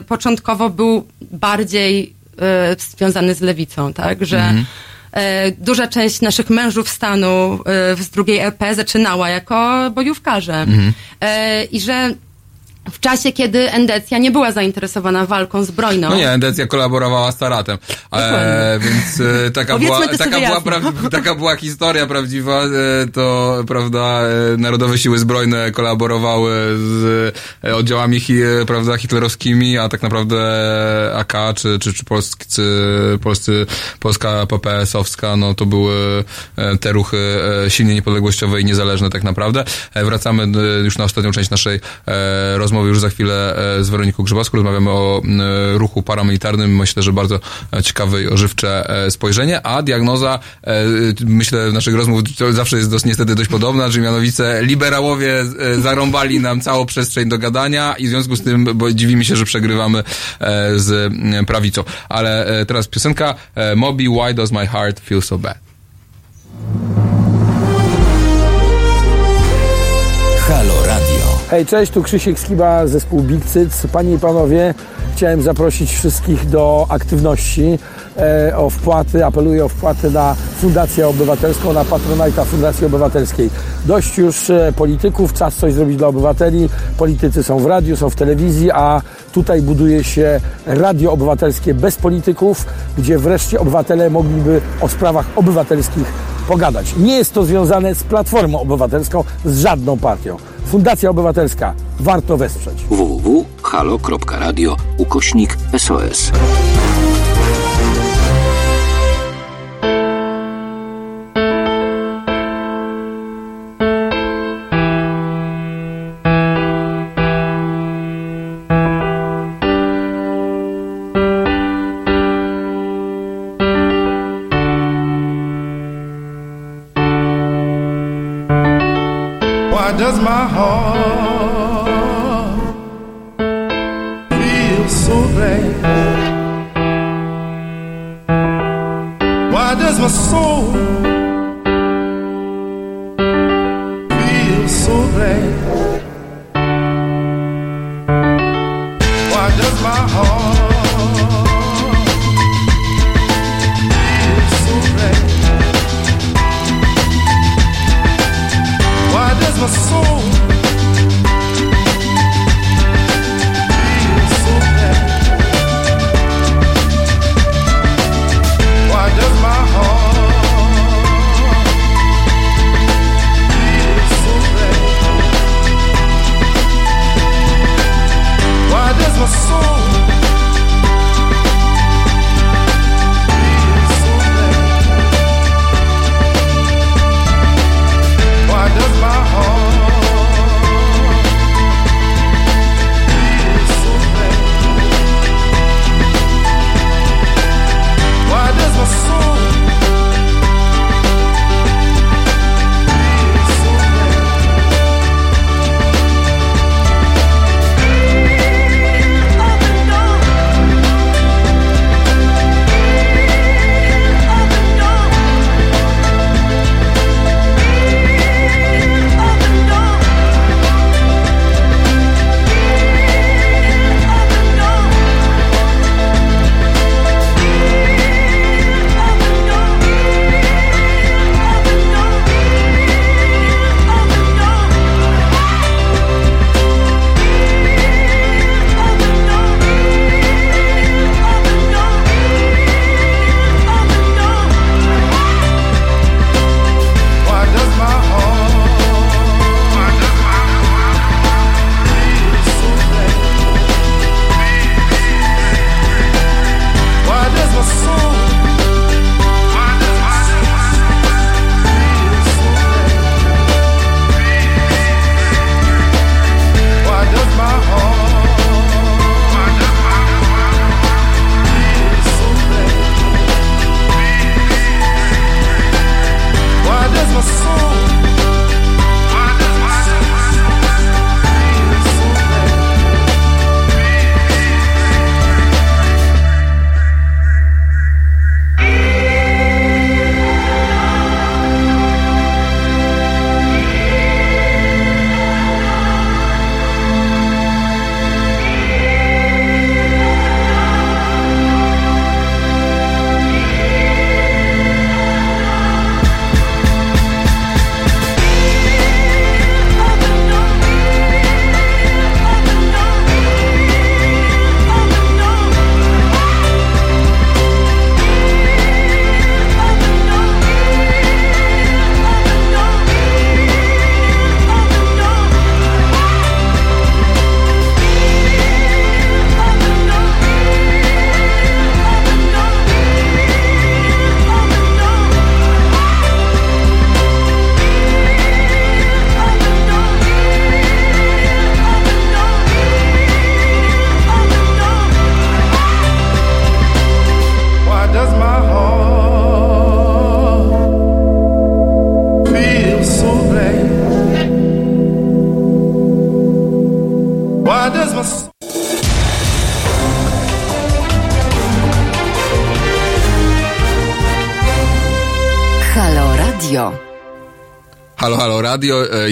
początkowo był bardziej e, związany z lewicą, tak? Że Mhm. e, duża część naszych mężów stanu z drugiej RP zaczynała jako bojówkarze. Mhm. I że w czasie, kiedy Endecja nie była zainteresowana walką zbrojną. No nie, Endecja kolaborowała z Taratem. E, więc e, taka, była, taka, była pra, taka była historia prawdziwa. E, to, prawda, e, Narodowe Siły Zbrojne kolaborowały z e, oddziałami hi, e, prawda, hitlerowskimi, a tak naprawdę AK czy, czy, czy polscy, polscy, Polska PPS-owska, no to były te ruchy silnie niepodległościowe i niezależne tak naprawdę. Wracamy już na ostatnią część naszej e, rozmowy, już za chwilę e, z Weroniką Grzybowską. Rozmawiamy o ruchu paramilitarnym. Myślę, że bardzo e, ciekawe i ożywcze e, spojrzenie, a diagnoza, myślę, naszych rozmów zawsze jest dość, niestety dość podobna, że mianowicie liberałowie zarąbali nam całą przestrzeń do gadania i w związku z tym, bo dziwimy się, że przegrywamy z prawicą. Ale teraz piosenka Moby, Why Does My Heart Feel So Bad? Hej, cześć, tu Krzysiek Skiba, zespół Big Cyc. Panie i panowie, chciałem zaprosić wszystkich do aktywności, e, o wpłaty, apeluję o wpłaty na Fundację Obywatelską, na Patronajta Fundacji Obywatelskiej. Dość już e, polityków, czas coś zrobić dla obywateli. Politycy są w radiu, są w telewizji, a tutaj buduje się radio obywatelskie bez polityków, gdzie wreszcie obywatele mogliby o sprawach obywatelskich pogadać. Nie jest to związane z Platformą Obywatelską, z żadną partią. Fundacja Obywatelska. Warto wesprzeć. www.halo.radio ukośnik SOS.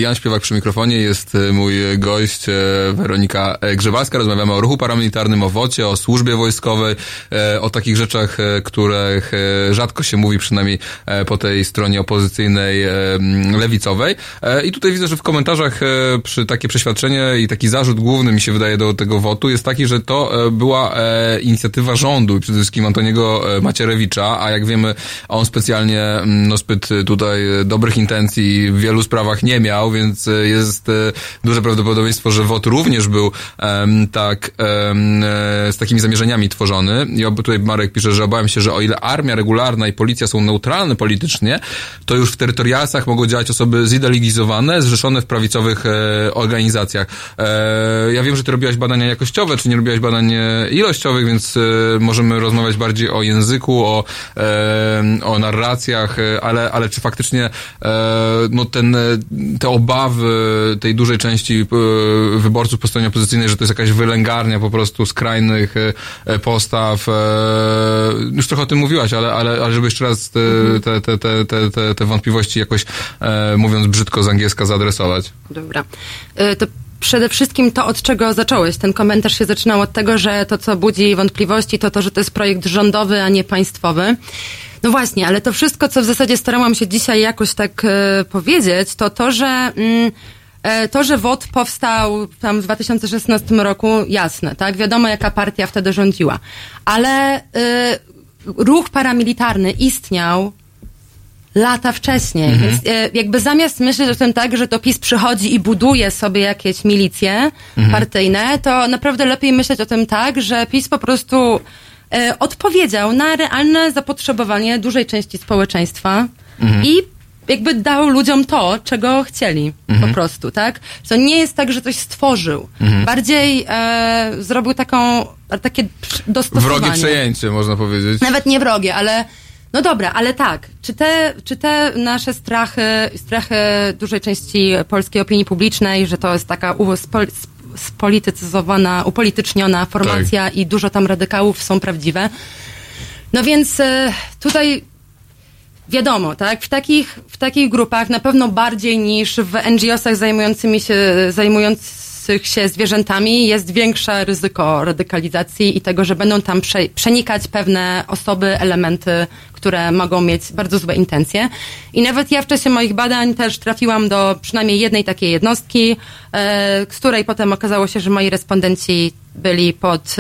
Jan Śpiewak przy mikrofonie, jest e, mój gość e, Weronika e, Grzebalska. Rozmawiamy o ruchu paramilitarnym, o wocie, o służbie wojskowej, o takich rzeczach, których rzadko się mówi, przynajmniej po tej stronie opozycyjnej, lewicowej. I tutaj widzę, że w komentarzach przy takie przeświadczenie i taki zarzut główny mi się wydaje do tego wotu jest taki, że to była inicjatywa rządu i przede wszystkim Antoniego Macierewicza, a jak wiemy, on specjalnie no, zbyt tutaj dobrych intencji w wielu sprawach nie miał, więc e, jest e, duże prawdopodobieństwo, że WOT również był tak e, z takimi zamierzeniami tworzony. I ob, tutaj Marek pisze, że obawiam się, że o ile armia regularna i policja są neutralne politycznie, to już w terytorialsach mogą działać osoby zideologizowane, zrzeszone w prawicowych organizacjach. Ja wiem, że ty robiłaś badania jakościowe, czy nie robiłaś badań ilościowych, więc możemy rozmawiać bardziej o języku, o, o narracjach, ale, ale czy faktycznie no ten, te obawy tej dużej części e, wyborców po stronie opozycyjnej, że to jest jakaś wylęgarnia po prostu skrajnych e, e, postaw. e, Już trochę o tym mówiłaś, ale, ale, ale żeby jeszcze raz te, te, te, te, te, te, te wątpliwości jakoś, e, mówiąc brzydko z angielska, zaadresować. Dobra. Y, To przede wszystkim to, od czego zacząłeś. Ten komentarz się zaczynał od tego, że to, co budzi wątpliwości, to to, że to jest projekt rządowy, a nie państwowy. No właśnie, ale to wszystko, co w zasadzie starałam się dzisiaj jakoś tak e, powiedzieć, to to, że mm, e, to, że WOT powstał tam w 2016 roku, jasne, tak? Wiadomo, jaka partia wtedy rządziła. Ale e, ruch paramilitarny istniał lata wcześniej. Mhm. Więc e, jakby zamiast myśleć o tym tak, że to PiS przychodzi i buduje sobie jakieś milicje Mhm. partyjne, to naprawdę lepiej myśleć o tym tak, że PiS po prostu odpowiedział na realne zapotrzebowanie dużej części społeczeństwa Mhm. i jakby dał ludziom to, czego chcieli Mhm. po prostu, tak? To nie jest tak, że coś stworzył. Mhm. Bardziej e, zrobił taką, takie dostosowanie. Wrogie przejęcie, można powiedzieć. Nawet nie wrogie, ale no dobra, ale tak, czy te, czy te nasze strachy, strachy dużej części polskiej opinii publicznej, że to jest taka spolityzowana, upolityczniona formacja i dużo tam radykałów są prawdziwe. No więc e, tutaj wiadomo, tak, w takich, w takich grupach na pewno bardziej niż w NGO-sach zajmującymi się, zajmujących się zwierzętami jest większe ryzyko radykalizacji i tego, że będą tam prze, przenikać pewne osoby, elementy, które mogą mieć bardzo złe intencje. I nawet ja w czasie moich badań też trafiłam do przynajmniej jednej takiej jednostki, e, z której potem okazało się, że moi respondenci byli pod,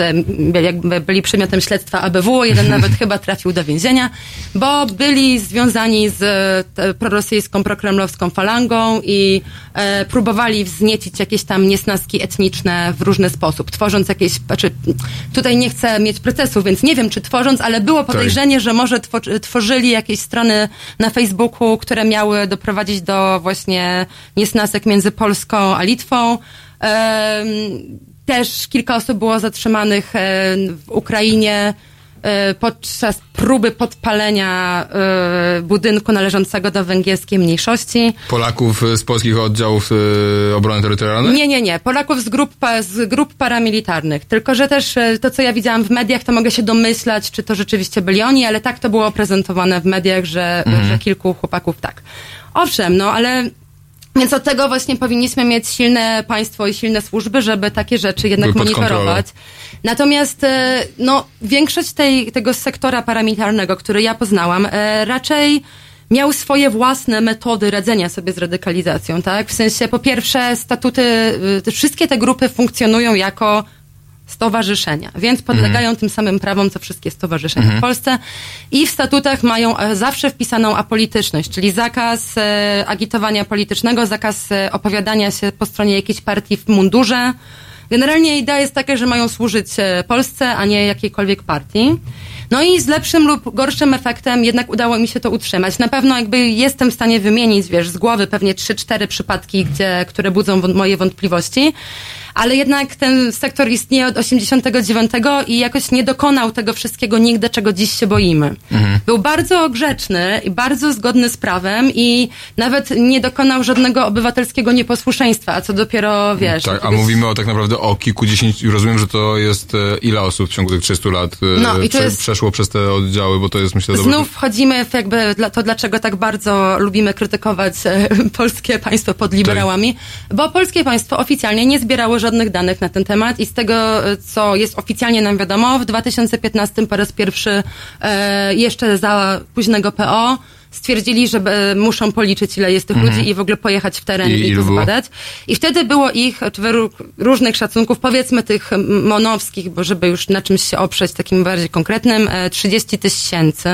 jakby byli przedmiotem śledztwa ABW, jeden nawet chyba trafił do więzienia, bo byli związani z e, prorosyjską, prokremlowską falangą i e, próbowali wzniecić jakieś tam niesnaski etniczne w różny sposób, tworząc jakieś, znaczy tutaj nie chcę mieć procesu, więc nie wiem, czy tworząc, ale było podejrzenie, że może two, tworzyli jakieś strony na Facebooku, które miały doprowadzić do właśnie niesnasek między Polską a Litwą. Też kilka osób było zatrzymanych e, w Ukrainie e, podczas próby podpalenia e, budynku należącego do węgierskiej mniejszości. Polaków z polskich oddziałów obrony terytorialnej? Nie, nie, nie. Polaków z grup, z grup paramilitarnych. Tylko, że też to, co ja widziałam w mediach, to mogę się domyślać, czy to rzeczywiście byli oni, ale tak to było prezentowane w mediach, że, Mhm. że kilku chłopaków tak. Owszem, no ale więc od tego właśnie powinniśmy mieć silne państwo i silne służby, żeby takie rzeczy jednak monitorować. Natomiast e, no, większość tej, tego sektora paramilitarnego, który ja poznałam, e, raczej miał swoje własne metody radzenia sobie z radykalizacją, tak? W sensie, po pierwsze, statuty, y, wszystkie te grupy funkcjonują jako stowarzyszenia, więc podlegają tym samym prawom, co wszystkie stowarzyszenia Mhm. w Polsce i w statutach mają e, zawsze wpisaną apolityczność, czyli zakaz e, agitowania politycznego, zakaz e, opowiadania się po stronie jakiejś partii w mundurze. Generalnie idea jest taka, że mają służyć e, Polsce, a nie jakiejkolwiek partii. No i z lepszym lub gorszym efektem jednak udało mi się to utrzymać. Na pewno jakby jestem w stanie wymienić, wiesz, z głowy pewnie 3-4 przypadki, gdzie, które budzą moje wątpliwości. Ale jednak ten sektor istnieje od 89 i jakoś nie dokonał tego wszystkiego nigdy, czego dziś się boimy. Mhm. Był bardzo grzeczny i bardzo zgodny z prawem i nawet nie dokonał żadnego obywatelskiego nieposłuszeństwa, a co dopiero, wiesz... Tak, a mówimy o tak naprawdę o kilkudziesięciu, rozumiem, że to jest e, ile osób w ciągu tych 30 lat e, No, i to jest- przeszło przez te oddziały, bo to jest myślę. Znów wchodzimy w jakby to, dlaczego tak bardzo lubimy krytykować e, polskie państwo pod liberałami, bo polskie państwo oficjalnie nie zbierało żadnych danych na ten temat i z tego, e, co jest oficjalnie nam wiadomo, w 2015 po raz pierwszy e, jeszcze za późnego PO stwierdzili, że e, muszą policzyć, ile jest tych Mhm. ludzi i w ogóle pojechać w teren I i, to zbadać. I wtedy było ich, według różnych szacunków, powiedzmy tych monowskich, bo żeby już na czymś się oprzeć takim bardziej konkretnym, e, 30 tysięcy.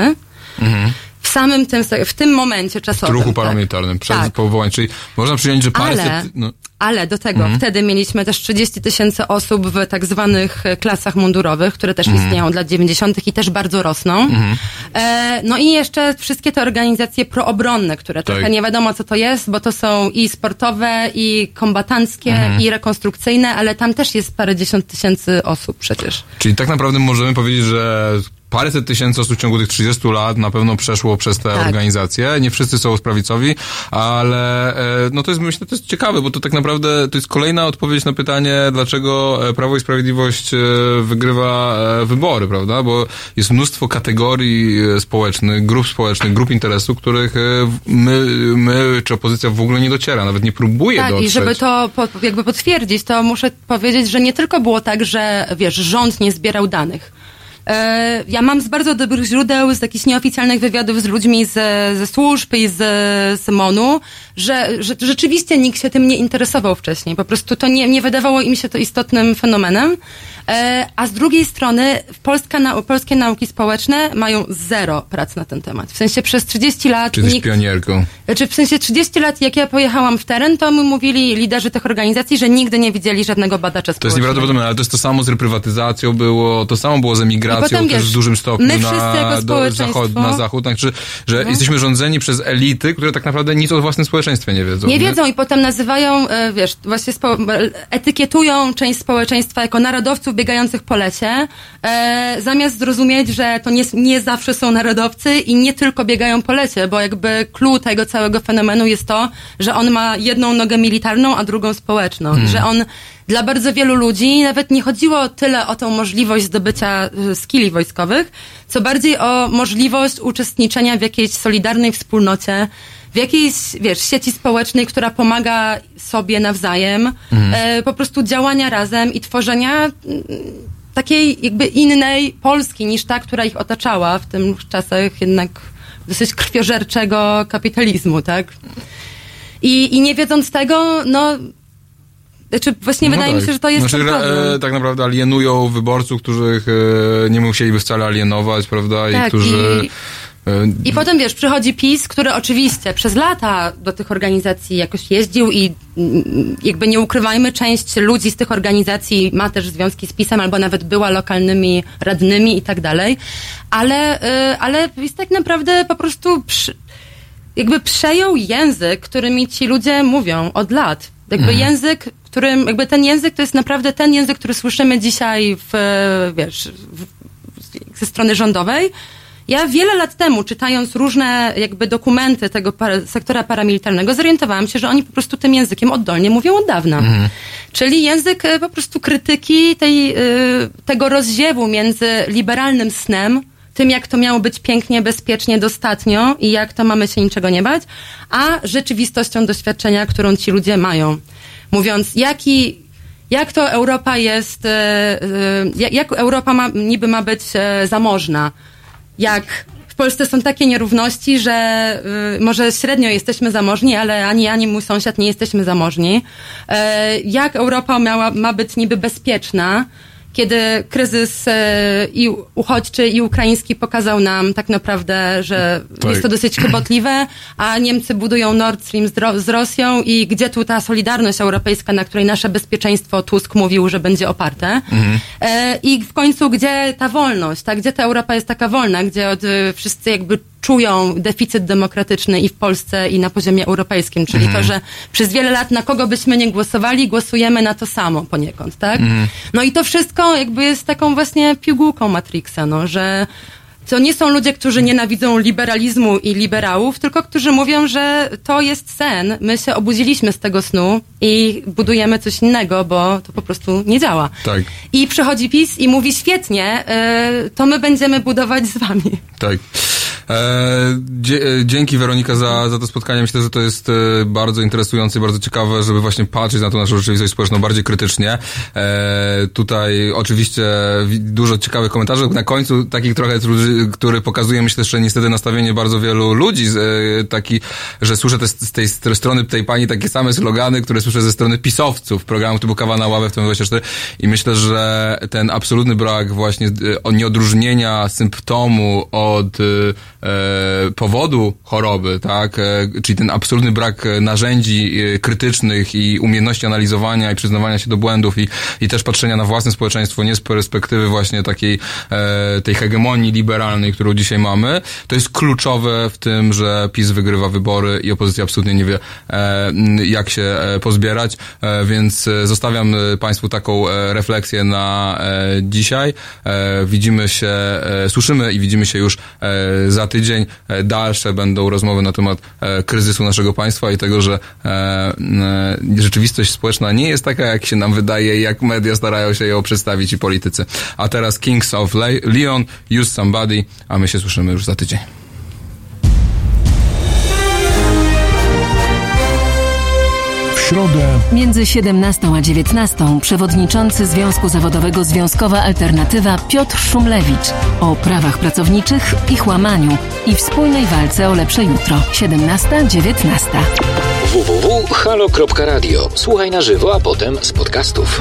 Mhm. W samym tym, w tym momencie W czasowym. ruchu tak. parlamentarnym, przed Tak. powołaniem, czyli można przyjąć, że paręset... Ale, No, ale do tego Mhm. wtedy mieliśmy też 30 tysięcy osób w tak zwanych e, klasach mundurowych, które też Mhm. istnieją od lat 90. i też bardzo rosną. Mhm. E, no i jeszcze wszystkie te organizacje proobronne, które Tak. trochę nie wiadomo co to jest, bo to są i sportowe, i kombatanckie, Mhm. i rekonstrukcyjne, ale tam też jest parę dziesiąt tysięcy osób przecież. Czyli tak naprawdę możemy powiedzieć, że paręset tysięcy osób w ciągu tych 30 lat na pewno przeszło przez te Tak. organizacje. Nie wszyscy są prawicowi, ale e, no to jest, myślę, to jest ciekawe, bo to tak naprawdę to jest kolejna odpowiedź na pytanie, dlaczego e, Prawo i Sprawiedliwość e, wygrywa wybory, prawda? Bo jest mnóstwo kategorii społecznych, grup społecznych, grup interesu, których my, my czy opozycja w ogóle nie dociera, nawet nie próbuje Tak, dotrzeć. i żeby to jakby potwierdzić, to muszę powiedzieć, że nie tylko było tak, że wiesz, rząd nie zbierał danych. E, Ja mam z bardzo dobrych źródeł, z jakichś nieoficjalnych wywiadów z ludźmi ze, ze służb i z, z MONU, że, że rzeczywiście nikt się tym nie interesował wcześniej. Po prostu to nie, nie wydawało im się to istotnym fenomenem. E, A z drugiej strony Polska, nau- polskie nauki społeczne mają zero prac na ten temat. W sensie przez 30 lat Czy nikt pionierką? znaczy w sensie 30 lat, jak ja pojechałam w teren, to mi mówili liderzy tych organizacji, że nigdy nie widzieli żadnego badacza To jest społecznego. nieprawdopodobne, ale to jest to samo z reprywatyzacją było, to samo było z emigracją I potem, też wiesz, w dużym stopniu na, do, zachod, na zachód. Znaczy, że Mhm. jesteśmy rządzeni przez elity, które tak naprawdę nic o własnym społeczeństwie nie wiedzą. Nie wiedzą i potem nazywają, e, wiesz, właśnie etykietują część społeczeństwa jako narodowców biegających po lecie, e, zamiast zrozumieć, że to nie, nie zawsze są narodowcy i nie tylko biegają po lecie, bo jakby clue tego całego fenomenu jest to, że on ma jedną nogę militarną, a drugą społeczną. Hmm. I że on dla bardzo wielu ludzi nawet nie chodziło tyle o tą możliwość zdobycia e, skilli wojskowych, co bardziej o możliwość uczestniczenia w jakiejś solidarnej wspólnocie, w jakiejś, wiesz, sieci społecznej, która pomaga sobie nawzajem, Mhm. e, po prostu działania razem i tworzenia mm, takiej jakby innej Polski niż ta, która ich otaczała w tych czasach jednak dosyć krwiożerczego kapitalizmu, tak? I, i nie wiedząc tego, no, znaczy właśnie No wydaje tak. mi się, że to jest znaczy, problem. tak naprawdę alienują wyborców, których e, nie musieliby wcale alienować, prawda? I Tak, którzy... i- e, I potem wiesz, przychodzi PiS, który oczywiście przez lata do tych organizacji jakoś jeździł i mm, jakby nie ukrywajmy, część ludzi z tych organizacji ma też związki z PiSem albo nawet była lokalnymi radnymi i tak dalej, ale, y, ale PiS tak naprawdę po prostu przy, jakby przejął język, którymi ci ludzie mówią od lat. Jakby Mhm. język, którym, jakby ten język to jest naprawdę ten język, który słyszymy dzisiaj w, wiesz, w, ze strony rządowej. Ja wiele lat temu, czytając różne jakby dokumenty tego para, sektora paramilitarnego, zorientowałam się, że oni po prostu tym językiem oddolnie mówią od dawna. Czyli język e, po prostu krytyki tej, e, tego rozziewu między liberalnym snem, tym jak to miało być pięknie, bezpiecznie, dostatnio i jak to mamy się niczego nie bać, a rzeczywistością doświadczenia, którą ci ludzie mają. Mówiąc, jaki, jak to Europa jest, e, e, jak- Europa ma, niby ma być e, zamożna, jak w Polsce są takie nierówności, że może średnio jesteśmy zamożni, ale ani ani mój sąsiad nie jesteśmy zamożni. Jak Europa miała, ma być niby bezpieczna, kiedy kryzys e, i uchodźczy i ukraiński pokazał nam tak naprawdę, że Tak. jest to dosyć chybotliwe, a Niemcy budują Nord Stream z, Ro- z Rosją i gdzie tu ta solidarność europejska, na której nasze bezpieczeństwo Tusk mówił, że będzie oparte. Mhm. E, I w końcu, gdzie ta wolność, tak? Gdzie ta Europa jest taka wolna, gdzie od, y, wszyscy jakby czują deficyt demokratyczny i w Polsce, i na poziomie europejskim, czyli Mhm. to, że przez wiele lat na kogo byśmy nie głosowali, głosujemy na to samo poniekąd, tak? Mhm. No i to wszystko jakby jest taką właśnie pigułką Matrixa, no, że to nie są ludzie, którzy nienawidzą liberalizmu i liberałów, tylko którzy mówią, że to jest sen. My się obudziliśmy z tego snu i budujemy coś innego, bo to po prostu nie działa. Tak. I przychodzi PiS i mówi świetnie, y, to my będziemy budować z wami. Tak. E, e, dzięki Weronika za, za to spotkanie. Myślę, że to jest e, bardzo interesujące i bardzo ciekawe, żeby właśnie patrzeć na tą naszą rzeczywistość społeczną bardziej krytycznie. Tutaj oczywiście wi- dużo ciekawych komentarzy. Na końcu takich trochę, który pokazuje, myślę, że niestety nastawienie bardzo wielu ludzi, taki, że słyszę te, z tej st- strony tej pani takie same slogany, które słyszę ze strony pisowców programu typu Kawa na ławę w tym 24 i myślę, że ten absolutny brak właśnie nieodróżnienia symptomu od powodu choroby, tak, e, czyli ten absolutny brak e, narzędzi e, krytycznych i umiejętności analizowania i przyznawania się do błędów i, i też patrzenia na własne społeczeństwo nie z perspektywy właśnie takiej e, tej hegemonii liberalnej, którą dzisiaj mamy, to jest kluczowe w tym, że PiS wygrywa wybory i opozycja absolutnie nie wie, e, jak się e, pozbierać, e, więc e, zostawiam e, Państwu taką e, refleksję na e, dzisiaj. E, widzimy się, e, słyszymy i widzimy się już e, za. E, dalsze będą rozmowy na temat e, kryzysu naszego państwa i tego, że e, rzeczywistość społeczna nie jest taka, jak się nam wydaje, jak media starają się ją przedstawić i politycy. A teraz Kings of Le- Leon, Use Somebody, a my się słyszymy już za tydzień. Środę Między 17 a 19 przewodniczący Związku Zawodowego Związkowa Alternatywa Piotr Szumlewicz o prawach pracowniczych, ich łamaniu i wspólnej walce o lepsze jutro. 17-19. www.halo.radio. Słuchaj na żywo, a potem z podcastów.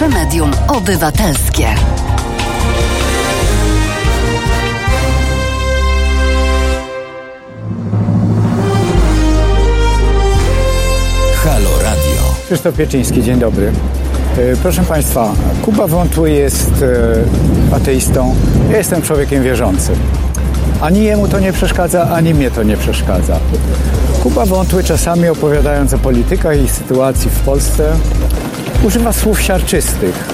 Pierwsze medium obywatelskie. Halo Radio. Krzysztof Pieczyński, dzień dobry. E, Proszę Państwa, Kuba Wątły jest e, ateistą, ja jestem człowiekiem wierzącym. Ani jemu to nie przeszkadza, ani mnie to nie przeszkadza. Kuba Wątły czasami opowiadając o politykach i sytuacji w Polsce używa słów siarczystych.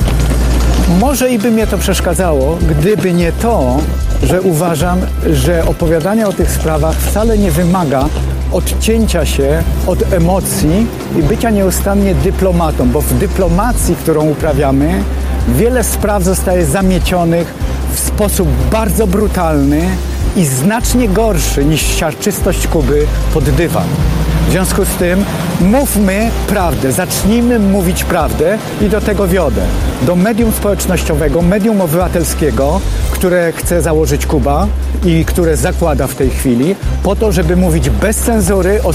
Może i by mnie to przeszkadzało, gdyby nie to, że uważam, że opowiadanie o tych sprawach wcale nie wymaga odcięcia się od emocji i bycia nieustannie dyplomatą, bo w dyplomacji, którą uprawiamy, wiele spraw zostaje zamiecionych w sposób bardzo brutalny i znacznie gorszy niż siarczystość Kuby pod dywan. W związku z tym mówmy prawdę, zacznijmy mówić prawdę i do tego wiodę. Do medium społecznościowego, medium obywatelskiego, które chce założyć Kuba i które zakłada w tej chwili, po to, żeby mówić bez cenzury o